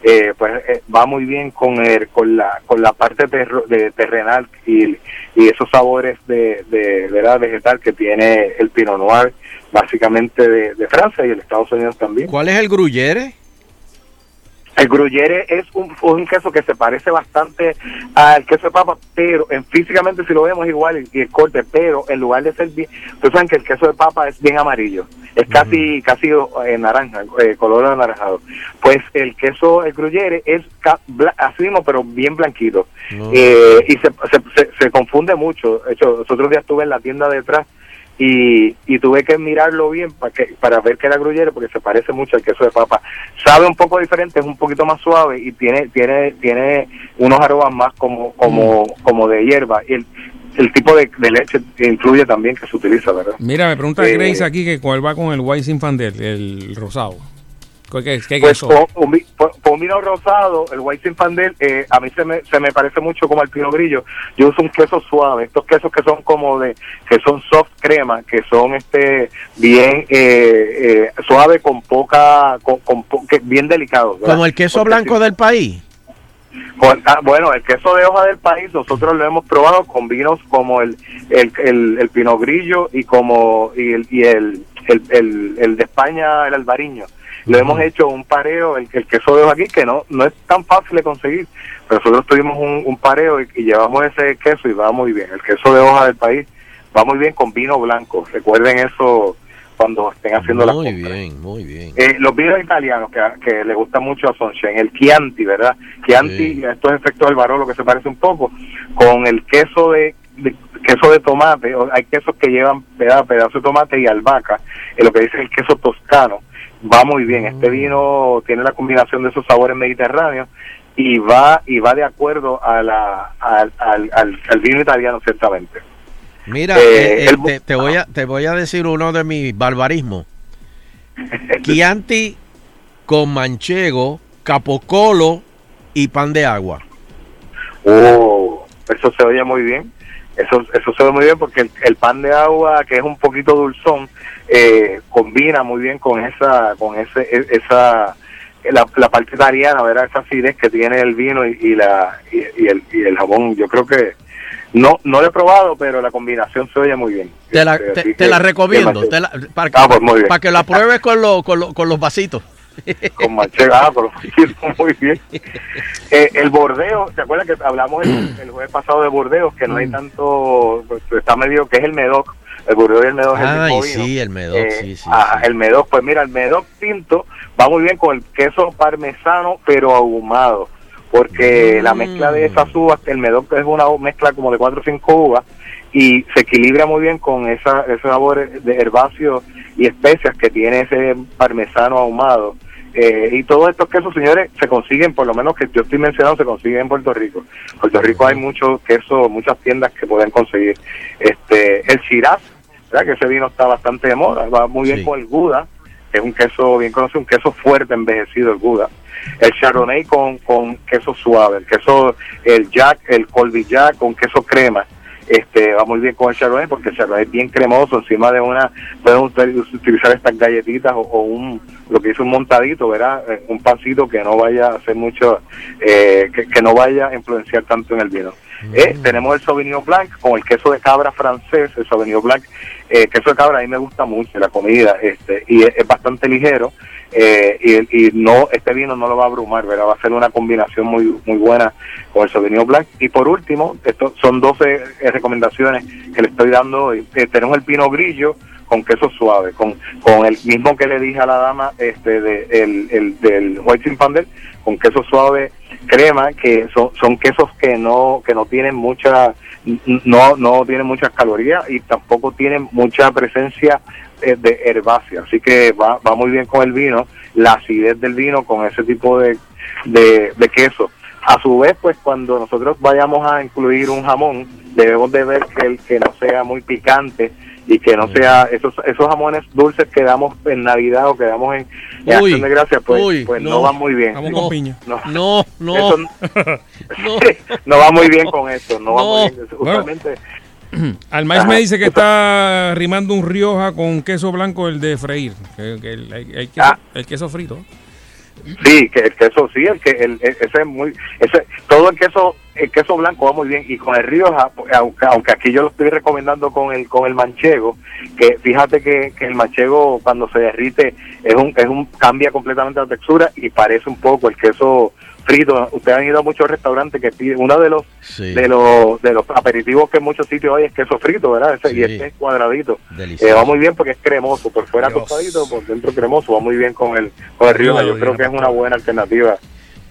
eh, pues eh, va muy bien con el, con la con la parte terro- de terrenal y, y esos sabores de, de, ¿verdad? vegetal que tiene el Pinot Noir, básicamente de, de Francia y el Estados Unidos también. ¿Cuál es el gruyere? El gruyere es un, un queso que se parece bastante al queso de papa, pero en, físicamente si lo vemos igual y, y el corte, pero en lugar de ser bien, ustedes saben que el queso de papa es bien amarillo, es casi casi eh, naranja, eh, color anaranjado. Pues el queso, el gruyere es así mismo, pero bien blanquito. Eh, y se, se, se, se confunde mucho. De hecho, los otros días estuve en la tienda detrás y, y tuve que mirarlo bien para que para ver que era gruyere porque se parece mucho al queso de papa. Sabe un poco diferente, es un poquito más suave y tiene tiene tiene unos aromas más como como como de hierba y el, el tipo de, de leche influye también que se utiliza, ¿verdad? Mira, me pregunta Eh, Grace aquí que cuál va con el White Sinfandel, el rosado. ¿Qué, qué, qué Pues con con- vino rosado, el White Zinfandel, eh, a mí se me, se me parece mucho como el Pinot Grillo. Yo uso un queso suave, estos quesos que son como de, que son soft crema, que son este bien eh, eh, suave con poca, con, con po- que- bien delicados. ¿verdad? Como el queso Porque blanco del país. con- ah, bueno, el queso de hoja del país nosotros lo hemos probado con vinos como el el, el, el Pinot Grillo y como y el y el, el, el, el de España el albariño. Lo hemos hecho un pareo, el, el queso de hoja aquí, que no no es tan fácil de conseguir, pero nosotros tuvimos un, un pareo y, y llevamos ese queso y va muy bien. El queso de hoja del país va muy bien con vino blanco. Recuerden eso cuando estén haciendo la Muy bien, muy bien. eh, los vinos italianos que, que le gusta mucho a Sonchen, el Chianti, ¿verdad? Chianti, estos efectos del Barolo que se parece un poco con el queso de, de- queso de tomate, hay quesos que llevan peda- pedazo de tomate y albahaca, eh, lo que dice el queso toscano, va muy bien. Este vino tiene la combinación de esos sabores mediterráneos y va y va de acuerdo a la, al, al, al- al vino italiano ciertamente. Mira, Eh, eh, eh, el- te, te voy a, te voy a decir uno de mis barbarismos. Chianti con manchego, capocolo y pan de agua. Oh, eso se oye muy bien. Eso, eso se ve muy bien porque el, el pan de agua, que es un poquito dulzón, eh, combina muy bien con esa, con ese, e- esa, la, la parte italiana, ¿verdad? Esa acidez que tiene el vino y, y la, y, y el, y el jabón. Yo creo que no, no lo he probado, pero la combinación se oye muy bien. Te la, Este, te, que- la recomiendo. que te la- para, Ah, pues para que la pruebes con, lo- con, lo- con los vasitos. con manchego, ah, pero sí, muy bien. Eh, el bordeo, ¿te acuerdas que hablamos el, el jueves pasado de bordeos? Que no Mm. hay tanto, pues, está medio, que es el medoc, el bordeo y el medoc es el vino. sí, el medoc, Eh, sí, sí, ajá, El medoc, pues mira, el medoc tinto va muy bien con el queso parmesano, pero ahumado. Porque la mezcla de esas uvas, el medoc es una mezcla como de cuatro o cinco uvas, y se equilibra muy bien con esa, ese sabor de herbáceo y especias que tiene ese parmesano ahumado. Eh, y todos estos quesos, señores, se consiguen, por lo menos que yo estoy mencionando, se consiguen en Puerto Rico. En Puerto Rico hay muchos quesos, muchas tiendas que pueden conseguir. Este, el Shiraz, ¿verdad? que ese vino está bastante de moda, va muy bien Sí. con el Gouda, que es un queso bien conocido, un queso fuerte envejecido, el Gouda. El Chardonnay con, con queso suave, el queso, el Jack, el Colby Jack con queso crema. Este, va muy bien con el Chardonnay porque el Chardonnay es bien cremoso, encima de una, pueden util- utilizar estas galletitas o, o un, lo que dice un montadito, ¿verdad? Eh, Un pancito que no vaya a hacer mucho, eh, que, que no vaya a influenciar tanto en el vino. Eh, tenemos el Sauvignon Blanc con el queso de cabra francés. El Sauvignon Blanc eh, queso de cabra a mí me gusta mucho la comida este y es, bastante ligero eh, y, y no este vino no lo va a abrumar, ¿verdad? va a ser una combinación muy muy buena con el Sauvignon Blanc. Y por último, estos son 12 eh, recomendaciones que le estoy dando hoy. Eh, tenemos el Pino Grillo con queso suave, con, con el mismo que le dije a la dama este de, el, el del White Zinfandel, con queso suave crema, que son, son quesos que no que no tienen mucha no no tienen muchas calorías y tampoco tienen mucha presencia eh, de herbácea, así que va, va muy bien con el vino, la acidez del vino con ese tipo de, de, de queso. A su vez, pues cuando nosotros vayamos a incluir un jamón, debemos de ver que el que no sea muy picante y que no sea esos esos jamones dulces que damos en Navidad o que damos en, en Uy, Acción de Gracias, pues, uy, pues no. no. va muy bien. Jamón no, con piña. No, No, no. eso no, no va muy bien con esto, no, va muy bien. Bueno. Maíz Ajá. me dice que está rimando un Rioja con queso blanco, el de freír. Que, que el, el- el queso, Ah. el queso frito. Sí, que el queso sí, el que el, e- ese es muy ese todo el queso el queso blanco va muy bien y con el Rioja, aunque, aunque aquí yo lo estoy recomendando con el con el manchego, que fíjate que, que el manchego cuando se derrite es un es un cambia completamente la textura y parece un poco el queso frito. Ustedes han ido a muchos restaurantes que piden uno de los Sí. de los de los aperitivos que en muchos sitios hay es queso frito, ¿verdad? Ese, Sí. Y este es cuadradito. Eh, va muy bien porque es cremoso, por fuera Dios. tostadito, por dentro cremoso, va muy bien con el con el Rioja. Yo creo que es una buena alternativa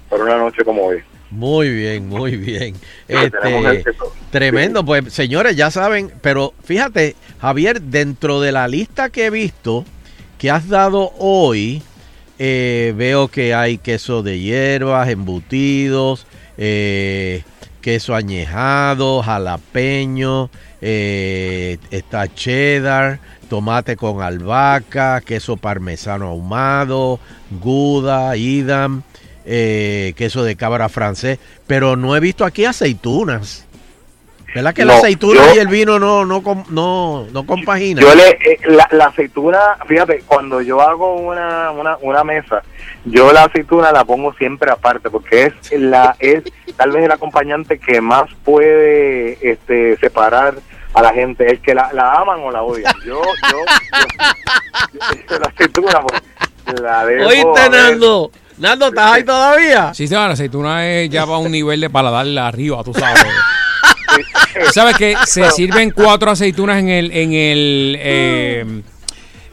para una noche como hoy. Muy bien, muy bien. Este, tremendo, pues señores, ya saben, pero fíjate, Javier, dentro de la lista que he visto que has dado hoy, eh, veo que hay queso de hierbas, embutidos, eh, queso añejado, jalapeño, eh, está cheddar, tomate con albahaca, queso parmesano ahumado, gouda, idam, eh, queso de cabra francés, pero no he visto aquí aceitunas. ¿Verdad que la aceituna yo- y el vino no no no no compaginan? Yo le, eh, la, la aceituna, fíjate, cuando yo hago una, una, una mesa, yo la aceituna la pongo siempre aparte porque es la es tal vez el acompañante que más puede este separar a la gente, el que la, la aman o la odian. Yo, yo, yo- yo- la aceituna pues, la dejo ¿Oíste, a ver. Nando? ¿estás ahí todavía? Sí, sí, la aceituna es ya va a un nivel de paladar arriba, tú sabes. ¿Sabes que se sirven cuatro aceitunas en el en el eh,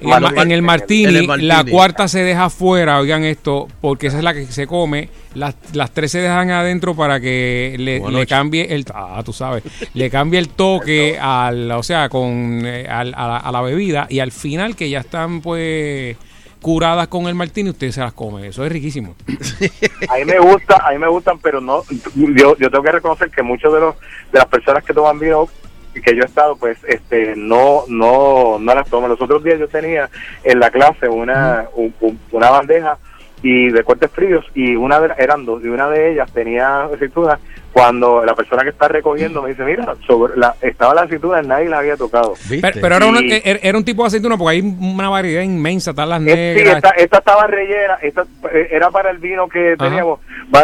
en el, ma- en el martini, En el martini. la cuarta se deja afuera, oigan esto, porque esa es la que se come, las, las tres se dejan adentro para que le, cambie el, ah, tú sabes, le cambie el toque al, o sea, con eh, al- a, la, a la bebida y al final que ya están pues curadas con el martini, usted se las come, eso es riquísimo. a mí me gusta, a mí me gustan, pero no, yo, yo tengo que reconocer que muchos de los de las personas que toman vino que yo he estado, pues, este, no, no, no las toman. Los otros días yo tenía en la clase una, un- un- una bandeja y de cortes fríos y una de, eran dos y una de ellas tenía aceitunas. Cuando la persona que está recogiendo me dice, mira, sobre la, estaba la aceituna, nadie la había tocado. Pero, pero era, una- Y- era, un tipo de aceituna porque hay una variedad inmensa, están las Eh, sí, negras. esta, esta estaba rellena, esta eh, era para el vino que teníamos.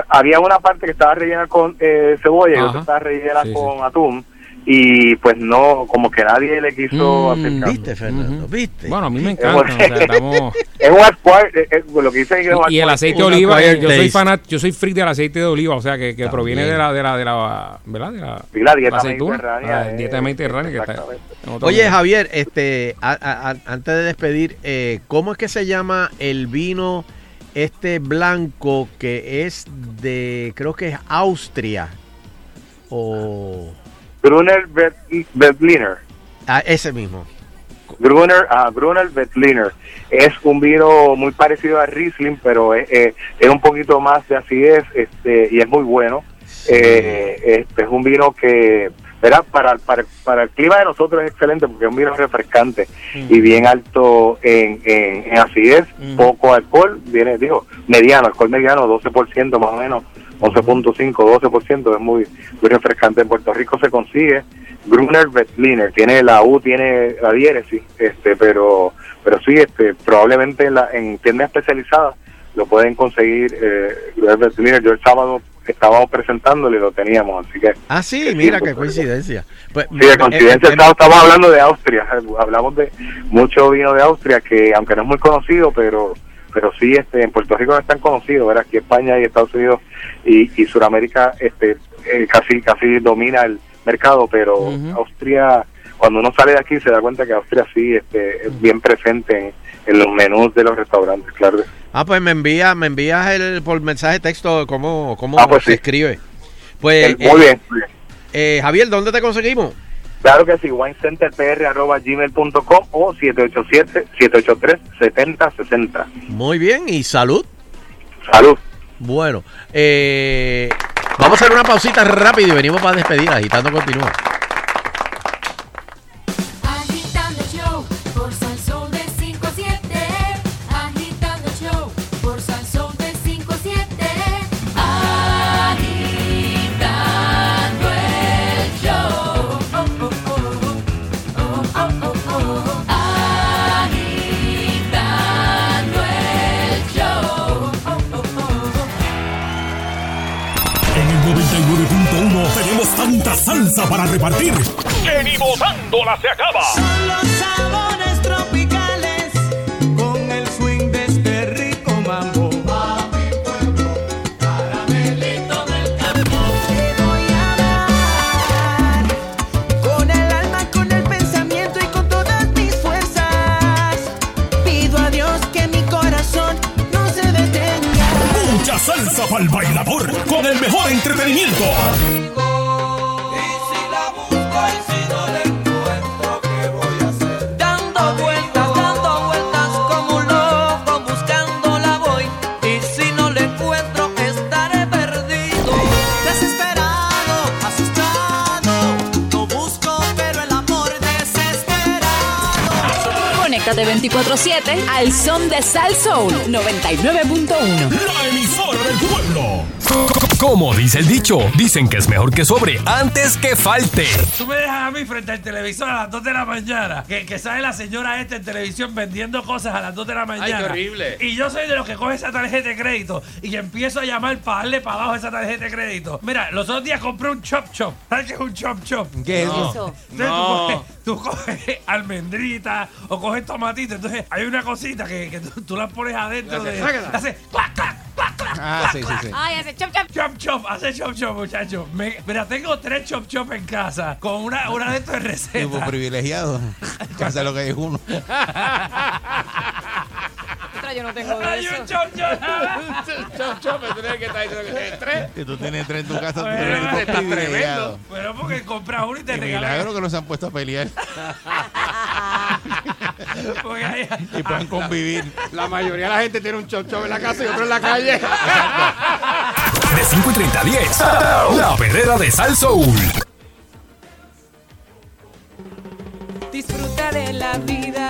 Había una parte que estaba rellena con eh, cebolla y otra estaba rellena Sí, con atún. Y pues no, como que nadie le quiso Mm, acercar. ¿Viste, Fernando? ¿Viste? Bueno, a mí me encanta. bueno. o sea, estamos- Es un eh, eh, lo que dicen es y, y el aceite de oliva, eh, yo soy fanat, yo soy freak del aceite de oliva, o sea que, que proviene de la, de la, de la, ¿verdad? De la, Sí, la dieta aceituna, mediterránea, la eh, dieta mediterránea que está. Oye. Javier, este, a- a- a- antes de despedir, eh, ¿cómo es que se llama el vino este blanco que es de, creo que es Austria? O Bet- Veltliner. ah, ese mismo. Gruner, ah, Gruner Veltliner. Es un vino muy parecido a Riesling, pero es, eh, es un poquito más de acidez este, y es muy bueno. Eh, este es un vino que, ¿verdad? Para, para, para el clima de nosotros es excelente porque es un vino refrescante y bien alto en, en, en acidez, poco alcohol, viene, digo, mediano, alcohol mediano, 12% más o menos, 11.5, 12%, es muy, muy refrescante. En Puerto Rico se consigue Gruner Veltliner, tiene la U, tiene la diéresis, este, pero, pero sí, este, probablemente en, la, en tiendas especializadas lo pueden conseguir, eh. Yo el sábado estábamos presentándole lo teníamos, así que... Ah, sí, que mira qué coincidencia. Pues, Sí, de eh, coincidencia, eh, estamos, estamos hablando de Austria, hablamos de mucho vino de Austria que aunque no es muy conocido, pero pero sí este en Puerto Rico no es tan conocido, ¿verdad? Aquí España y Estados Unidos y, y Sudamérica este eh, casi casi domina el mercado, pero Austria cuando uno sale de aquí se da cuenta que Austria sí este es bien presente en, en los menús de los restaurantes, claro. Ah, pues me envía, me envías el por mensaje texto cómo, cómo Ah, pues se sí. escribe. Pues Eh, muy bien, muy bien. eh, Javier, ¿dónde te conseguimos? Claro que sí, winecenterpr.gmail.com o 787-783-7060. Muy bien, y salud. Salud. Bueno, eh, vamos a hacer una pausita rápido y venimos para despedir. Agitando continúa. Tanta salsa para repartir. Que ni botándola se acaba. Son los sabores tropicales con el swing de este rico mambo. Pueblo, caramelito del campo. Te voy a dar con el alma, con el pensamiento y con todas mis fuerzas. Pido a Dios que mi corazón no se detenga. Mucha salsa para el bailador con el mejor entretenimiento. Conéctate 24-7 al son de Sal Soul 99.1. La emisora del pueblo. Como dice el dicho, dicen que es mejor que sobre antes que falte. Tú me dejas a mí frente al televisor a las 2 de la mañana. Que, que sale la señora esta en televisión vendiendo cosas a las 2 de la mañana. qué horrible. Y yo soy de los que coge esa tarjeta de crédito y empiezo a llamar para darle para abajo esa tarjeta de crédito. Mira, los otros días compré un chop chop. ¿Sabes qué es un chop chop? ¿Qué es No. eso? Entonces No. tú, coges, tú coges almendrita o coges tomatito. Entonces hay una cosita que, que tú, tú la pones adentro de. sácala. Hace clac, clac, clac, clac, Ah, clac, sí, sí. Ay, hace chop chop. Chop chop, hace chop chop, muchachos. Me- Mira, tengo tres chop chop en casa con una, una de estas Tipo recetas. privilegiado. Que hace lo que es uno. Yo no tengo de Hay eso. un chop chop. Chop, chop, me tenés que estar diciendo que tienes tres. Que tú tienes tres en tu casa, tú eres un está privilegiado. Bueno, porque compras uno y te Qué regalan. milagro que no se han puesto a pelear hay- y puedan convivir. La mayoría de la gente tiene un chop chop en la casa y otro en la calle. De 5 y 30 a 10. La perrera de Sal Soul. Disfruta de la vida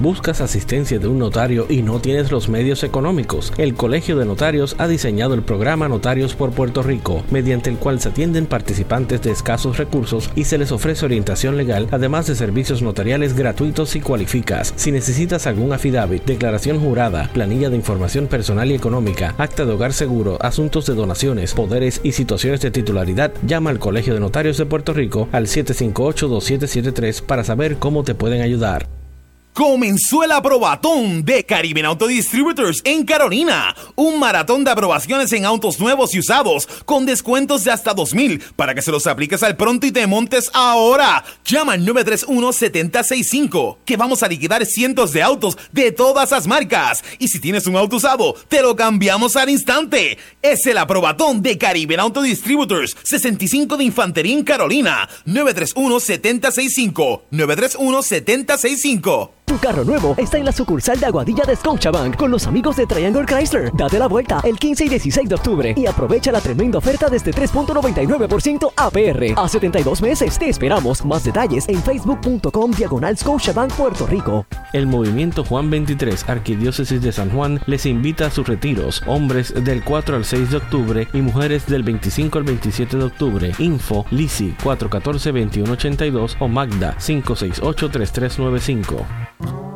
¿Buscas asistencia de un notario y no tienes los medios económicos? El Colegio de Notarios ha diseñado el programa Notarios por Puerto Rico, mediante el cual se atienden participantes de escasos recursos y se les ofrece orientación legal, además de servicios notariales gratuitos si cualificas. Si necesitas algún affidavit, declaración jurada, planilla de información personal y económica, acta de hogar seguro, asuntos de donaciones, poderes y situaciones de titularidad, llama al Colegio de Notarios de Puerto Rico al 758-2773 para saber cómo te pueden ayudar. Comenzó el aprobatón de Caribbean Auto Distributors en Carolina. Un maratón de aprobaciones en autos nuevos y usados con descuentos de hasta 2000 para que se los apliques al pronto y te montes ahora. Llama al 931-7065 que vamos a liquidar cientos de autos de todas las marcas. Y si tienes un auto usado, te lo cambiamos al instante. Es el aprobatón de Caribbean Auto Distributors 65 de Infantería en Carolina. 931-7065. 931-7065. Tu carro nuevo está en la sucursal de Aguadilla de Scotiabank con los amigos de Triangle Chrysler. Date la vuelta el 15 y 16 de octubre y aprovecha la tremenda oferta desde 3.99% APR a 72 meses. Te esperamos. Más detalles en facebook.com diagonal Scotiabank Puerto Rico. El movimiento Juan 23, Arquidiócesis de San Juan, les invita a sus retiros, hombres del 4 al 6 de octubre y mujeres del 25 al 27 de octubre. Info Lisi 414-2182 o Magda 568-3395. Oh.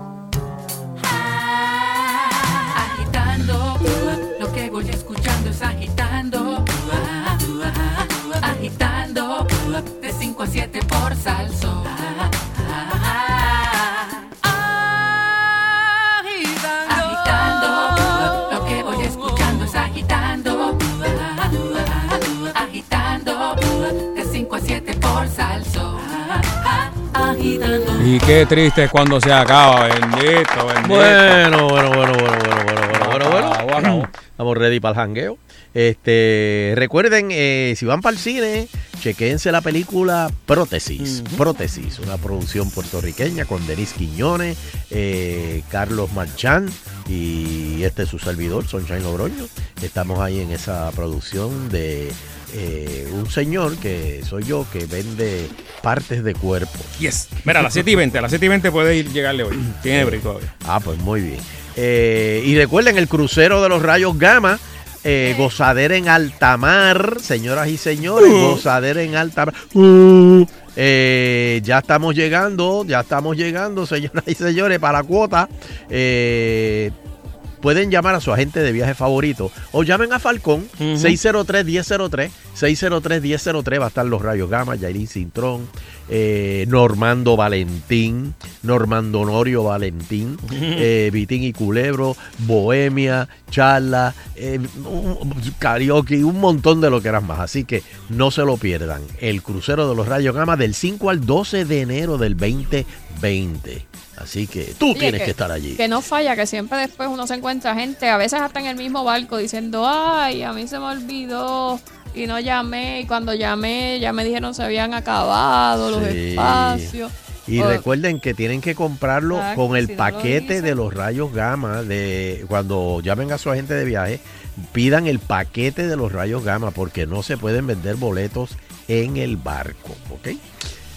Y qué triste es cuando se acaba, bendito, bendito. Bueno, bueno, bueno, bueno, bueno, bueno, bueno, bueno, bueno. Estamos ready para el jangueo. Este, recuerden, eh, si van para el cine, chequense la película Prótesis. Prótesis, una producción puertorriqueña con Denis Quiñones, eh, Carlos Marchán y este es su servidor, Sunshine Logroño. Estamos ahí en esa producción de eh, un señor que soy yo que vende partes de cuerpo. Yes. Mira, a las 7 y 20, a las 7 y 20 puede ir llegarle hoy. Tiene break todavía. Ah, pues muy bien. Eh, y recuerden el crucero de los rayos gamma. eh, gozadera en alta mar, señoras y señores, gozadera en alta mar. Uh, eh, ya estamos llegando, ya estamos llegando, señoras y señores, para cuota. Eh, pueden llamar a su agente de viaje favorito o llamen a Falcón 603-1003 603-1003 va a estar los rayos Gama, Jairín Cintrón eh, Normando Valentín Normando Honorio Valentín eh, Vitín y Culebro Bohemia, Charla eh, un- Karaoke, un montón de lo que eran más. Así que no se lo pierdan. El crucero de los rayos Gama del 5 al 12 de enero del 2020 así que tú Oye, tienes que, estar allí Que no falla, que siempre después uno se encuentra gente, a veces hasta en el mismo barco, diciendo, ay, a mí se me olvidó y no llamé. Y cuando llamé, ya me dijeron se habían acabado los Sí. espacios. Y recuerden que tienen que comprarlo con el si no lo paquete de los rayos gamma de cuando llamen a su agente de viaje, pidan el paquete de los rayos gamma porque no se pueden vender boletos en el barco, ¿ok?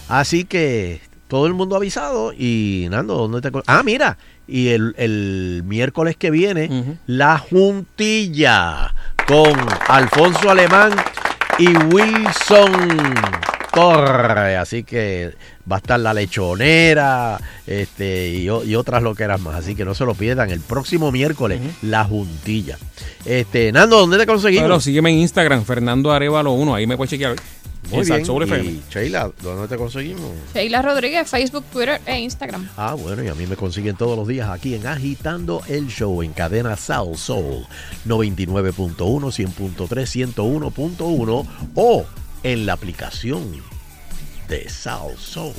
Así que todo el mundo avisado y Nando, ¿dónde te Ah, mira, y el, el miércoles que viene la juntilla con Alfonso Alemán y Wilson Torre. Así que va a estar la lechonera este, y, otras loqueras más. Así que no se lo pierdan. El próximo miércoles, la juntilla. Este, Nando, ¿dónde te conseguimos? Pero sígueme en Instagram, Fernando Arevalo 1, ahí me puedes chequear. Muy En bien. Y Sheila, ¿dónde te conseguimos? Sheila Rodríguez, Facebook, Twitter e Instagram. Ah, bueno, y a mí me consiguen todos los días aquí en Agitando el Show en cadena South Soul 99.1, 100.3, 101.1 o en la aplicación de South Soul.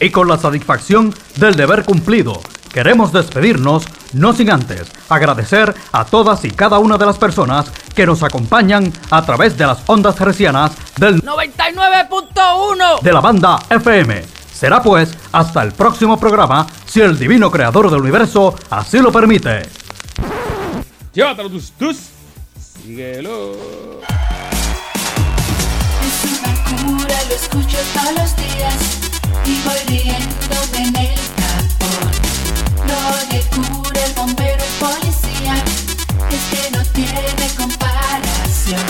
Y con la satisfacción del deber cumplido, queremos despedirnos, no sin antes agradecer a todas y cada una de las personas que nos acompañan a través de las ondas hercianas del 99.1 de la banda FM. Será pues hasta el próximo programa, si el divino creador del universo así lo permite. Llévatelo tus tus. Síguelo. Lo escucho todos los días y voy riéndome en el tapón. Lo de cura, el bombero, el policía, es que no tiene comparación.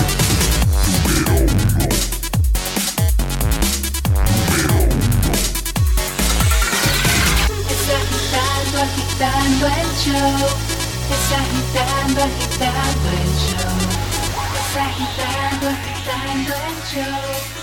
Es agitando, agitando el show. Es agitando, agitando el show. Es agitando, agitando el show.